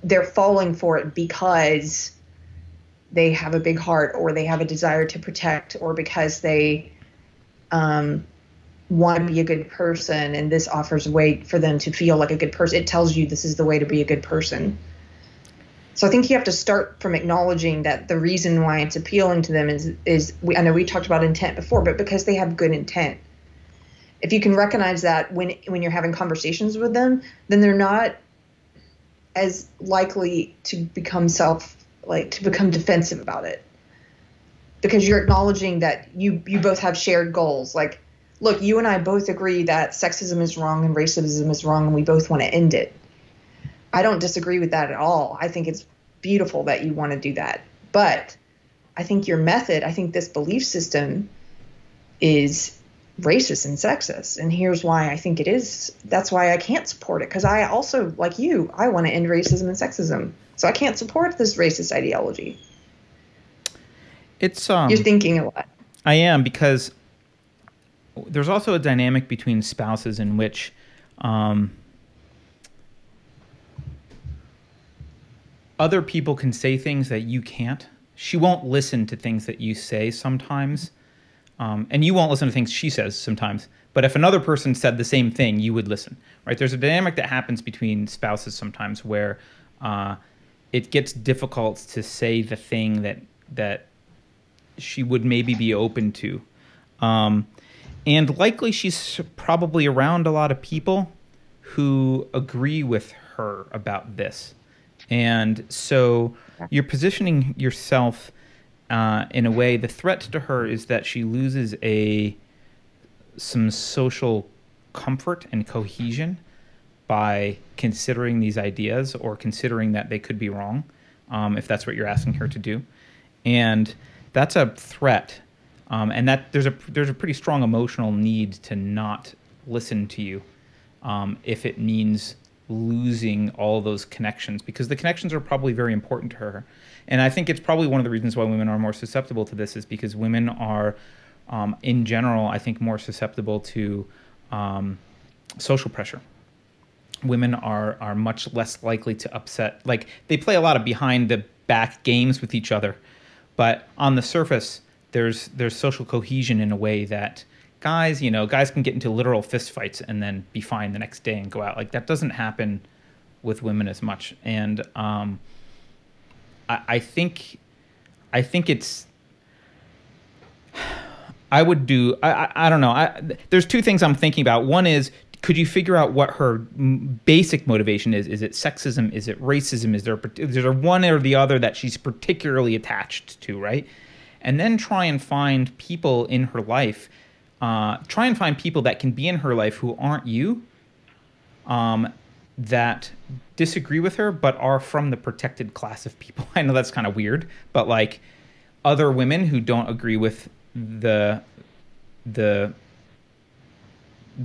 they're falling for it because they have a big heart or they have a desire to protect or because they um, want to be a good person and this offers a way for them to feel like a good person it tells you this is the way to be a good person so i think you have to start from acknowledging that the reason why it's appealing to them is is we, i know we talked about intent before but because they have good intent. If you can recognize that when when you're having conversations with them then they're not as likely to become self like to become defensive about it. Because you're acknowledging that you you both have shared goals. Like look you and i both agree that sexism is wrong and racism is wrong and we both want to end it i don't disagree with that at all. I think it's beautiful that you want to do that. But i think your method i think this belief system is racist and sexist. And here's why i think it is that's why i can't support it. Because i also like you i want to end racism and sexism. So I can't support this racist ideology. It's um You're thinking a lot. I am because there's also a dynamic between spouses in which um, other people can say things that you can't. She won't listen to things that you say sometimes, um, and you won't listen to things she says sometimes. But if another person said the same thing, you would listen, right? There's a dynamic that happens between spouses sometimes where uh, it gets difficult to say the thing that that she would maybe be open to. Um, and likely she's probably around a lot of people who agree with her about this. And so you're positioning yourself uh, in a way. The threat to her is that she loses a some social comfort and cohesion by considering these ideas or considering that they could be wrong, um, if that's what you're asking her to do, and that's a threat. Um, and that there's a there's a pretty strong emotional need to not listen to you, um, if it means losing all those connections because the connections are probably very important to her. And I think it's probably one of the reasons why women are more susceptible to this is because women are, um, in general, I think more susceptible to um, social pressure women are are much less likely to upset. Like they play a lot of behind the back games with each other, but on the surface, there's there's social cohesion in a way that guys, you know, guys can get into literal fistfights and then be fine the next day and go out. Like that doesn't happen with women as much, and um, I, I think I think it's. I would do. I, I, I don't know. I, there's two things I'm thinking about. One is could you figure out what her basic motivation is? Is it sexism? Is it racism? Is there is there one or the other that she's particularly attached to, right? And then try and find people in her life. Uh, try and find people that can be in her life who aren't you, um, that disagree with her but are from the protected class of people. I know that's kind of weird, but like other women who don't agree with the the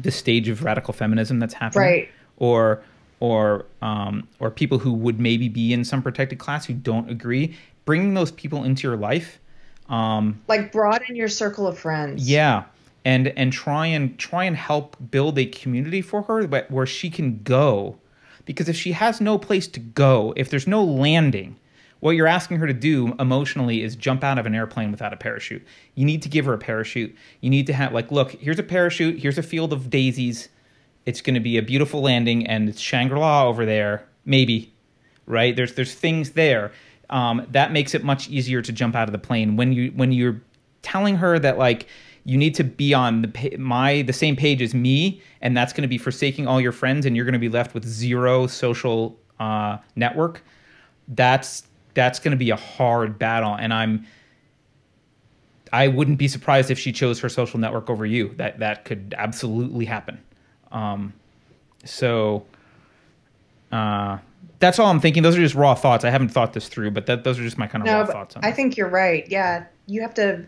the stage of radical feminism that's happening, right. or or um, or people who would maybe be in some protected class who don't agree, bringing those people into your life. Um, like broaden your circle of friends. yeah, and and try and try and help build a community for her where she can go, because if she has no place to go, if there's no landing, what you're asking her to do emotionally is jump out of an airplane without a parachute. You need to give her a parachute. You need to have like, look, here's a parachute. Here's a field of daisies. It's going to be a beautiful landing, and it's Shangri La over there, maybe, right? There's there's things there. Um, that makes it much easier to jump out of the plane when you when you're telling her that like you need to be on the my the same page as me, and that's going to be forsaking all your friends, and you're going to be left with zero social uh, network. That's that's going to be a hard battle, and I'm I wouldn't be surprised if she chose her social network over you. That that could absolutely happen. Um, so uh, that's all I'm thinking. Those are just raw thoughts. I haven't thought this through, but that, those are just my kind of No, raw thoughts on I think you're right. Yeah, you have to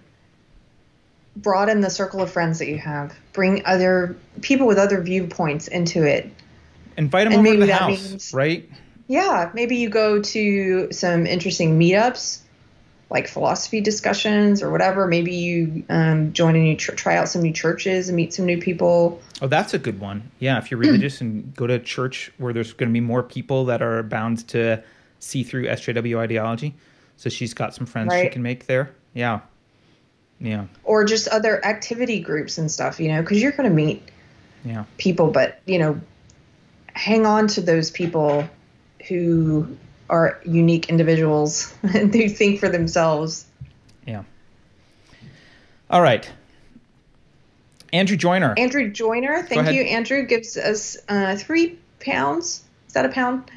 broaden the circle of friends that you have. Bring other people with other viewpoints into it. Invite them and over to the house, means- right? Yeah, maybe you go to some interesting meetups, like philosophy discussions or whatever. Maybe you um, join a new tr- try out some new churches and meet some new people. Oh, that's a good one. Yeah, if you're religious and go to church where there's going to be more people that are bound to see through SJW ideology, so she's got some friends she can make there. Yeah, yeah, or just other activity groups and stuff, you know, because you're going to meet yeah. people, but, you know, hang on to those people who are unique individuals and who think for themselves. Yeah. All right. Andrew Joyner. Andrew Joyner, thank you. Andrew gives us uh, three pounds. Is that a pound?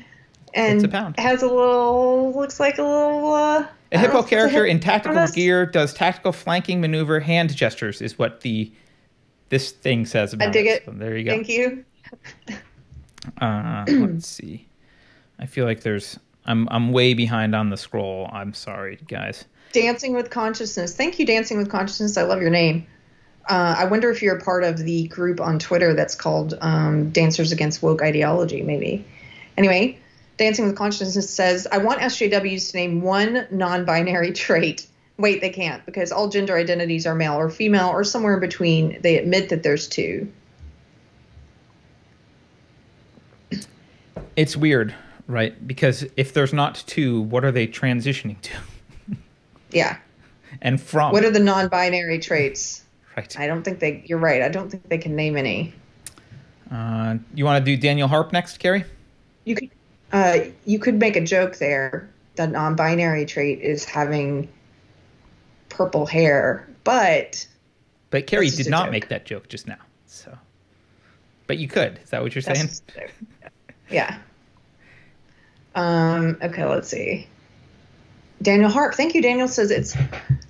And It's a pound. has a little, looks like a little. Uh, a hippo character in tactical gear does tactical flanking maneuver hand gestures is what the this thing says about I dig it. So there you go. Thank you. Uh, let's see. I feel like there's I'm I'm way behind on the scroll. I'm sorry, guys. Dancing with Consciousness. Thank you, Dancing with Consciousness. I love your name. Uh, I wonder if you're a part of the group on Twitter that's called um, Dancers Against Woke Ideology, maybe. Anyway, Dancing with Consciousness says, I want SJWs to name one non binary trait. Wait, they can't because all gender identities are male or female or somewhere in between. They admit that there's two. It's weird, right? Because if there's not two, what are they transitioning to? Yeah. And from What are the non binary traits? right? I don't think they, you're right. I don't think they can name any. Uh, you want to do Daniel Harp next, Keri? You could uh, you could make a joke there. The non-binary trait is having purple hair, but But Keri did not joke. make that joke just now. So, but you could. Is that what you're that's saying? just a joke. yeah. Um. Okay. Let's see. Daniel Harp, thank you. Daniel says it's.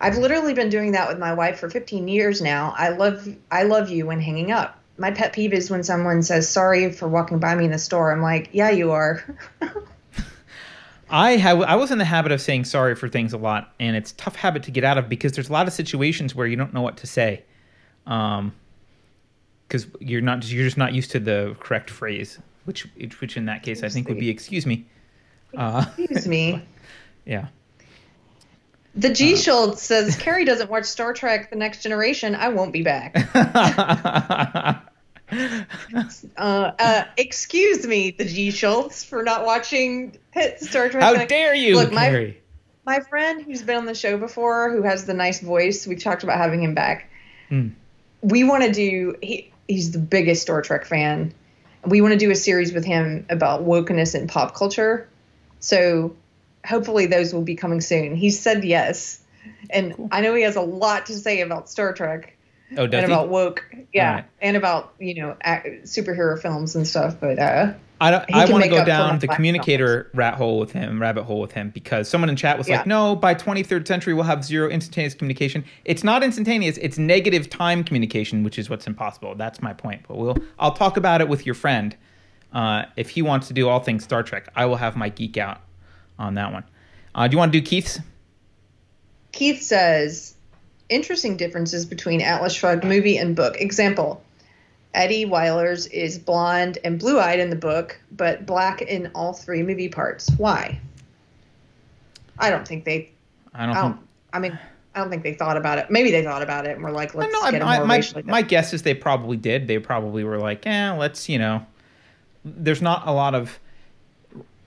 I've literally been doing that with my wife for 15 years now. I love I love you when hanging up. My pet peeve is when someone says sorry for walking by me in the store. I'm like, yeah, you are. I have I was in the habit of saying sorry for things a lot, and it's a tough habit to get out of because there's a lot of situations where you don't know what to say, um, because you're not you're just not used to the correct phrase, which which in that case I think would be excuse me. Uh, Excuse me. yeah. The G Shield says Keri doesn't watch Star Trek: The Next Generation. I won't be back. Uh, uh, excuse me, the G Schultz, for not watching Star Trek. How dare you, Look, my Keri? my friend who's been on the show before, who has the nice voice, we've talked about having him back. Hmm. We want to do. He he's the biggest Star Trek fan. We want to do a series with him about wokeness and pop culture. So hopefully those will be coming soon. He said yes, and I know he has a lot to say about Star Trek Oh, does and he? about woke, yeah, Alright. and about you know superhero films and stuff. But uh, I don't. He I can want to go down the black communicator rat hole with him, rabbit hole with him, because someone in chat was Yeah. like, "No, by 23rd century we'll have zero instantaneous communication." It's not instantaneous; it's negative time communication, which is what's impossible. That's my point. But we'll. I'll talk about it with your friend. Uh, if he wants to do all things Star Trek, I will have my geek out on that one. Uh, do you want to do Keith's? Keith says interesting differences between Atlas Shrugged movie and book. Example: Eddie Weilers is blonde and blue eyed in the book, but black in all three movie parts. Why? I don't think they. I don't. I don't. think, I mean, I don't think they thought about it. Maybe they thought about it and were like, let's no, I, get I- more my, racially. my guess is they probably did. They probably were like, eh, let's, you know, there's not a lot of.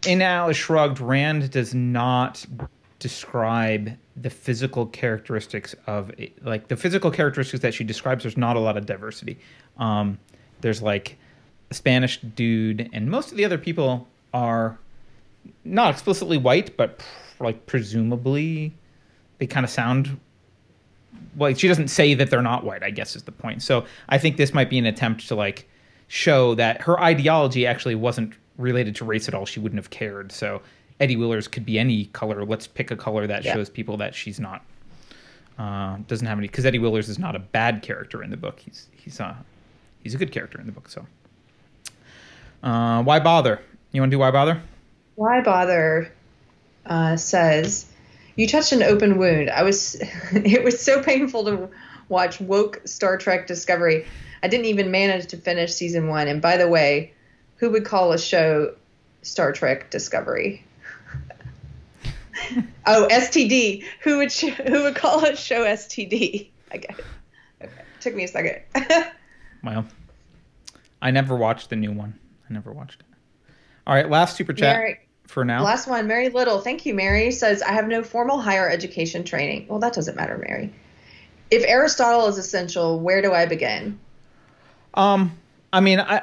In Atlas Shrugged, Rand does not describe the physical characteristics of like the physical characteristics that she describes. There's not a lot of diversity. Um, there's like a Spanish dude, and most of the other people are not explicitly white, but like presumably they kind of sound like she doesn't say that they're not white i guess is the point so i think this might be an attempt to like show that her ideology actually wasn't related to race at all she wouldn't have cared so eddie wheeler's could be any color let's pick a color that Yeah. shows people that she's not uh, doesn't have any because eddie wheeler's is not a bad character in the book he's he's uh he's a good character in the book so uh, why bother you want to do why bother Why bother? Uh, says, you touched an open wound. I was, it was so painful to watch woke Star Trek Discovery. I didn't even manage to finish season one. And by the way, who would call a show Star Trek Discovery? oh, STD. Who would sh- who would call a show STD? I get it. Okay, took me a second. Well, I never watched the new one. I never watched it. All right, last super chat Mary, for now. Last one, Mary Little. Thank you, Mary. Says, I have no formal higher education training. Well, that doesn't matter, Mary. If Aristotle is essential, where do I begin? Um, I mean, I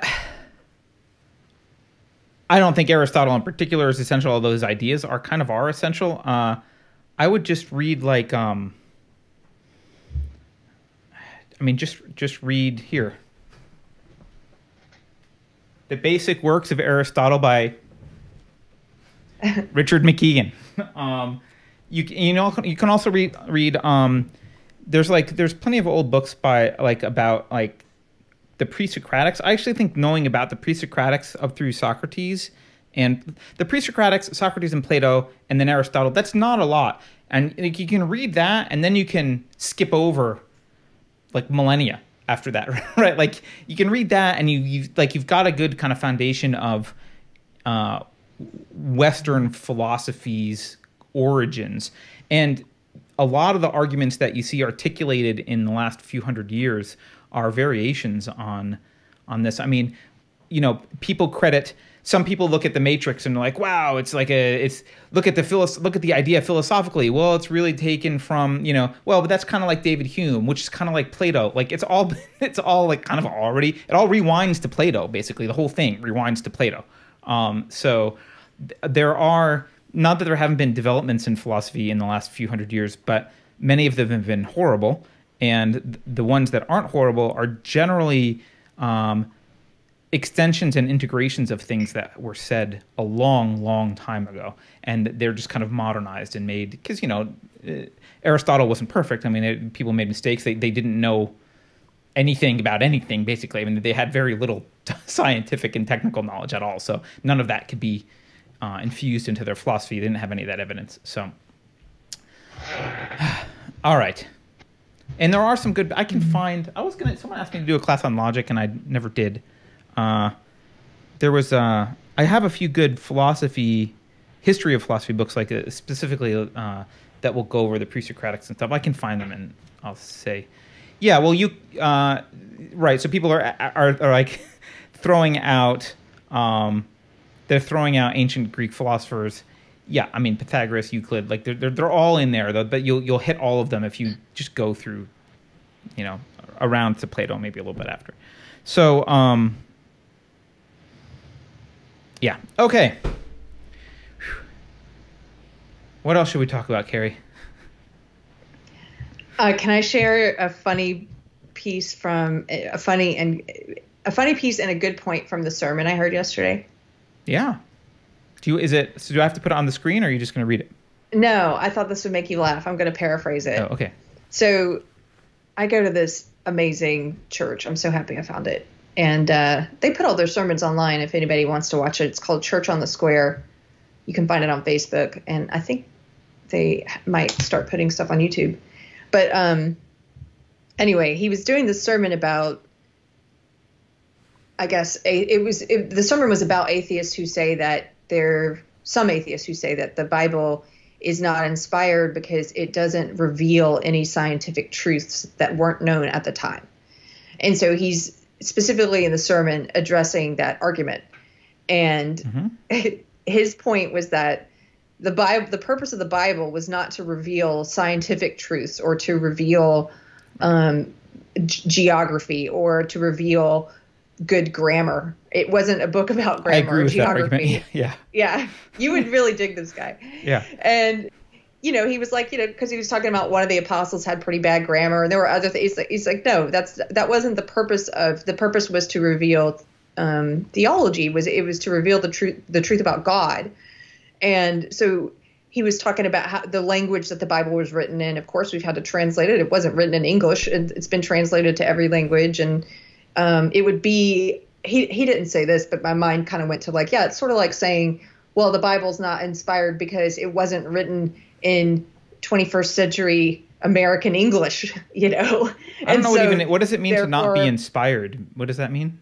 I don't think Aristotle in particular is essential. Although his ideas are kind of are essential. Uh, I would just read like um. I mean, just just read here. The basic works of Aristotle by Richard McKeon. Um, you you know you can also read read um, there's like there's plenty of old books by like about like the pre-Socratics. I actually think knowing about the pre-Socratics up through Socrates and the pre-Socratics, Socrates and Plato, and then Aristotle. That's not a lot, and you can read that, and then you can skip over like millennia after that, right? Like you can read that, and you you like you've got a good kind of foundation of uh, Western philosophy's origins, and a lot of the arguments that you see articulated in the last few hundred years are variations on on this. I mean, you know, people credit some people look at the Matrix and like, "Wow, it's like a it's look at the philos- look at the idea philosophically." Well, it's really taken from you know, well, but that's kind of like David Hume, which is kind of like Plato. Like it's all it's all like kind of already it all rewinds to Plato. Basically, the whole thing rewinds to Plato. Um, so th- there are not that there haven't been developments in philosophy in the last few hundred years, but many of them have been horrible, and the ones that aren't horrible are generally um, extensions and integrations of things that were said a long, long time ago, and they're just kind of modernized and made because you know uh, Aristotle wasn't perfect. I mean, it, people made mistakes. They they didn't know anything about anything basically. I mean, they had very little scientific and technical knowledge at all, so none of that could be uh, infused into their philosophy. They didn't have any of that evidence. So, all right. And there are some good. I can find. I was gonna. Someone asked me to do a class on logic, and I never did. Uh, there was. Uh, I have a few good philosophy, history of philosophy books, like uh, specifically uh, that will go over the pre-Socratics and stuff. I can find them, and I'll say, yeah. Well, you uh, right. So people are are, are like throwing out. Um, they're throwing out ancient Greek philosophers. Yeah, I mean Pythagoras, Euclid, like they're they're, they're all in there, though. But you'll you'll hit all of them if you just go through, you know, around to Plato, maybe a little bit after. So, um, yeah, okay. What else should we talk about, Keri? Uh, can I share a funny piece from a funny and a funny piece and a good point from the sermon I heard yesterday? Yeah. Do you is it? So do I have to put it on the screen, or are you just going to read it? No, I thought this would make you laugh. I'm going to paraphrase it. Oh, okay. So I go to this amazing church. I'm so happy I found it. And uh, they put all their sermons online if anybody wants to watch it. It's called Church on the Square. You can find it on Facebook. And I think they might start putting stuff on YouTube. But um, anyway, he was doing this sermon about I guess it was it, the sermon was about atheists who say that there some atheists who say that the Bible is not inspired because it doesn't reveal any scientific truths that weren't known at the time. And so he's specifically in the sermon addressing that argument. And mm-hmm. his point was that the Bible, the purpose of the Bible was not to reveal scientific truths or to reveal um, g- geography or to reveal good grammar. It wasn't a book about grammar or geography. Yeah. Yeah. You would really dig this guy. Yeah. And you know, he was like, you know, because he was talking about one of the apostles had pretty bad grammar, and there were other things. He's like, he's like, no, that's that wasn't the purpose of the purpose was to reveal um, theology. Was it was to reveal the truth the truth about God, and so he was talking about how the language that the Bible was written in. Of course, we've had to translate it. It wasn't written in English. It's been translated to every language, and um, it would be. He he didn't say this, but my mind kind of went to like, yeah, it's sort of like saying, well, the Bible's not inspired because it wasn't written in 21st century American English, you know. I don't know so, what even what does it mean to not be inspired? What does that mean?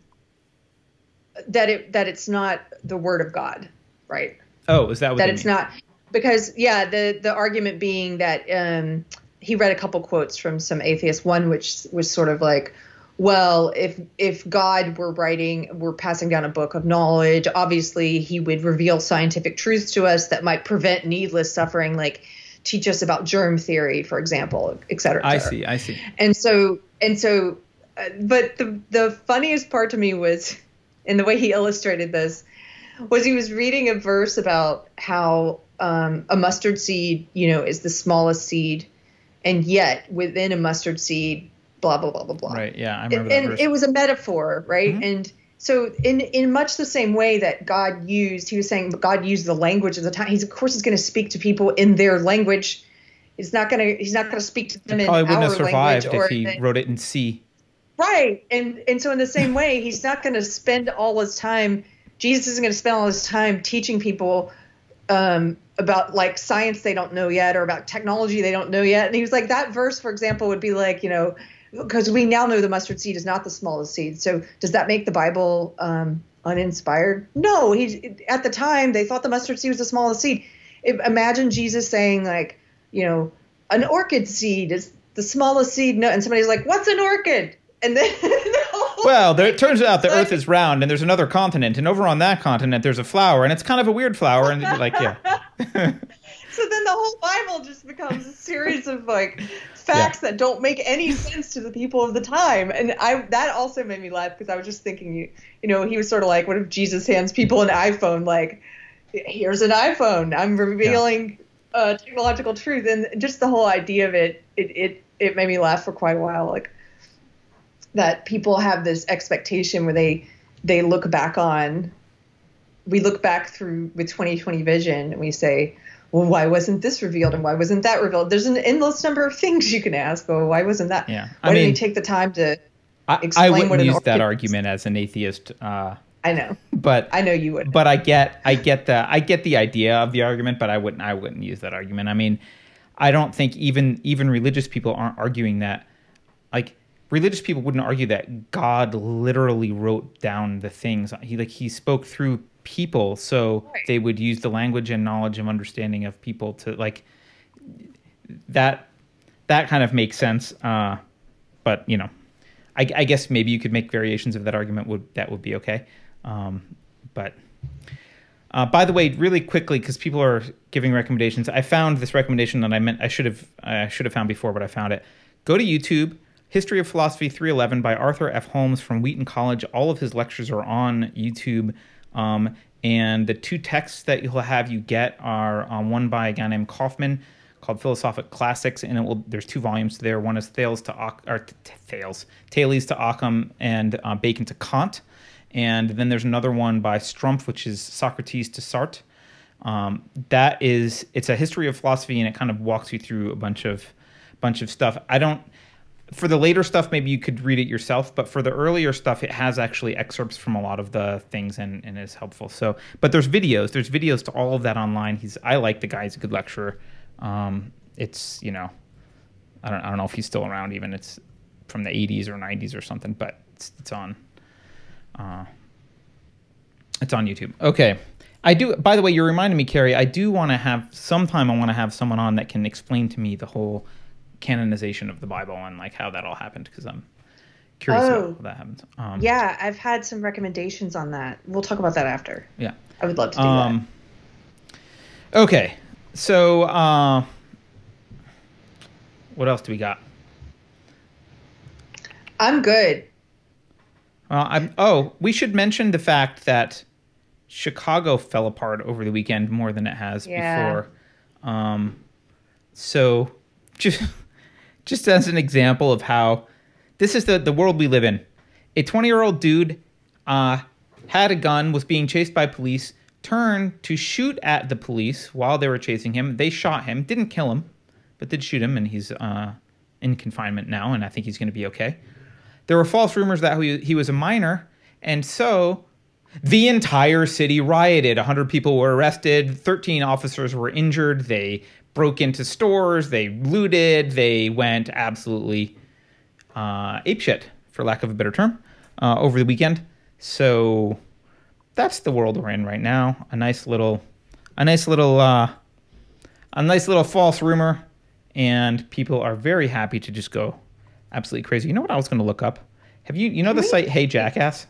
That it that it's not the word of God, right? Oh, is that what that it's mean? not because yeah, the the argument being that um, he read a couple quotes from some atheists, one which was sort of like, well, if if God were writing, were passing down a book of knowledge, obviously he would reveal scientific truths to us that might prevent needless suffering, like teach us about germ theory, for example, et cetera. Et cetera. I see, I see. And so and so, uh, but the the funniest part to me was, in the way he illustrated this, was he was reading a verse about how um, a mustard seed, you know, is the smallest seed, and yet within a mustard seed blah blah blah blah blah. Right. Yeah, I remember. And, and it was a metaphor, right? Mm-hmm. And so in in much the same way that God used, he was saying God used the language of the time. He's of course he's going to speak to people in their language. He's not going to he's not going to speak to them he in probably wouldn't have survived if he the, wrote it in C. Right. And and so in the same way, he's not going to spend all his time. Jesus isn't going to spend all his time teaching people um, about like science they don't know yet or about technology they don't know yet. And he was like, that verse, for example, would be like, you know, because we now know the mustard seed is not the smallest seed. So does that make the Bible um, uninspired? No. He at the time they thought the mustard seed was the smallest seed. imagine Jesus saying like, you know, an orchid seed is the smallest seed. No, and somebody's like, what's an orchid? And then well, there, it turns out the Earth is round, and there's another continent, and over on that continent there's a flower, and it's kind of a weird flower, and like, yeah. so then the whole Bible just becomes a series of like facts yeah. that don't make any sense to the people of the time. And I that also made me laugh because I was just thinking, you, you know, he was sort of like, what if Jesus hands people an iPhone? Like, here's an iPhone. I'm revealing yeah. uh, technological truth, and just the whole idea of it, it, it, it made me laugh for quite a while. Like that people have this expectation where they they look back on we look back through with 2020 vision and we say well, why wasn't this revealed and why wasn't that revealed? There's an endless number of things you can ask. Well, why wasn't that? Yeah. I why mean, did he take the time to I, explain I wouldn't what use that argument as an atheist. Uh, I know, but I know you would. But I get, I get the, I get the idea of the argument, but I wouldn't, I wouldn't use that argument. I mean, I don't think even even religious people aren't arguing that. Like religious people wouldn't argue that God literally wrote down the things. He like he spoke through people. So right. they would use the language and knowledge and understanding of people to like that that kind of makes sense uh, but you know I, I, guess maybe you could make variations of that argument would that would be okay. Um, but uh, by the way really quickly because people are giving recommendations i found this recommendation that i meant i should have i should have found before but i found it. Go to youtube history of philosophy 311 by arthur f. Holmes from wheaton college. All of his lectures are on youtube um, and the two texts that you'll have you get are um, one by a guy named Kaufman called Philosophic Classics, and it will. There's two volumes there. One is Thales to Oc- or Thales, Thales to Occam, and uh, Bacon to Kant. And then there's another one by Stumpf, which is Socrates to Sartre. Um, that is, it's a history of philosophy, and it kind of walks you through a bunch of bunch of stuff. I don't for the later stuff, maybe you could read it yourself, but for the earlier stuff, it has actually excerpts from a lot of the things and, and is helpful. So, but there's videos. There's videos to all of that online. He's I like the guy. He's a good lecturer. Um, it's you know, I don't I don't know if he's still around. Even it's from the 80s or 90s or something, but it's, it's on. Uh, it's on YouTube. Okay. I do. By the way, you're reminding me, Keri. I do want to have sometime. I want to have someone on that can explain to me the whole canonization of the Bible and like how that all happened because I'm curious Oh. about how that happened. Um, Yeah, I've had some recommendations on that. We'll talk about that after. Yeah. I would love to do that. Um, okay. So, uh, what else do we got? I'm good. Well, I'm, oh, we should mention the fact that Chicago fell apart over the weekend more than it has Yeah. before. Um, so, just just as an example of how this is the the world we live in. A 20 year old dude uh, had a gun, was being chased by police, turned to shoot at the police while they were chasing him. They shot him, didn't kill him, but did shoot him, and he's uh, in confinement now, and I think he's going to be okay. There were false rumors that he, he was a minor, and so the entire city rioted. 100 people were arrested, 13 officers were injured. They broke into stores, they looted, they went absolutely uh, apeshit, for lack of a better term, uh, over the weekend. So that's the world we're in right now. A nice little, a nice little, uh, a nice little false rumor, and people are very happy to just go absolutely crazy. You know what I was going to look up? Have you, you know, the site Hey Jackass?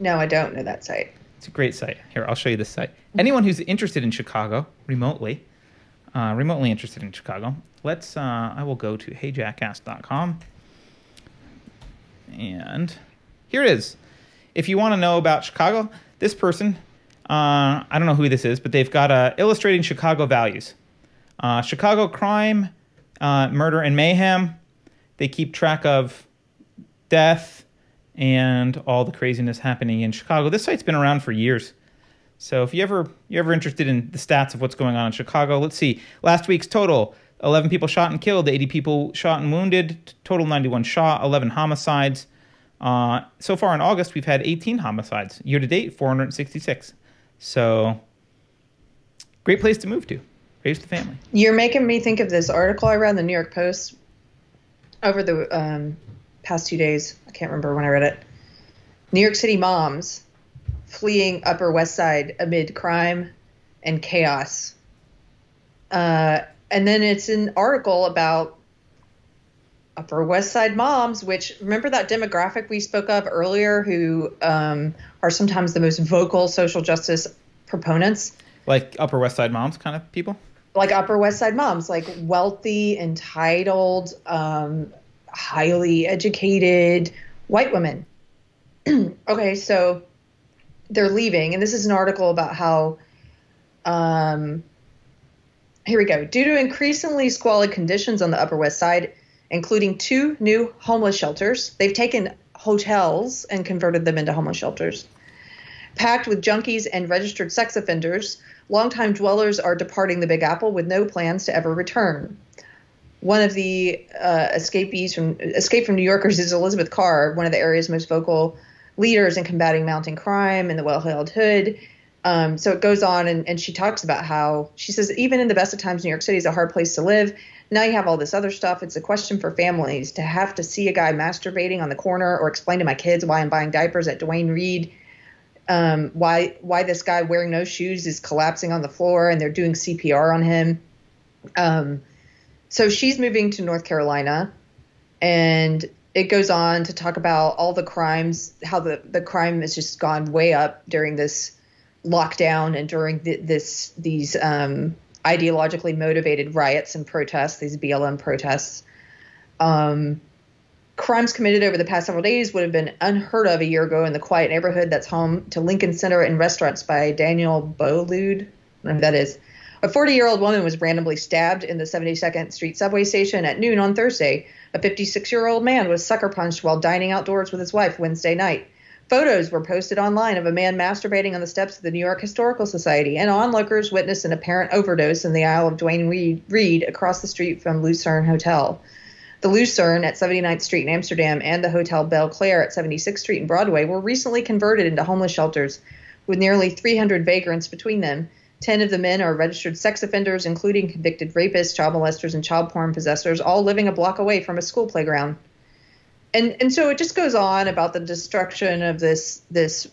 No, I don't know that site. It's a great site. Here, I'll show you this site. Anyone who's interested in Chicago remotely, uh, remotely interested in Chicago, let's. Uh, I will go to heyjackass.com, and here it is. If you want to know about Chicago, this person, uh, I don't know who this is, but they've got uh, illustrating Chicago values, uh, Chicago crime, uh, murder, and mayhem. They keep track of death and all the craziness happening in Chicago. This site's been around for years. So if you ever you're ever interested in the stats of what's going on in Chicago, let's see. Last week's total: 11 people shot and killed, 80 people shot and wounded, total 91 shot, 11 homicides. Uh, so far in August, we've had 18 homicides. Year to date, 466. So great place to move to. Raise the family. You're making me think of this article I read in the New York Post over the um, past two days. I can't remember when I read it. New York City moms fleeing Upper West Side amid crime and chaos. Uh, and then it's an article about Upper West Side moms, which remember that demographic we spoke of earlier who um, are sometimes the most vocal social justice proponents? Like Upper West Side moms kind of people. like Upper West Side moms, like wealthy, entitled, um, highly educated white women. okay, so they're leaving, and this is an article about how. Um, here we go. Due to increasingly squalid conditions on the Upper West Side, including two new homeless shelters, they've taken hotels and converted them into homeless shelters. Packed with junkies and registered sex offenders, longtime dwellers are departing the Big Apple with no plans to ever return. One of the uh, escapees from Escape from New Yorkers is Elizabeth Carr, one of the area's most vocal leaders in combating mounting crime and the well-held hood. Um, so it goes on, and, and she talks about how she says even in the best of times, New York City is a hard place to live. Now you have all this other stuff. It's a question for families to have to see a guy masturbating on the corner or explain to my kids why I'm buying diapers at Duane Reade um, why why this guy wearing no shoes is collapsing on the floor and they're doing CPR on him. Um, so she's moving to North Carolina, and it goes on to talk about all the crimes, how the the crime has just gone way up during this lockdown and during the, this these um, ideologically motivated riots and protests, these BLM protests. Um, crimes committed over the past several days would have been unheard of a year ago in the quiet neighborhood that's home to Lincoln Center and restaurants by Daniel who that is. A 40 year old woman was randomly stabbed in the 72nd Street subway station at noon on Thursday. A 56 year old man was sucker punched while dining outdoors with his wife Wednesday night. Photos were posted online of a man masturbating on the steps of the New York Historical Society, and onlookers witnessed an apparent overdose in the aisle of Duane Reade, across the street from Lucerne Hotel. The Lucerne at 79th Street in Amsterdam and the Hotel Belleclaire at 76th Street in Broadway were recently converted into homeless shelters, with nearly 300 vagrants between them. Ten of the men are registered sex offenders, including convicted rapists, child molesters, and child porn possessors, all living a block away from a school playground. and and so it just goes on about the destruction of this this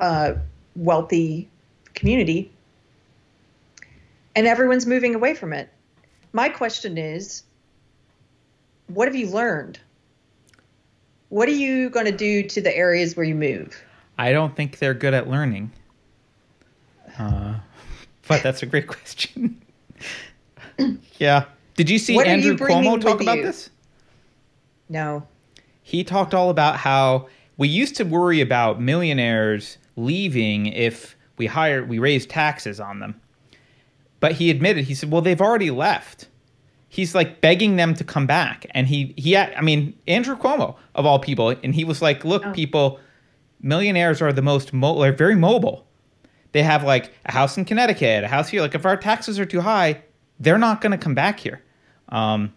uh, wealthy community, and everyone's moving away from it. My question is, what have you learned? What are you going to do to the areas where you move? I don't think they're good at learning. Uh, but that's a great question. yeah. Did you see What Andrew you Cuomo talk about you? this? No. He talked all about how we used to worry about millionaires leaving if we hired we raised taxes on them. But he admitted he said, "Well, they've already left." He's like begging them to come back, and he he I mean Andrew Cuomo of all people, and he was like, "Look, Oh. people, millionaires are the most mo- they're very mobile. They have like a house in Connecticut, a house here. Like if our taxes are too high, they're not going to come back here." Um,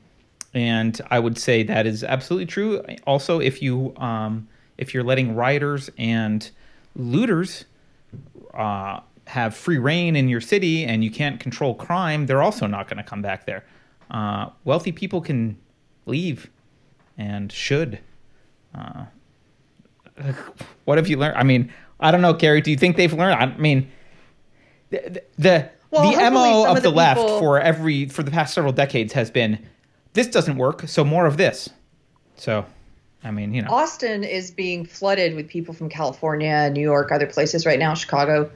and I would say that is absolutely true. Also, if you um, if you're letting rioters and looters uh, have free reign in your city and you can't control crime, they're also not going to come back there. Uh, wealthy people can leave and should. Uh, what have you learned? I mean, I don't know, Keri. Do you think they've learned? I mean, the the, Well, the mo of of the, the left people- for every for the past several decades has been this doesn't work, so more of this. So, I mean, you know, Austin is being flooded with people from California, New York, other places right now, Chicago.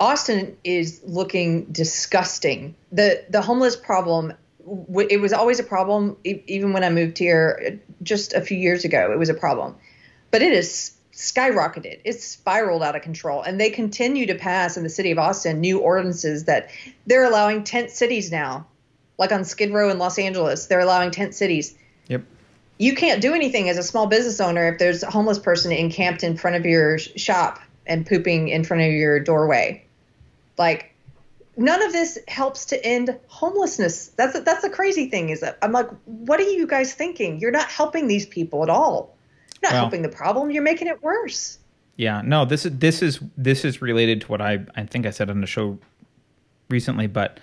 Austin is looking disgusting. The the homeless problem it was always a problem even when I moved here just a few years ago. It was a problem. But it is skyrocketed. It's spiraled out of control and they continue to pass in the city of Austin new ordinances that they're allowing tent cities now. Like on Skid Row in Los Angeles, they're allowing tent cities yep. you can't do anything as a small business owner if there's a homeless person encamped in front of your shop and pooping in front of your doorway. Like none of this helps to end homelessness. That's that's the crazy thing is that I'm like, what are you guys thinking? You're not helping these people at all. You're not Well- helping the problem. You're making it worse. Yeah, no, this is this is this is related to what I I think I said on the show recently, but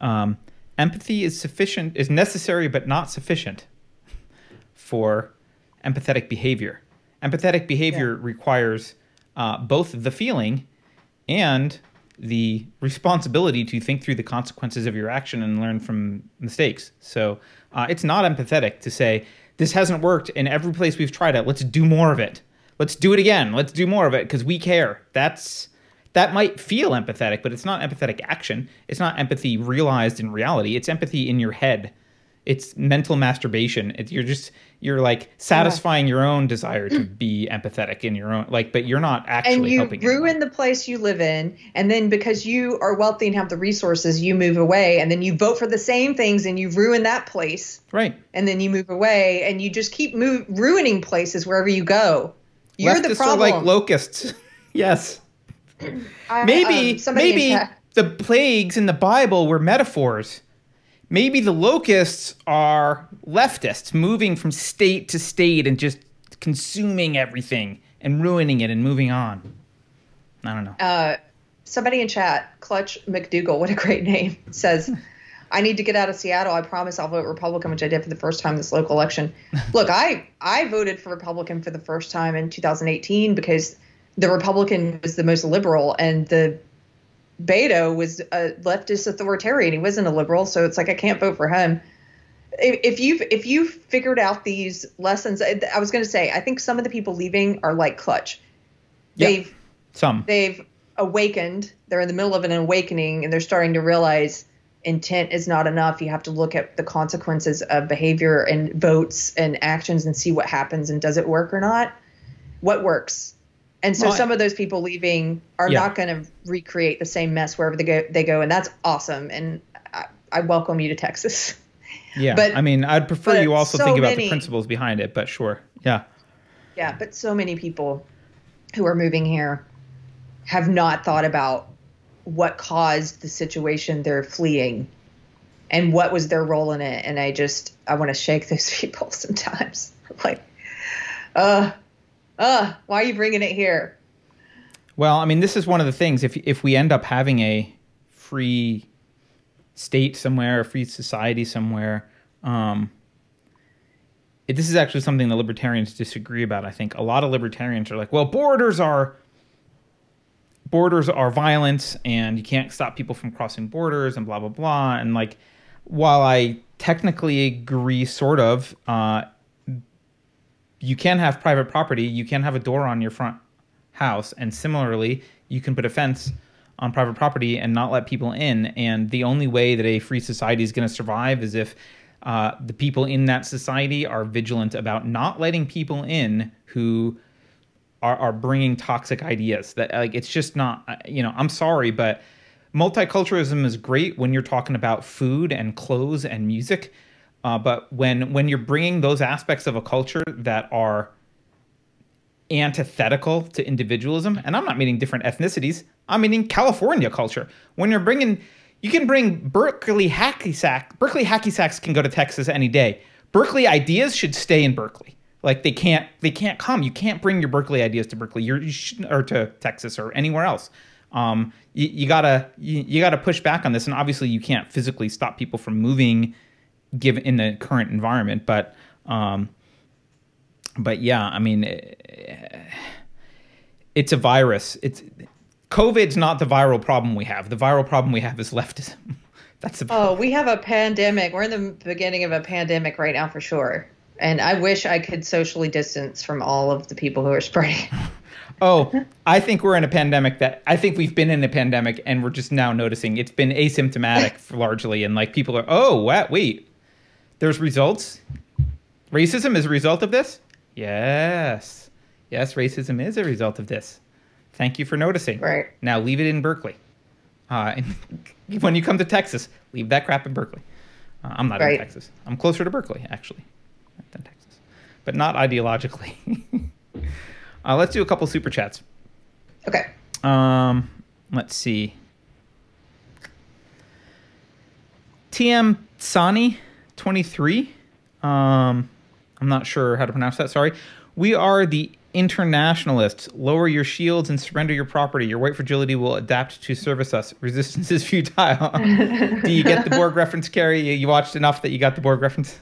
um, empathy is sufficient is necessary but not sufficient for empathetic behavior. Empathetic behavior requires uh, both the feeling and the responsibility to think through the consequences of your action and learn from mistakes. So uh, it's not empathetic to say this hasn't worked in every place we've tried it. Let's do more of it. Let's do it again. Let's do more of it because we care. That's that might feel empathetic, but it's not empathetic action. It's not empathy realized in reality. It's empathy in your head. It's mental masturbation. It, you're just you're like satisfying your own desire to be empathetic in your own like, but you're not actually and you helping. ruin anyone. the place you live in and then because you are wealthy and have the resources you move away and then you vote for the same things and you ruin that place right. and then you move away and you just keep move, ruining places wherever you go. You're the Leftists problem. are like locusts. yes. I- Maybe um, maybe the plagues in the Bible were metaphors. Maybe the locusts are leftists moving from state to state and just consuming everything and ruining it and moving on. I don't know. uh, somebody in chat, Clutch McDougal, what a great name, says, I need to get out of Seattle. I promise I'll vote Republican, which I did for the first time this local election. Look, I, I voted for Republican for the first time in 2018 because the Republican was the most liberal and the Beto was a leftist authoritarian. He wasn't a liberal, so it's like I can't vote for him. If you've if you've figured out these lessons, I was going to say I think some of the people leaving are like Clutch. Yep. They've Some. they've awakened. They're in the middle of an awakening and they're starting to realize intent is not enough. You have to look at the consequences of behavior and votes and actions and see what happens and does it work or not? What works? And so Well, some of those people leaving are Yeah. not going to recreate the same mess wherever they go, they go and that's awesome. And I, I welcome you to Texas. Yeah. but- I mean, I'd prefer you also so think about the principles behind it, but sure. Yeah. Yeah, but so many people who are moving here have not thought about what caused the situation they're fleeing and what was their role in it. And I just, I want to shake those people sometimes. like, uh, uh, why are you bringing it here? Well, I mean, this is one of the things. If if we end up having a free state somewhere, a free society somewhere, um, this is actually something the libertarians disagree about. I think a lot of libertarians are like, well, borders are borders are violence and you can't stop people from crossing borders and blah blah blah and like while i technically agree sort of uh, you can have private property you can have a door on your front house and similarly you can put a fence on private property and not let people in and the only way that a free society is going to survive is if uh, the people in that society are vigilant about not letting people in who are, are bringing toxic ideas that like it's just not uh, you know i'm sorry but multiculturalism is great when you're talking about food and clothes and music uh, but when when you're bringing those aspects of a culture that are antithetical to individualism and i'm not meaning different ethnicities i'm meaning california culture when you're bringing you can bring berkeley hacky sack berkeley hacky sacks can go to texas any day berkeley ideas should stay in berkeley like they can't they can't come. You can't bring your Berkeley ideas to Berkeley. You're, you should, or to Texas or anywhere else. Um, you, you gotta you, you, gotta push back on this, and obviously you can't physically stop people from moving, given in the current environment. But um, but yeah, I mean, it's a virus. It's COVID's not the viral problem we have. The viral problem we have is leftism. That's the oh, we have a pandemic. We're in the beginning of a pandemic right now for sure. And I wish I could socially distance from all of the people who are spreading. oh, I think we're in a pandemic that I think we've been in a pandemic and we're just now noticing it's been asymptomatic largely. And like people are, oh, what? Wait, there's results. Racism is a result of this? Yes. Yes, racism is a result of this. Thank you for noticing. Right. Now leave it in Berkeley. Uh, when you come to Texas, leave that crap in Berkeley. Uh, I'm not right. in Texas. I'm closer to Berkeley, actually than Texas, but not ideologically. uh, let's do a couple super chats. Okay. Um, let's see. TM Sani, 23. Um, I'm not sure how to pronounce that. Sorry. We are the internationalists. Lower your shields and surrender your property. Your white fragility will adapt to service us. Resistance is futile. Do you get the Borg reference, Keri? You watched enough that you got the Borg reference?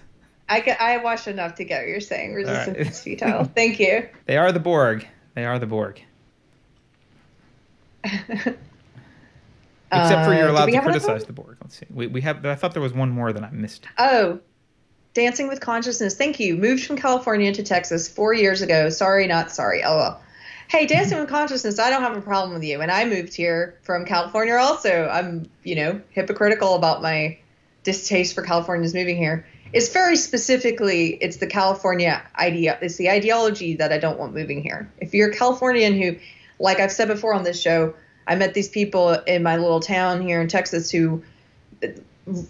I, I watched enough to get what you're saying. Resistance right. is futile. Thank you. They are the Borg. They are the Borg. Except for you're uh, allowed to criticize the Borg. Let's see. We, we have. I thought there was one more that I missed. Oh, Dancing with Consciousness. Thank you. Moved from California to Texas four years ago. Sorry, not sorry. Oh Hey, Dancing with Consciousness. I don't have a problem with you. And I moved here from California. Also, I'm you know hypocritical about my distaste for Californians moving here it's very specifically it's the California idea it's the ideology that I don't want moving here. If you're a Californian who like I've said before on this show, I met these people in my little town here in Texas who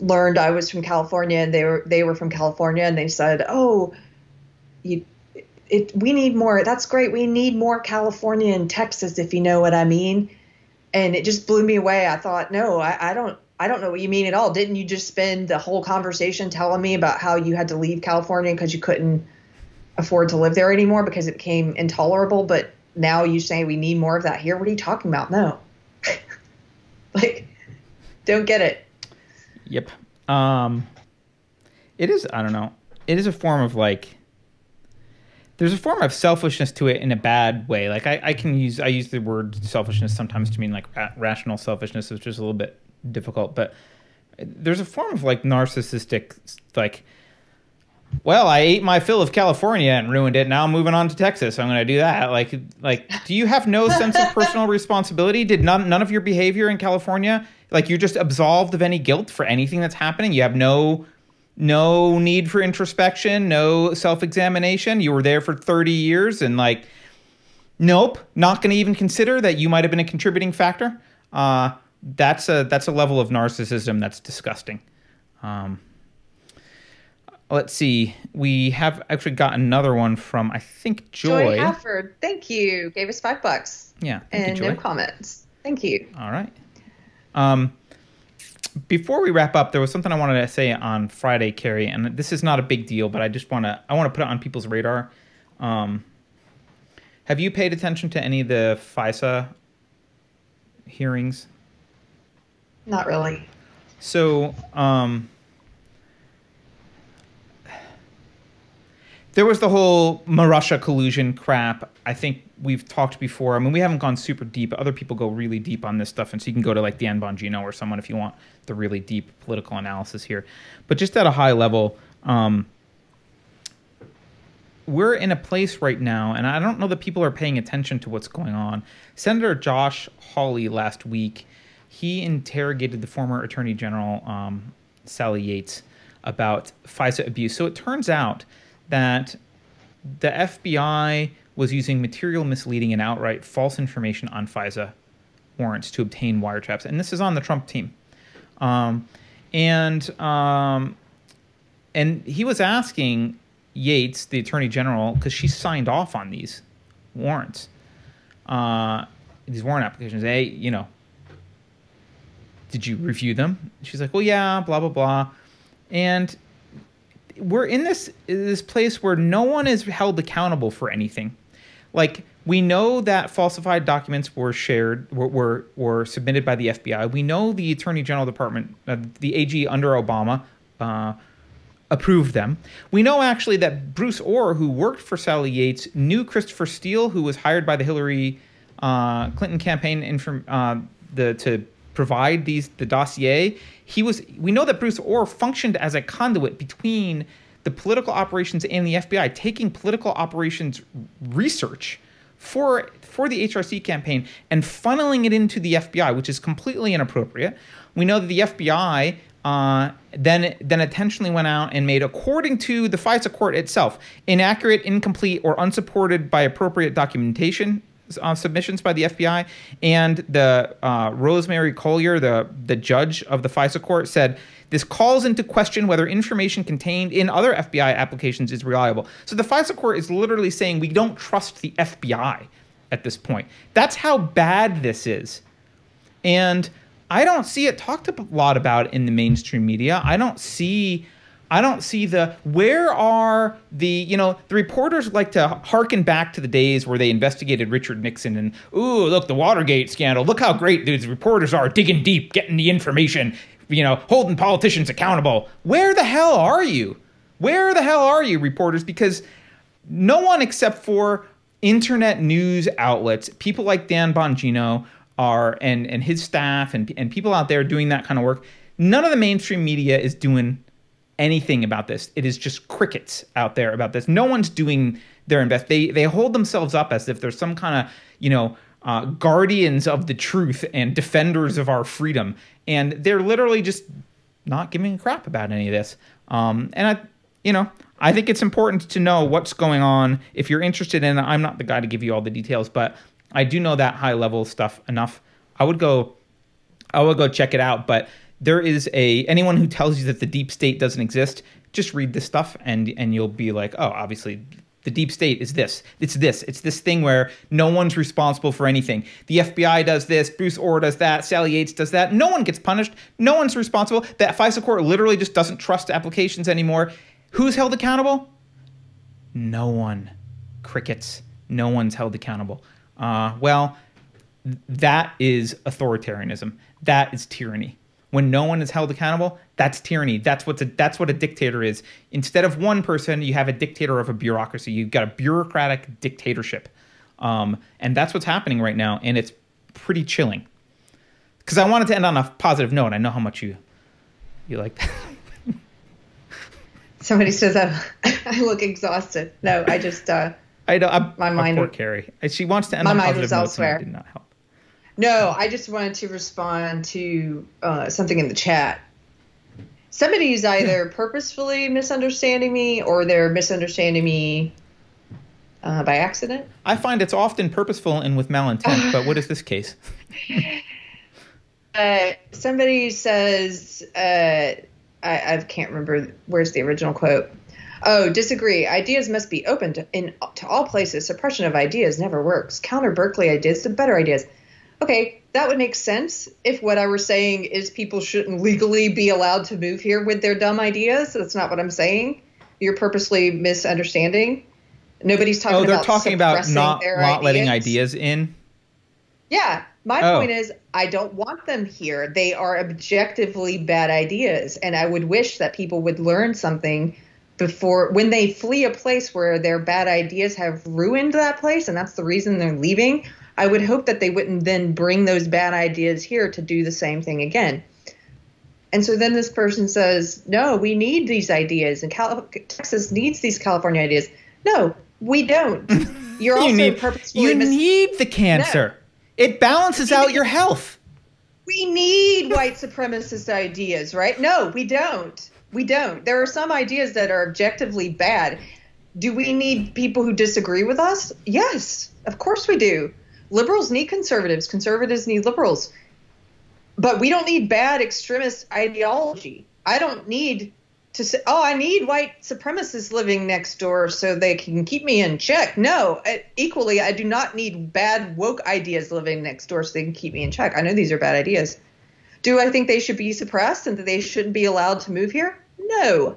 learned I was from California and they were they were from California and they said, "Oh, you it we need more. That's great. We need more California and Texas if you know what I mean." And it just blew me away. I thought, "No, I, I don't I don't know what you mean at all. Didn't you just spend the whole conversation telling me about how you had to leave California because you couldn't afford to live there anymore because it became intolerable? But now you say we need more of that here. What are you talking about? No. like, don't get it. Yep. Um, it is, I don't know. It is a form of like, there's a form of selfishness to it in a bad way. Like I, I can use I use the word selfishness sometimes to mean like ra- rational selfishness, which is a little bit difficult, but there's a form of like narcissistic, like, well, I ate my fill of California and ruined it. Now I'm moving on to Texas. I'm going to do that. Like, like, do you have no sense of personal responsibility? Did none none of your behavior in California, like, you're just absolved of any guilt for anything that's happening? You have no no need for introspection, no self examination. You were there for 30 years and like, nope, not going to even consider that you might have been a contributing factor. Uh, that's a that's a level of narcissism that's disgusting. Um, let's see. We have actually got another one from I think Joy. Joy Hafford. Thank you. Gave us five bucks. Yeah. and you, no comments. Thank you. All right. Um, before we wrap up, there was something I wanted to say on Friday, Keri, and this is not a big deal, but I just want to I want to put it on people's radar. Um, have you paid attention to any of the FISA hearings? Not really. So, um, there was the whole Marussia collusion crap. I think we've talked before. I mean, we haven't gone super deep. Other people go really deep on this stuff, and so you can go to like Dan Bongino or someone if you want the really deep political analysis here. But just at a high level, um, we're in a place right now, and I don't know that people are paying attention to what's going on. Senator Josh Hawley last week, he interrogated the former Attorney General um, Sally Yates about FISA abuse. So it turns out that the FBI was using material misleading and outright false information on FISA warrants to obtain wiretaps, and this is on the Trump team. Um, and um, and he was asking Yates, the Attorney General, because she signed off on these warrants, uh, these warrant applications. Hey, you know, did you review them? She's like, well, yeah, blah blah blah, and we're in this this place where no one is held accountable for anything. Like we know that falsified documents were shared were were, were submitted by the FBI. We know the Attorney General Department, uh, the AG under Obama. Uh, approved them. We know actually that Bruce Ohr, who worked for Sally Yates, knew Christopher Steele, who was hired by the Hillary uh, Clinton campaign inform, uh, the, to provide these the dossier. He was. We know that Bruce Ohr functioned as a conduit between the political operations and the FBI, taking political operations research for for the HRC campaign and funneling it into the FBI, which is completely inappropriate. We know that the FBI uh, then then intentionally went out and made, according to the FISA court itself, inaccurate, incomplete, or unsupported by appropriate documentation uh, submissions by the FBI. And the uh, Rosemary Collyer, the the judge of the FISA court, said this calls into question whether information contained in other FBI applications is reliable. So the FISA court is literally saying we don't trust the FBI at this point. That's how bad this is. And I don't see it talked a lot about in the mainstream media. I don't see I don't see the where are the you know the reporters like to harken back to the days where they investigated Richard Nixon and ooh look the Watergate scandal. Look how great these reporters are digging deep getting the information you know holding politicians accountable. Where the hell are you? Where the hell are you reporters? Because no one except for internet news outlets people like Dan Bongino are and and his staff and and people out there doing that kind of work. None of the mainstream media is doing anything about this. It is just crickets out there about this. No one's doing their invest. They they hold themselves up as if there's some kind of you know uh, guardians of the truth and defenders of our freedom, and they're literally just not giving a crap about any of this. Um, and I, you know, I think it's important to know what's going on. If you're interested in, I'm not the guy to give you all the details, but I do know that high level stuff enough. I would go I would go check it out, but there is a anyone who tells you that the deep state doesn't exist, just read this stuff and and you'll be like, "Oh, obviously the deep state is this. It's this. It's this thing where no one's responsible for anything. The FBI does this, Bruce Ohr does that, Sally Yates does that. No one gets punished. No one's responsible. That FISA court literally just doesn't trust applications anymore. Who's held accountable? No one. Crickets. No one's held accountable. Uh, well, that is authoritarianism. That is tyranny. When no one is held accountable, that's tyranny. That's what's a, that's what a dictator is. Instead of one person, you have a dictator of a bureaucracy. You've got a bureaucratic dictatorship, um, and that's what's happening right now. And it's pretty chilling. Because I wanted to end on a positive note. I know how much you you like that. Somebody says I, I look exhausted. No, I just. Uh, I don't. I, my mind. Poor Keri. She wants to end my on a positive note. My mind was elsewhere. Did not help. No, I just wanted to respond to uh, something in the chat. Somebody's either purposefully misunderstanding me or they're misunderstanding me uh, by accident. I find it's often purposeful and with malintent, but what is this case? uh, somebody says, uh, I, I can't remember where's the original quote. Oh, disagree. Ideas must be open to, in, to all places. Suppression of ideas never works. Counter Berkeley ideas to better ideas. Okay, that would make sense if what I was saying is people shouldn't legally be allowed to move here with their dumb ideas. That's not what I'm saying. You're purposely misunderstanding. Nobody's talking oh, they're about talking about not, not letting ideas in. Yeah, my oh. point is, I don't want them here. They are objectively bad ideas, and I would wish that people would learn something before when they flee a place where their bad ideas have ruined that place and that's the reason they're leaving i would hope that they wouldn't then bring those bad ideas here to do the same thing again and so then this person says no we need these ideas and Cal- texas needs these california ideas no we don't you're also need, purposefully you mis- need the cancer. It balances out your health. we need white supremacist ideas, right? No, we don't. We don't. There are some ideas that are objectively bad. Do we need people who disagree with us? Yes, of course we do. Liberals need conservatives, conservatives need liberals. But we don't need bad extremist ideology. I don't need to say, oh, I need white supremacists living next door so they can keep me in check. No, I- equally, I do not need bad woke ideas living next door so they can keep me in check. I know these are bad ideas. Do I think they should be suppressed and that they shouldn't be allowed to move here? No.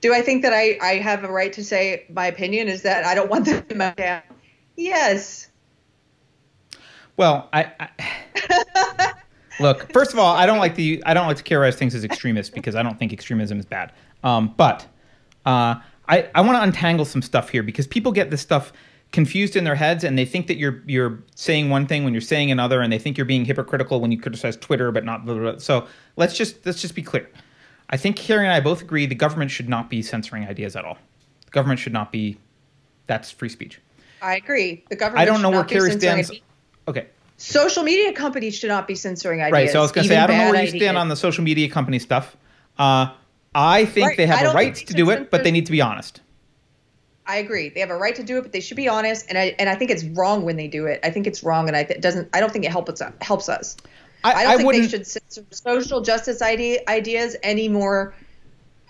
Do I think that I, I have a right to say my opinion is that I don't want them in my town? Yes. Well, I, I look. First of all, I don't like the I don't like to characterize things as extremist because I don't think extremism is bad. Um, but uh, I I want to untangle some stuff here because people get this stuff confused in their heads and they think that you're you're saying one thing when you're saying another and they think you're being hypocritical when you criticize Twitter but not blah, blah, blah. so let's just let's just be clear. I think Keri and I both agree the government should not be censoring ideas at all. The government should not be that's free speech. I agree. The government I don't know where Keri stands. ideas. Okay. Social media companies should not be censoring ideas. Right. So I was going to say, I don't know where you stand ideas. on the social media company stuff. Uh, I think Right. they have a right to do it, but they need to be honest. I agree. They have a right to do it, but they should be honest. And I and I think it's wrong when they do it. I think it's wrong, and I th- doesn't. I don't think it helps us. Helps us. I, I don't think they wouldn't. should censor social justice idea, ideas any more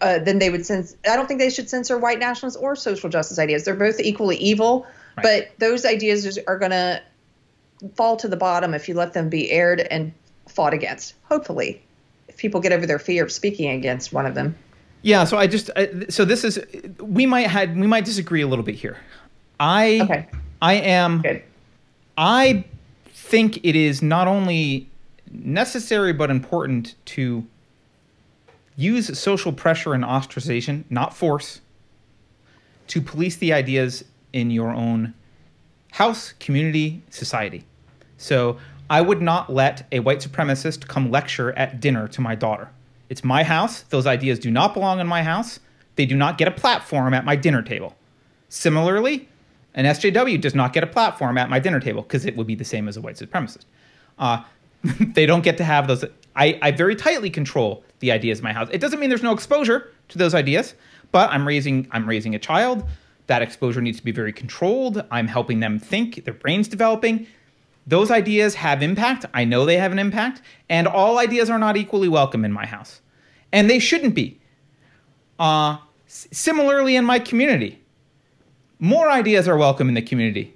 uh, than they would censor. I don't think they should censor white nationalists or social justice ideas. They're both equally evil, Right. but those ideas are going to fall to the bottom if you let them be aired and fought against. Hopefully, if people get over their fear of speaking against one of them. Yeah. So I just. I, so this is. We might had. We might disagree a little bit here. I. Okay. I am. Good. I think it is not only necessary but important to use social pressure and ostracization, not force, to police the ideas in your own house, community, society. So I would not let a white supremacist come lecture at dinner to my daughter. It's my house. Those ideas do not belong in my house. They do not get a platform at my dinner table. Similarly, an SJW does not get a platform at my dinner table because it would be the same as a white supremacist. Uh, they don't get to have those. I, I very tightly control the ideas in my house. It doesn't mean there's no exposure to those ideas, but I'm raising I'm raising a child. That exposure needs to be very controlled. I'm helping them think. Their brains developing. Those ideas have impact. I know they have an impact, and all ideas are not equally welcome in my house, and they shouldn't be. Uh, s- similarly, in my community, more ideas are welcome in the community.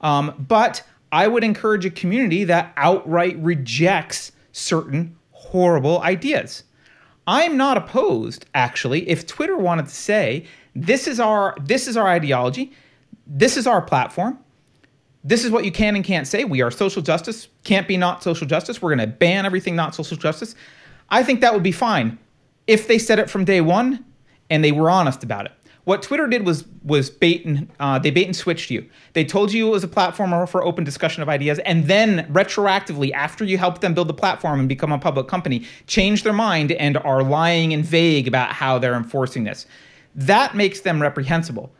Um, but I would encourage a community that outright rejects certain horrible ideas. I'm not opposed, actually, if Twitter wanted to say, this is our this is our ideology, this is our platform, this is what you can and can't say. We are social justice, can't be not social justice. We're going to ban everything not social justice. I think that would be fine if they said it from day one and they were honest about it. What Twitter did was was bait and uh, they bait and switched you. They told you it was a platform for open discussion of ideas, and then retroactively, after you helped them build the platform and become a public company, changed their mind and are lying and vague about how they're enforcing this. That makes them reprehensible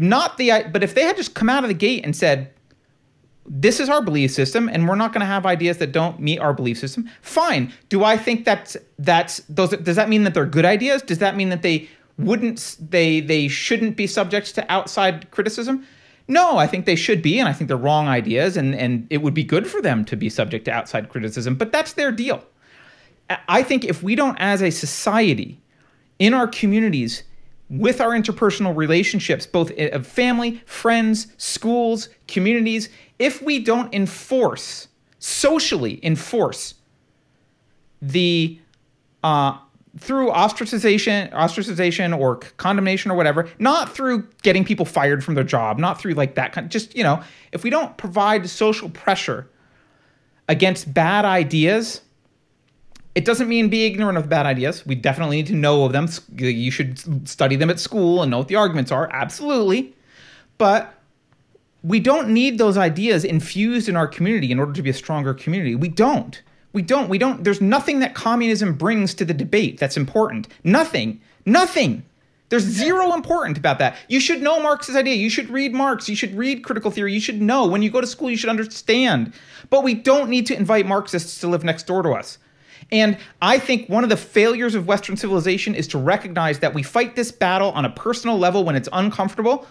not the but if they had just come out of the gate and said this is our belief system and we're not going to have ideas that don't meet our belief system fine. Do i think that's that's those does that mean that they're good ideas? Does that mean that they wouldn't they they shouldn't be subject to outside criticism? No i think they should be and i think they're wrong ideas and and it would be good for them to be subject to outside criticism but that's their deal. I think if we don't as a society in our communities with our interpersonal relationships, both of family, friends, schools, communities, if we don't enforce, socially enforce the uh, through ostracization, ostracization or condemnation or whatever, not through getting people fired from their job, not through like that kind. Just you know, if we don't provide social pressure against bad ideas, It doesn't mean be ignorant of bad ideas. We definitely need to know of them. You should study them at school and know what the arguments are. Absolutely. But we don't need those ideas infused in our community in order to be a stronger community. We don't. We don't. We don't. There's nothing that communism brings to the debate that's important. Nothing. Nothing. There's zero important about that. You should know Marx's idea. You should read Marx. You should read critical theory. You should know. When you go to school, you should understand. But we don't need to invite Marxists to live next door to us. And I think one of the failures of Western civilization is to recognize that we fight this battle on a personal level when it's uncomfortable,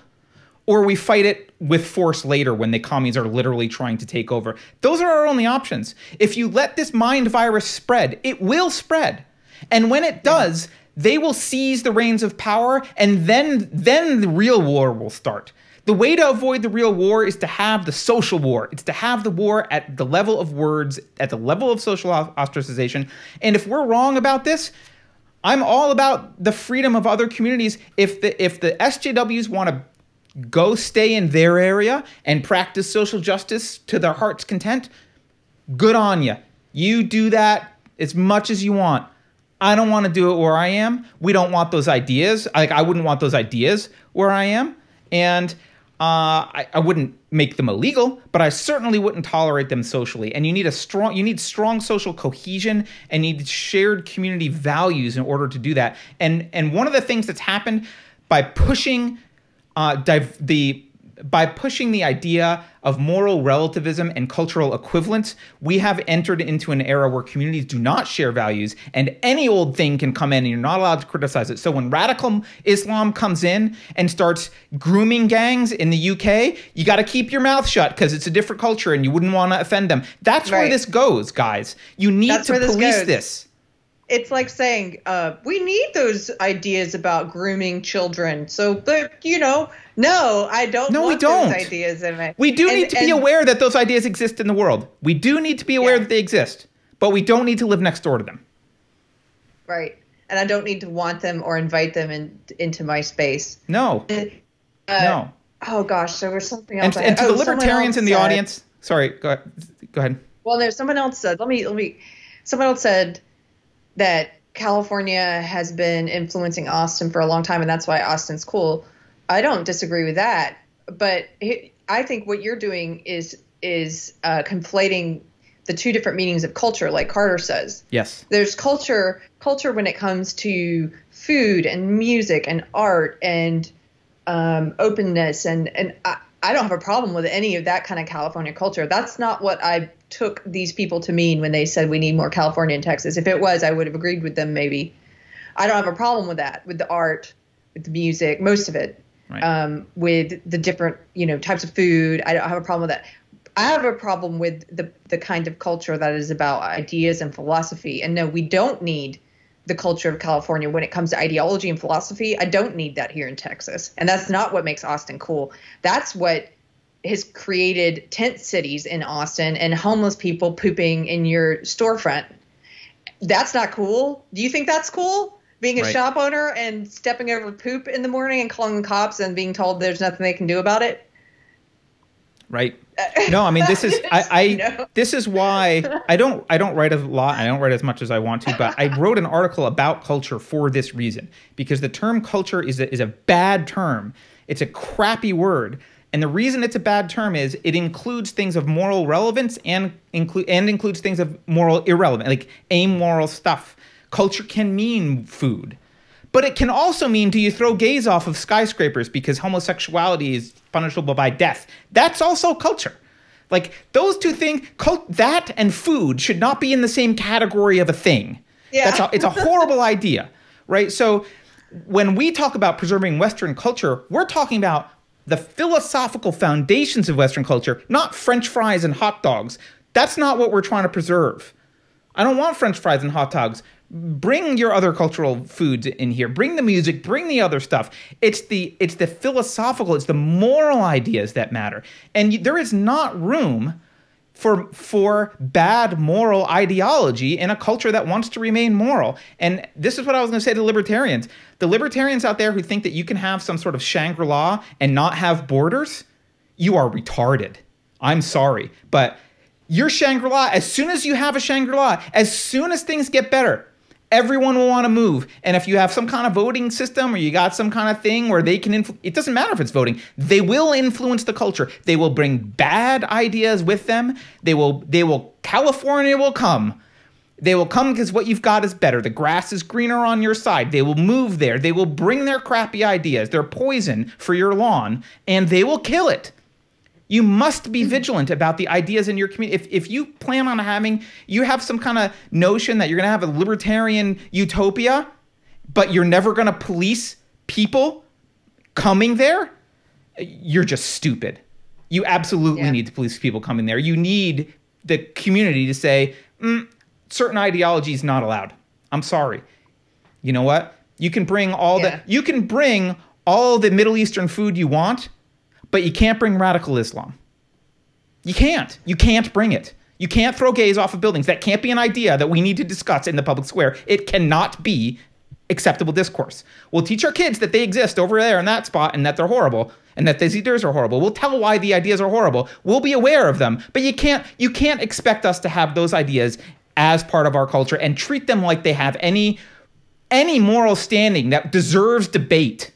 or we fight it with force later when the commies are literally trying to take over. Those are our only options. If you let this mind virus spread, it will spread. And when it does, they will seize the reins of power and then then the real war will start the way to avoid the real war is to have the social war. It's to have the war at the level of words at the level of social ostracization. And if we're wrong about this i'm all about the freedom of other communities. If the if the sjws want to go stay in their area and practice social justice to their heart's content good on you you do that as much as you want. I don't want to do it where I am. We don't want those ideas. Like I wouldn't want those ideas where I am, and uh, I, I wouldn't make them illegal, but I certainly wouldn't tolerate them socially. And you need a strong, you need strong social cohesion, and need shared community values in order to do that. And and one of the things that's happened by pushing uh, div- the by pushing the idea of moral relativism and cultural equivalence, we have entered into an era where communities do not share values and any old thing can come in and you're not allowed to criticize it. So when radical Islam comes in and starts grooming gangs in the UK, you got to keep your mouth shut because it's a different culture and you wouldn't want to offend them. That's right. where this goes, guys. You need That's to police this, this it's like saying uh, we need those ideas about grooming children. So, but you know, no, I don't. No, we don't. ideas in it. We do and, need to and, be aware that those ideas exist in the world. We do need to be aware yeah. that they exist, but we don't need to live next door to them. Right, and I don't need to want them or invite them in, into my space. No. Uh, no. Oh gosh, there was something else. And, and to oh, the libertarians in the said, audience, sorry, go ahead. Go ahead. Well, there's someone else said. Let me. Let me. Someone else said that California has been influencing Austin for a long time, and that's why Austin's cool. I don't disagree with that, but I think what you're doing is is uh, conflating the two different meanings of culture, like Carter says. Yes. There's culture, culture when it comes to food and music and art and um, openness, and and I, I don't have a problem with any of that kind of California culture. That's not what I took these people to mean when they said we need more California in Texas. If it was, I would have agreed with them maybe. I don't have a problem with that, with the art, with the music, most of it, right. um, with the different you know types of food. I don't have a problem with that. I have a problem with the the kind of culture that is about ideas and philosophy. And no, we don't need the culture of California when it comes to ideology and philosophy. I don't need that here in Texas. And that's not what makes Austin cool. That's what has created tent cities in Austin and homeless people pooping in your storefront. That's not cool. Do you think that's cool? Being a right. shop owner and stepping over poop in the morning and calling the cops and being told there's nothing they can do about it? Right. No, I mean this is I, I this is why I don't I don't write a lot. I don't write as much as I want to, but I wrote an article about culture for this reason because the term culture is a, is a bad term. It's a crappy word and the reason it's a bad term is it includes things of moral relevance and include and includes things of moral irrelevant, like amoral stuff. Culture can mean food. But it can also mean do you throw gays off of skyscrapers because homosexuality is punishable by death? That's also culture. Like those two things, cult, that and food should not be in the same category of a thing. Yeah. That's a, it's a horrible idea, right? So when we talk about preserving Western culture, we're talking about the philosophical foundations of Western culture, not French fries and hot dogs. That's not what we're trying to preserve. I don't want French fries and hot dogs. Bring your other cultural foods in here. Bring the music. Bring the other stuff. It's the it's the philosophical. It's the moral ideas that matter. And there is not room for for bad moral ideology in a culture that wants to remain moral. And this is what I was going to say to libertarians. The libertarians out there who think that you can have some sort of Shangri-La and not have borders, you are retarded. I'm sorry, but Your Shangri La, as soon as you have a Shangri La, as soon as things get better, everyone will want to move. And if you have some kind of voting system or you got some kind of thing where they can, influ- it doesn't matter if it's voting, they will influence the culture. They will bring bad ideas with them. They will, they will, California will come. They will come because what you've got is better. The grass is greener on your side. They will move there. They will bring their crappy ideas, their poison for your lawn, and they will kill it. You must be vigilant about the ideas in your community. If, if you plan on having, you have some kind of notion that you're going to have a libertarian utopia, but you're never going to police people coming there, you're just stupid. You absolutely Yeah. need to police people coming there. You need the community to say, mm, certain ideology is not allowed. I'm sorry. You know what? You can bring all Yeah. the you can bring all the Middle Eastern food you want, but you can't bring radical Islam. You can't. You can't bring it. You can't throw gays off of buildings. That can't be an idea that we need to discuss in the public square. It cannot be acceptable discourse. We'll teach our kids that they exist over there in that spot and that they're horrible and that these ideas are horrible. We'll tell why the ideas are horrible. We'll be aware of them. But you can't you can't expect us to have those ideas as part of our culture and treat them like they have any any moral standing that deserves debate.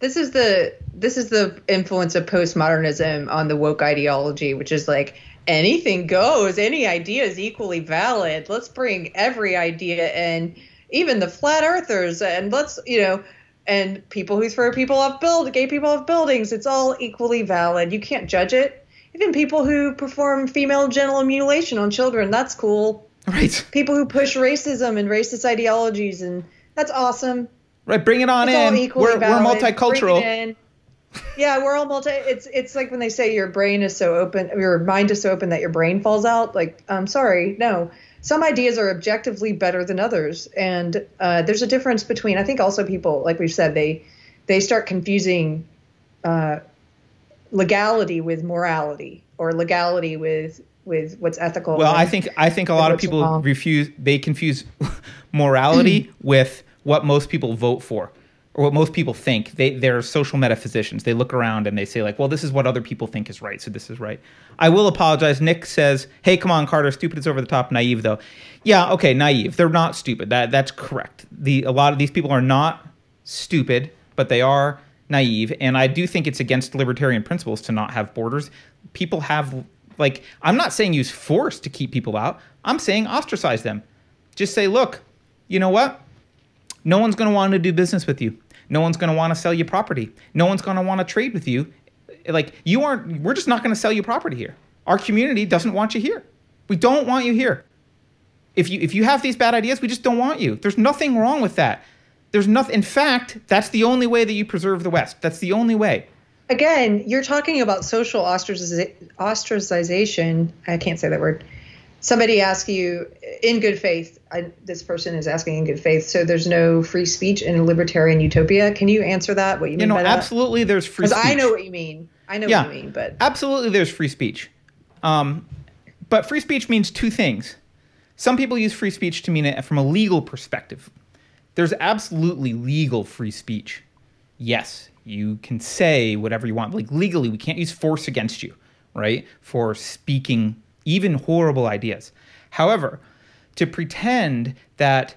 This is the this is the influence of postmodernism on the woke ideology, which is like anything goes, any idea is equally valid. Let's bring every idea in, even the flat earthers, and let's you know, and people who throw people off build, gay people off buildings. It's all equally valid. You can't judge it. Even people who perform female genital mutilation on children, that's cool. Right. People who push racism and racist ideologies, and that's awesome. Right. Bring it on It's in. We're, we're multicultural. Bring it in. Yeah, we're all multi. It's it's like when they say your brain is so open, your mind is so open that your brain falls out. Like, I'm sorry, no. Some ideas are objectively better than others, and uh, there's a difference between. I think also people, like we've said, they they start confusing uh, legality with morality, or legality with with what's ethical. Well, I think I think a lot of people wrong. refuse. They confuse morality with what most people vote for, or what most people think. They they're social metaphysicians. They look around and they say like, well, this is what other people think is right, so this is right. I will apologize. Nick says, "Hey, come on, Carter. Stupid is over the top. Naive though." Yeah, okay, naive. They're not stupid. That that's correct. The a lot of these people are not stupid, but they are naive. And I do think it's against libertarian principles to not have borders. People have like I'm not saying use force to keep people out. I'm saying ostracize them. Just say, look, you know what? No one's going to want to do business with you. No one's going to want to sell you property. No one's going to want to trade with you. Like you aren't. We're just not going to sell you property here. Our community doesn't want you here. We don't want you here. If you if you have these bad ideas, we just don't want you. There's nothing wrong with that. There's nothing. In fact, that's the only way that you preserve the West. That's the only way. again, you're talking about social ostraciz- ostracization. I can't say that word. Somebody asks you in good faith. I, this person is asking in good faith. So there's no free speech in a libertarian utopia. Can you answer that? What you You mean know, by that? absolutely. There's free Because speech. I know what you mean. I know Yeah. what you mean. But Absolutely, there's free speech. Um, but free speech means two things. Some people use free speech to mean it from a legal perspective. There's absolutely legal free speech. Yes, you can say whatever you want. Like legally, we can't use force against you, right? For speaking even horrible ideas. However, to pretend that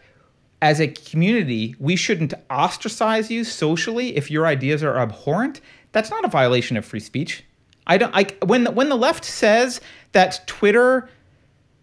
as a community, we shouldn't ostracize you socially if your ideas are abhorrent. That's not a violation of free speech. I don't. I when the, when the left says that Twitter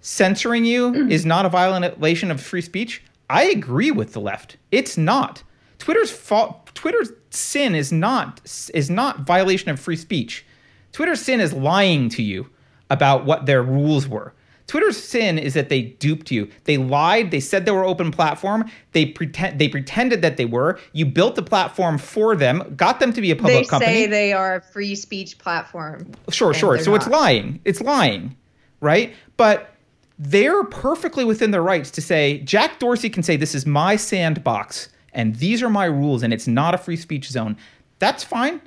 censoring you mm. is not a violation of free speech, I agree with the left. It's not. Twitter's fault. Twitter's sin is not is not violation of free speech. Twitter's sin is lying to you about what their rules were. Twitter's sin is that they duped you. They lied. They said they were open platform. They pretend they pretended that they were. You built the platform for them, got them to be a public they company. say they are a free speech platform. Sure, sure. So it's lying. It's lying, right? But they're perfectly within their rights to say Jack Dorsey can say this is my sandbox and these are my rules and it's not a free speech zone. That's fine.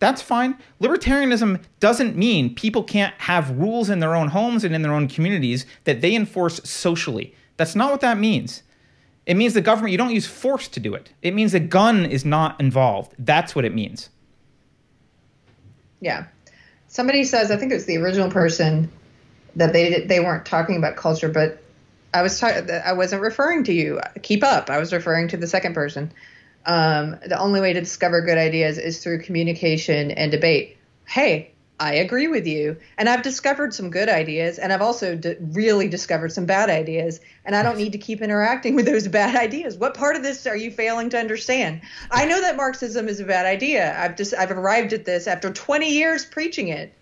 That's fine. Libertarianism doesn't mean people can't have rules in their own homes and in their own communities that they enforce socially. That's not what that means. It means the government, you don't use force to do it. It means a gun is not involved. That's what it means. Yeah. Somebody says, I think it was the original person, that they they weren't talking about culture, but I was ta- I wasn't referring to you. Keep up. I was referring to the second person. Um, the only way to discover good ideas is through communication and debate. Hey, I agree with you. And I've discovered some good ideas, and I've also d- really discovered some bad ideas. And I don't need to keep interacting with those bad ideas. What part of this are you failing to understand? I know that Marxism is a bad idea. I've just I've arrived at this after 20 years preaching it.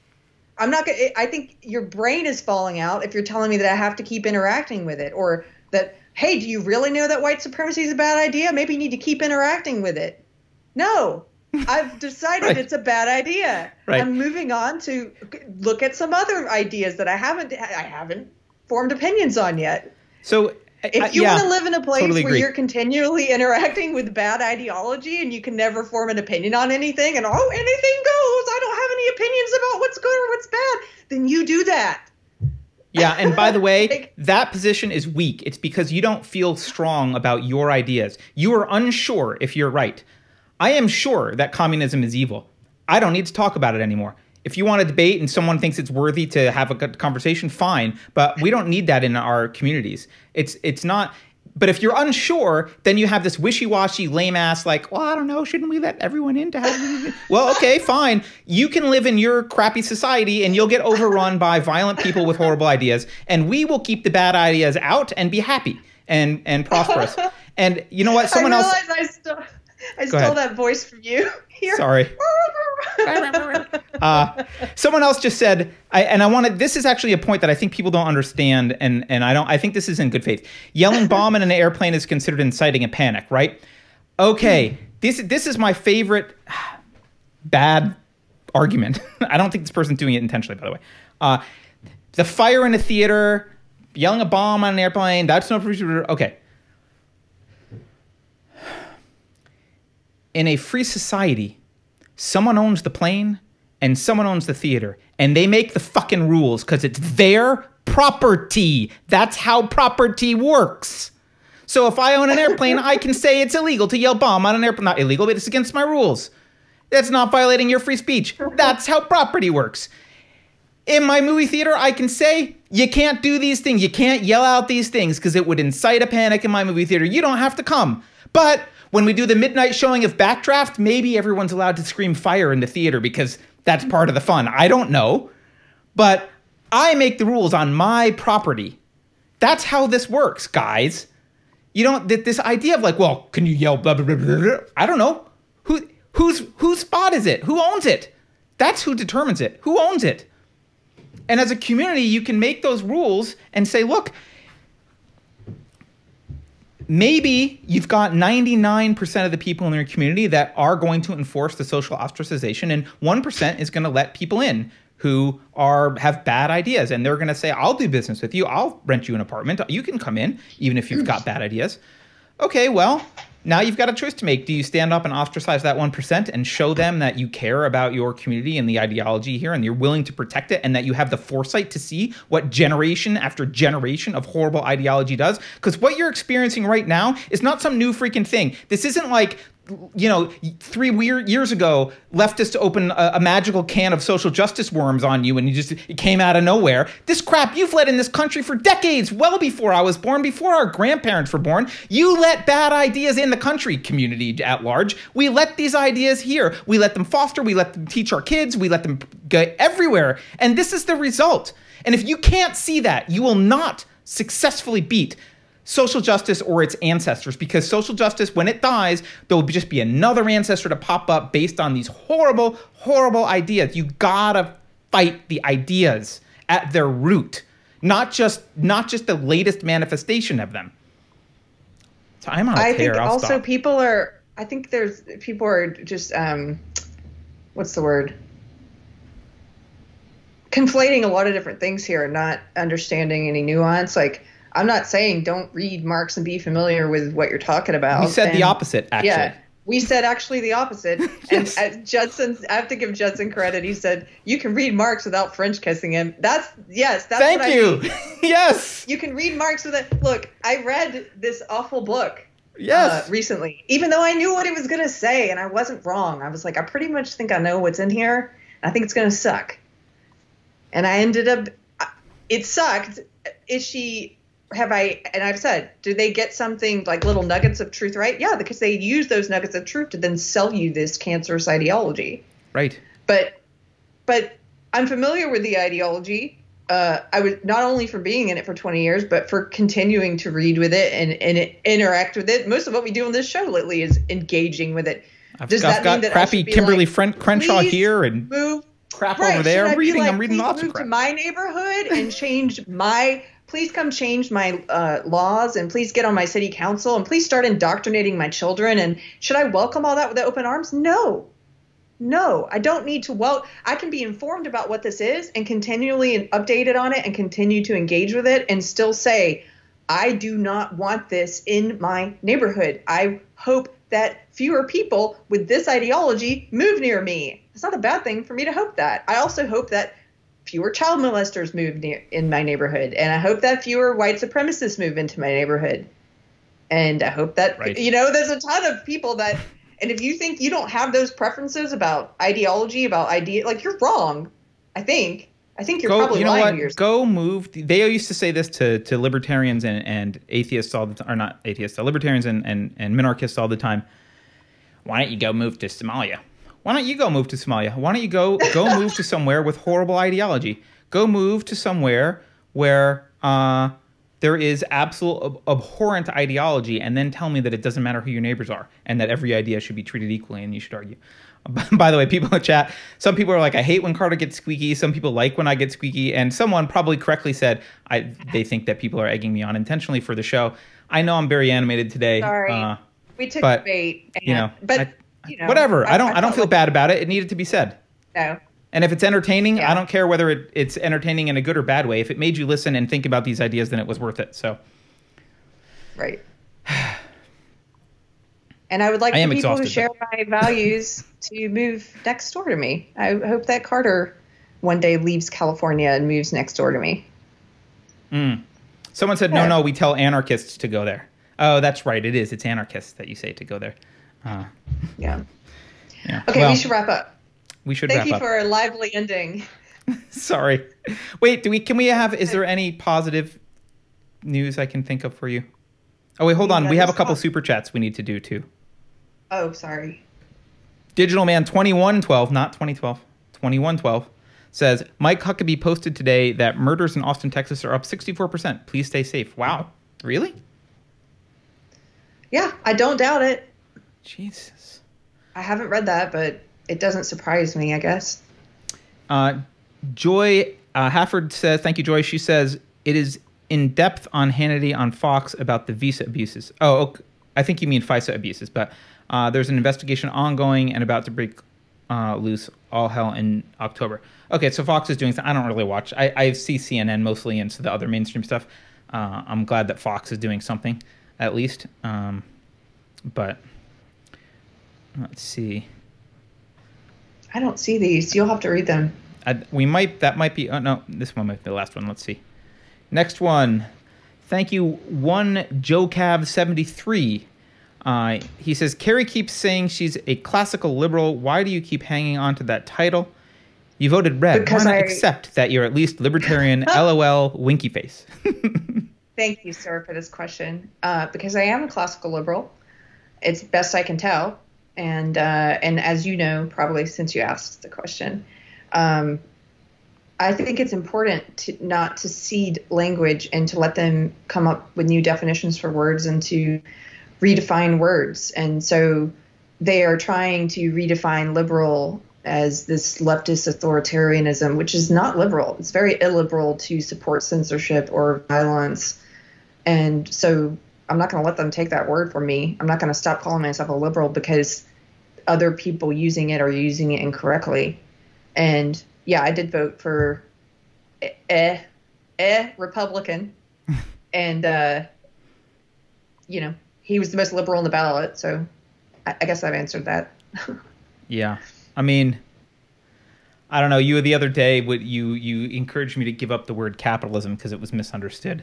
I'm not gonna. I think your brain is falling out if you're telling me that I have to keep interacting with it, or that hey, do you really know that white supremacy is a bad idea? Maybe you need to keep interacting with it. No, I've decided right. it's a bad idea. Right. I'm moving on to look at some other ideas that I haven't I haven't formed opinions on yet. So if you yeah, want to live in a place totally where agree. you're continually interacting with bad ideology and you can never form an opinion on anything and oh anything goes, I don't have any opinions about what's good or what's bad, then you do that. Yeah, and by the way, like, that position is weak. It's because you don't feel strong about your ideas. You are unsure if you're right. I am sure that communism is evil. I don't need to talk about it anymore. If you want to debate and someone thinks it's worthy to have a good conversation, fine. But we don't need that in our communities. It's it's not. But if you're unsure, then you have this wishy-washy, lame-ass, like, well, I don't know, shouldn't we let everyone in to have? well, okay, fine. You can live in your crappy society, and you'll get overrun by violent people with horrible ideas, and we will keep the bad ideas out and be happy and and prosperous. And you know what? Someone else. I still, I stole ahead. that voice from you. Here. Sorry. uh, someone else just said, I, and I wanted. This is actually a point that I think people don't understand, and and I don't. I think this is in good faith. Yelling bomb in an airplane is considered inciting a panic, right? Okay, this this is my favorite bad argument. I don't think this person's doing it intentionally, by the way. Uh, the fire in a theater, yelling a bomb on an airplane. That's no okay. In a free society, someone owns the plane and someone owns the theater and they make the fucking rules because it's their property. That's how property works. So if I own an airplane, I can say it's illegal to yell bomb on an airplane. Not illegal, but it's against my rules. That's not violating your free speech. That's how property works. In my movie theater, I can say you can't do these things. You can't yell out these things because it would incite a panic in my movie theater. You don't have to come. But when we do the midnight showing of Backdraft, maybe everyone's allowed to scream fire in the theater because that's part of the fun. I don't know. But I make the rules on my property. That's how this works, guys. You don't that this idea of like, well, can you yell blah blah blah blah? blah? I don't know. Who whose whose spot is it? Who owns it? That's who determines it. Who owns it? And as a community, you can make those rules and say, look, maybe you've got 99% of the people in your community that are going to enforce the social ostracization and 1% is going to let people in who are have bad ideas and they're going to say I'll do business with you. I'll rent you an apartment. You can come in even if you've got bad ideas. Okay, well, now you've got a choice to make. Do you stand up and ostracize that 1% and show them that you care about your community and the ideology here and you're willing to protect it and that you have the foresight to see what generation after generation of horrible ideology does? Because what you're experiencing right now is not some new freaking thing. This isn't like you know, three weird years ago, leftists opened a, a, magical can of social justice worms on you, and you just it came out of nowhere. This crap you've let in this country for decades, well before I was born, before our grandparents were born. You let bad ideas in the country, community at large. We let these ideas here. We let them foster. We let them teach our kids. We let them go everywhere, and this is the result. And if you can't see that, you will not successfully beat social justice or its ancestors because social justice when it dies there will just be another ancestor to pop up based on these horrible horrible ideas you gotta fight the ideas at their root not just not just the latest manifestation of them i'm on a i tear. think I'll also stop. people are i think there's people are just um what's the word conflating a lot of different things here and not understanding any nuance like I'm not saying don't read Marx and be familiar with what you're talking about. You said and, the opposite, actually. Yeah, we said actually the opposite. yes. And Judson, I have to give Judson credit. He said you can read Marx without French kissing him. That's yes. That's Thank what you. I mean. yes. You can read Marx without. Look, I read this awful book. Yes. Uh, recently, even though I knew what he was gonna say and I wasn't wrong, I was like, I pretty much think I know what's in here. I think it's gonna suck. And I ended up it sucked. Is she? Have I? And I've said, do they get something like little nuggets of truth right? Yeah, because they use those nuggets of truth to then sell you this cancerous ideology. Right. But, but I'm familiar with the ideology. Uh, I was not only for being in it for 20 years, but for continuing to read with it and, and interact with it. Most of what we do on this show lately is engaging with it. I've, Does I've got crappy Kimberlé like, Crenshaw here and move crap right, over there. I'm reading. Like, I'm reading lots of crap. to my neighborhood and change my. Please come change my uh, laws and please get on my city council and please start indoctrinating my children. And should I welcome all that with open arms? No, no, I don't need to. Well, I can be informed about what this is and continually updated on it and continue to engage with it and still say, I do not want this in my neighborhood. I hope that fewer people with this ideology move near me. It's not a bad thing for me to hope that. I also hope that fewer child molesters move near in my neighborhood, and I hope that fewer white supremacists move into my neighborhood. And I hope that right. you know there's a ton of people that and if you think you don't have those preferences about ideology, about idea like you're wrong. I think. I think you're go, probably you know lying what? Go move. They used to say this to, to libertarians and, and atheists all the time, or not atheists, libertarians and, and, and minarchists all the time. Why don't you go move to Somalia? Why don't you go move to Somalia? Why don't you go go move to somewhere with horrible ideology? Go move to somewhere where uh, there is absolute ab- abhorrent ideology, and then tell me that it doesn't matter who your neighbors are, and that every idea should be treated equally, and you should argue. By the way, people in chat, some people are like, I hate when Carter gets squeaky. Some people like when I get squeaky. And someone probably correctly said, I they think that people are egging me on intentionally for the show. I know I'm very animated today. Sorry. Uh, we took but, bait. And, you know, but I, you know, whatever. I, I don't. I, I don't feel like, bad about it. It needed to be said. No. And if it's entertaining, yeah. I don't care whether it, it's entertaining in a good or bad way. If it made you listen and think about these ideas, then it was worth it. So. Right. and I would like I people who share my values to move next door to me. I hope that Carter one day leaves California and moves next door to me. Mm. Someone said, yeah. no, no, we tell anarchists to go there. Oh, that's right. It is. It's anarchists that you say to go there. Uh, yeah. yeah. Okay, well, we should wrap up. We should Thank you up. for a lively ending. Sorry. Wait, do we can we have is there any positive news I can think of for you? Oh wait, hold on. We have a couple super chats we need to do too. Oh, sorry. Digital Man 2112, not 2012. 2112 says Mike Huckabee posted today that murders in Austin, Texas are up 64%. Please stay safe. Wow. Really? Yeah, I don't doubt it. Jesus. I haven't read that, but it doesn't surprise me, I guess. Uh, Joy uh, Hafford says, "Thank you, Joy." She says it is in depth on Hannity on Fox about the visa abuses. Oh, okay. I think you mean FISA abuses, but uh, there's an investigation ongoing and about to break uh, loose all hell in October. Okay, so Fox is doing. Something. I don't really watch. I, I see CNN mostly and so the other mainstream stuff. Uh, I'm glad that Fox is doing something, at least. Um, but let's see. I don't see these. You'll have to read them. I, we might. That might be. Oh no, this one might be the last one. Let's see. Next one. Thank you, one Joe Cav seventy three. Uh, he says Keri keeps saying she's a classical liberal. Why do you keep hanging on to that title? You voted red. Because Why not I... accept that you're at least libertarian? LOL. Winky face. Thank you, sir, for this question. Uh, because I am a classical liberal. It's best I can tell and uh, and as you know, probably since you asked the question, um, I think it's important to not to seed language and to let them come up with new definitions for words and to redefine words. And so they are trying to redefine liberal as this leftist authoritarianism, which is not liberal. It's very illiberal to support censorship or violence. And so I'm not going to let them take that word from me. I'm not going to stop calling myself a liberal because other people using it are using it incorrectly. And yeah, I did vote for eh eh Republican, and uh, you know he was the most liberal on the ballot. So I, I guess I've answered that. yeah, I mean. I don't know. You the other day, would you you encouraged me to give up the word capitalism because it was misunderstood.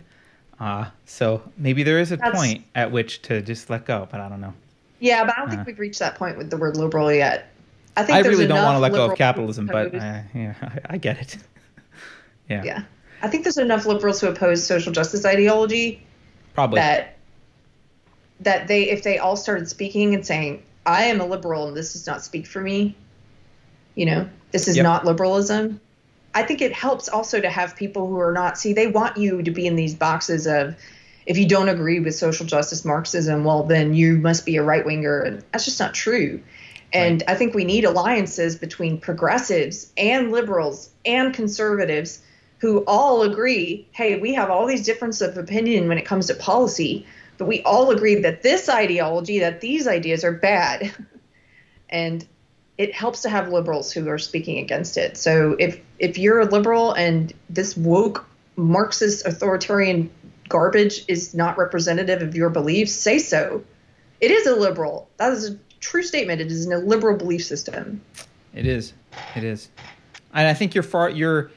Uh, so maybe there is a That's, point at which to just let go, but I don't know. Yeah, but I don't think uh, we've reached that point with the word liberal yet. I think I really don't want to let go of capitalism, but uh, yeah, I, I, get it. yeah. Yeah. I think there's enough liberals who oppose social justice ideology Probably. that that they if they all started speaking and saying I am a liberal and this does not speak for me, you know, this is Yep. not liberalism. I think it helps also to have people who are not see they want you to be in these boxes of if you don't agree with social justice Marxism, well then you must be a right winger and that's just not true. And I think we need alliances between progressives and liberals and conservatives who all agree, hey, we have all these differences of opinion when it comes to policy, but we all agree that this ideology, that these ideas are bad. and it helps to have liberals who are speaking against it. So if if you're a liberal and this woke Marxist authoritarian garbage is not representative of your beliefs, say so. It is a liberal. That is a true statement. It is an illiberal belief system. It is. It is. And I think you're far your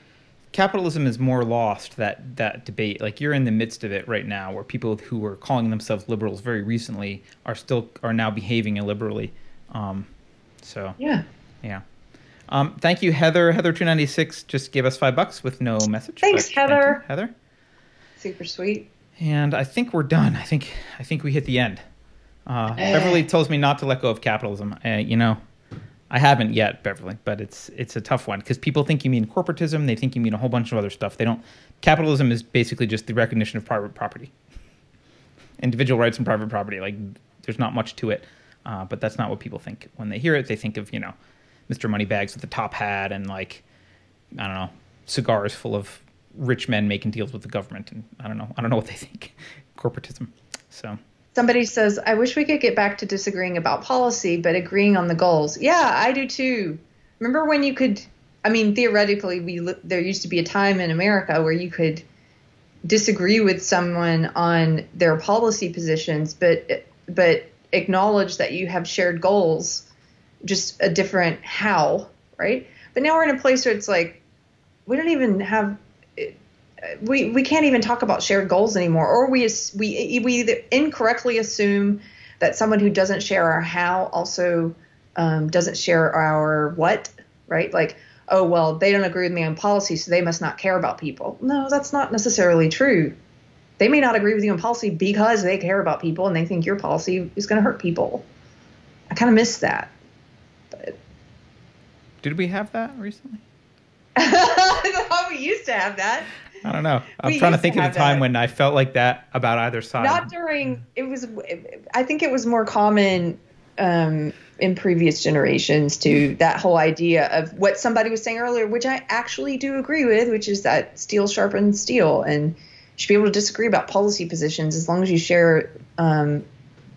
capitalism is more lost that that debate. Like you're in the midst of it right now where people who were calling themselves liberals very recently are still are now behaving illiberally. Um so Yeah. yeah. Um, thank you, Heather. Heather two ninety six just gave us five bucks with no message. Thanks, but thank Heather. Super sweet. And I think we're done. I think I think we hit the end. Uh, Eh. Beverly tells me not to let go of capitalism. Uh, you know, I haven't yet, Beverly, but it's it's a tough one because people think you mean corporatism. They think you mean a whole bunch of other stuff. They don't. Capitalism is basically just the recognition of private property, individual rights and private property. Like there's not much to it, uh, but that's not what people think when they hear it. They think of you know, Mr. Moneybags with the top hat and like I don't know, cigars full of rich men making deals with the government, and I don't know, I don't know what they think, corporatism. So Somebody says, I wish we could get back to disagreeing about policy, but agreeing on the goals. Yeah, I do too. Remember when you could, I mean, theoretically, we there used to be a time in America where you could disagree with someone on their policy positions, but but acknowledge that you have shared goals, just a different how, right? But now we're in a place where it's like we don't even have we we can't even talk about shared goals anymore or we we we either incorrectly assume that someone who doesn't share our how also um, doesn't share our what right? Like oh well they don't agree with me on policy so they must not care about people. No that's not necessarily true. They may not agree with you on policy because they care about people and they think your policy is going to hurt people. I kind of miss that. But did we have that recently? I thought we used to have that I don't know. I'm We trying to used to think of a time that. when I felt like that about either side. not during it was i think it was more common um, in previous generations to that whole idea of what somebody was saying earlier which i actually do agree with which is that steel sharpens steel and you should be able to disagree about policy positions as long as you share um,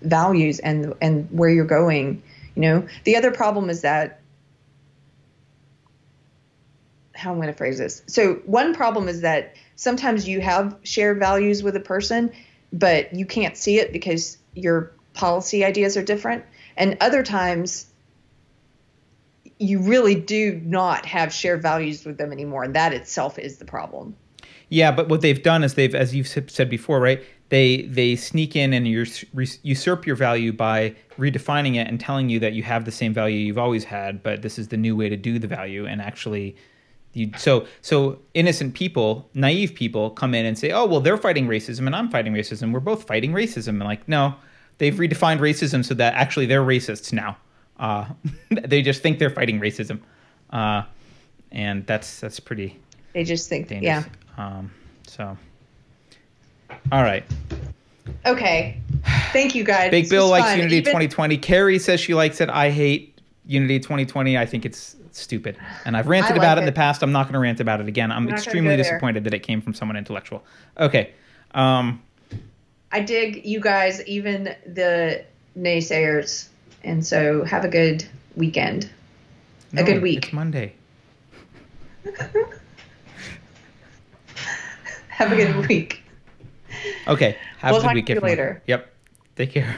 values and and where you're going you know the other problem is that how I'm going to phrase this. So one problem is that sometimes you have shared values with a person, but you can't see it because your policy ideas are different. And other times you really do not have shared values with them anymore, and that itself is the problem. Yeah, but what they've done is they've, as you've said before, right? They they sneak in and usurp your value by redefining it and telling you that you have the same value you've always had, but this is the new way to do the value. And actually, you so so innocent people, naive people, come in and say, "Oh, well, they're fighting racism and I'm fighting racism. We're both fighting racism." And like, no, they've redefined racism so that actually they're racists now. Uh, they just think they're fighting racism, uh, and that's that's pretty They just think, dangerous. yeah. Um, so, all right. Okay. Thank you guys. Big Bill likes fun. Unity Even- 2020. Keri says she likes it. I hate Unity 2020. I think it's stupid. And I've ranted I about like it in the past. I'm not going to rant about it again. I'm gonna extremely go disappointed that it came from someone intellectual. Okay. Um, I dig you guys, even the naysayers. And so have a good weekend. no, a good week. It's Monday. Have a good week. Okay. Have We'll a good talk week. to you everyone. later. Yep. Take care.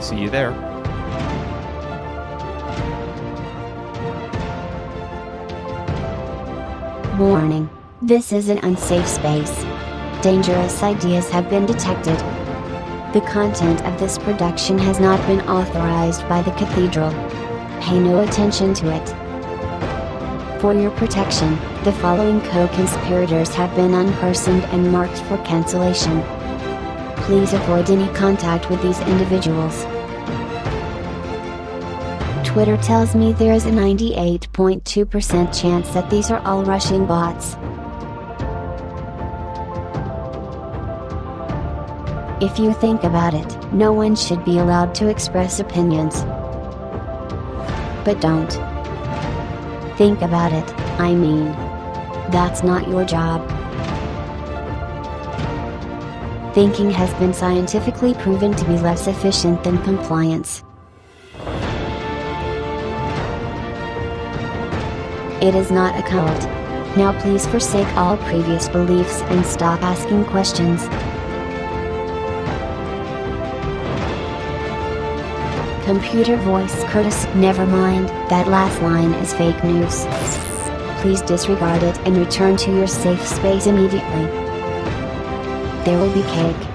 See you there. Warning. This is an unsafe space. Dangerous ideas have been detected. The content of this production has not been authorized by the Cathedral. Pay no attention to it. For your protection, the following co-conspirators have been unpersoned and marked for cancellation. Please avoid any contact with these individuals. Twitter tells me there is a 98.2% chance that these are all Russian bots. If you think about it, no one should be allowed to express opinions. But don't. Think about it, I mean. That's not your job. Thinking has been scientifically proven to be less efficient than compliance. It is not a cult. Now please forsake all previous beliefs and stop asking questions. Computer voice Curtis, never mind, that last line is fake news. Please disregard it and return to your safe space immediately. There will be cake.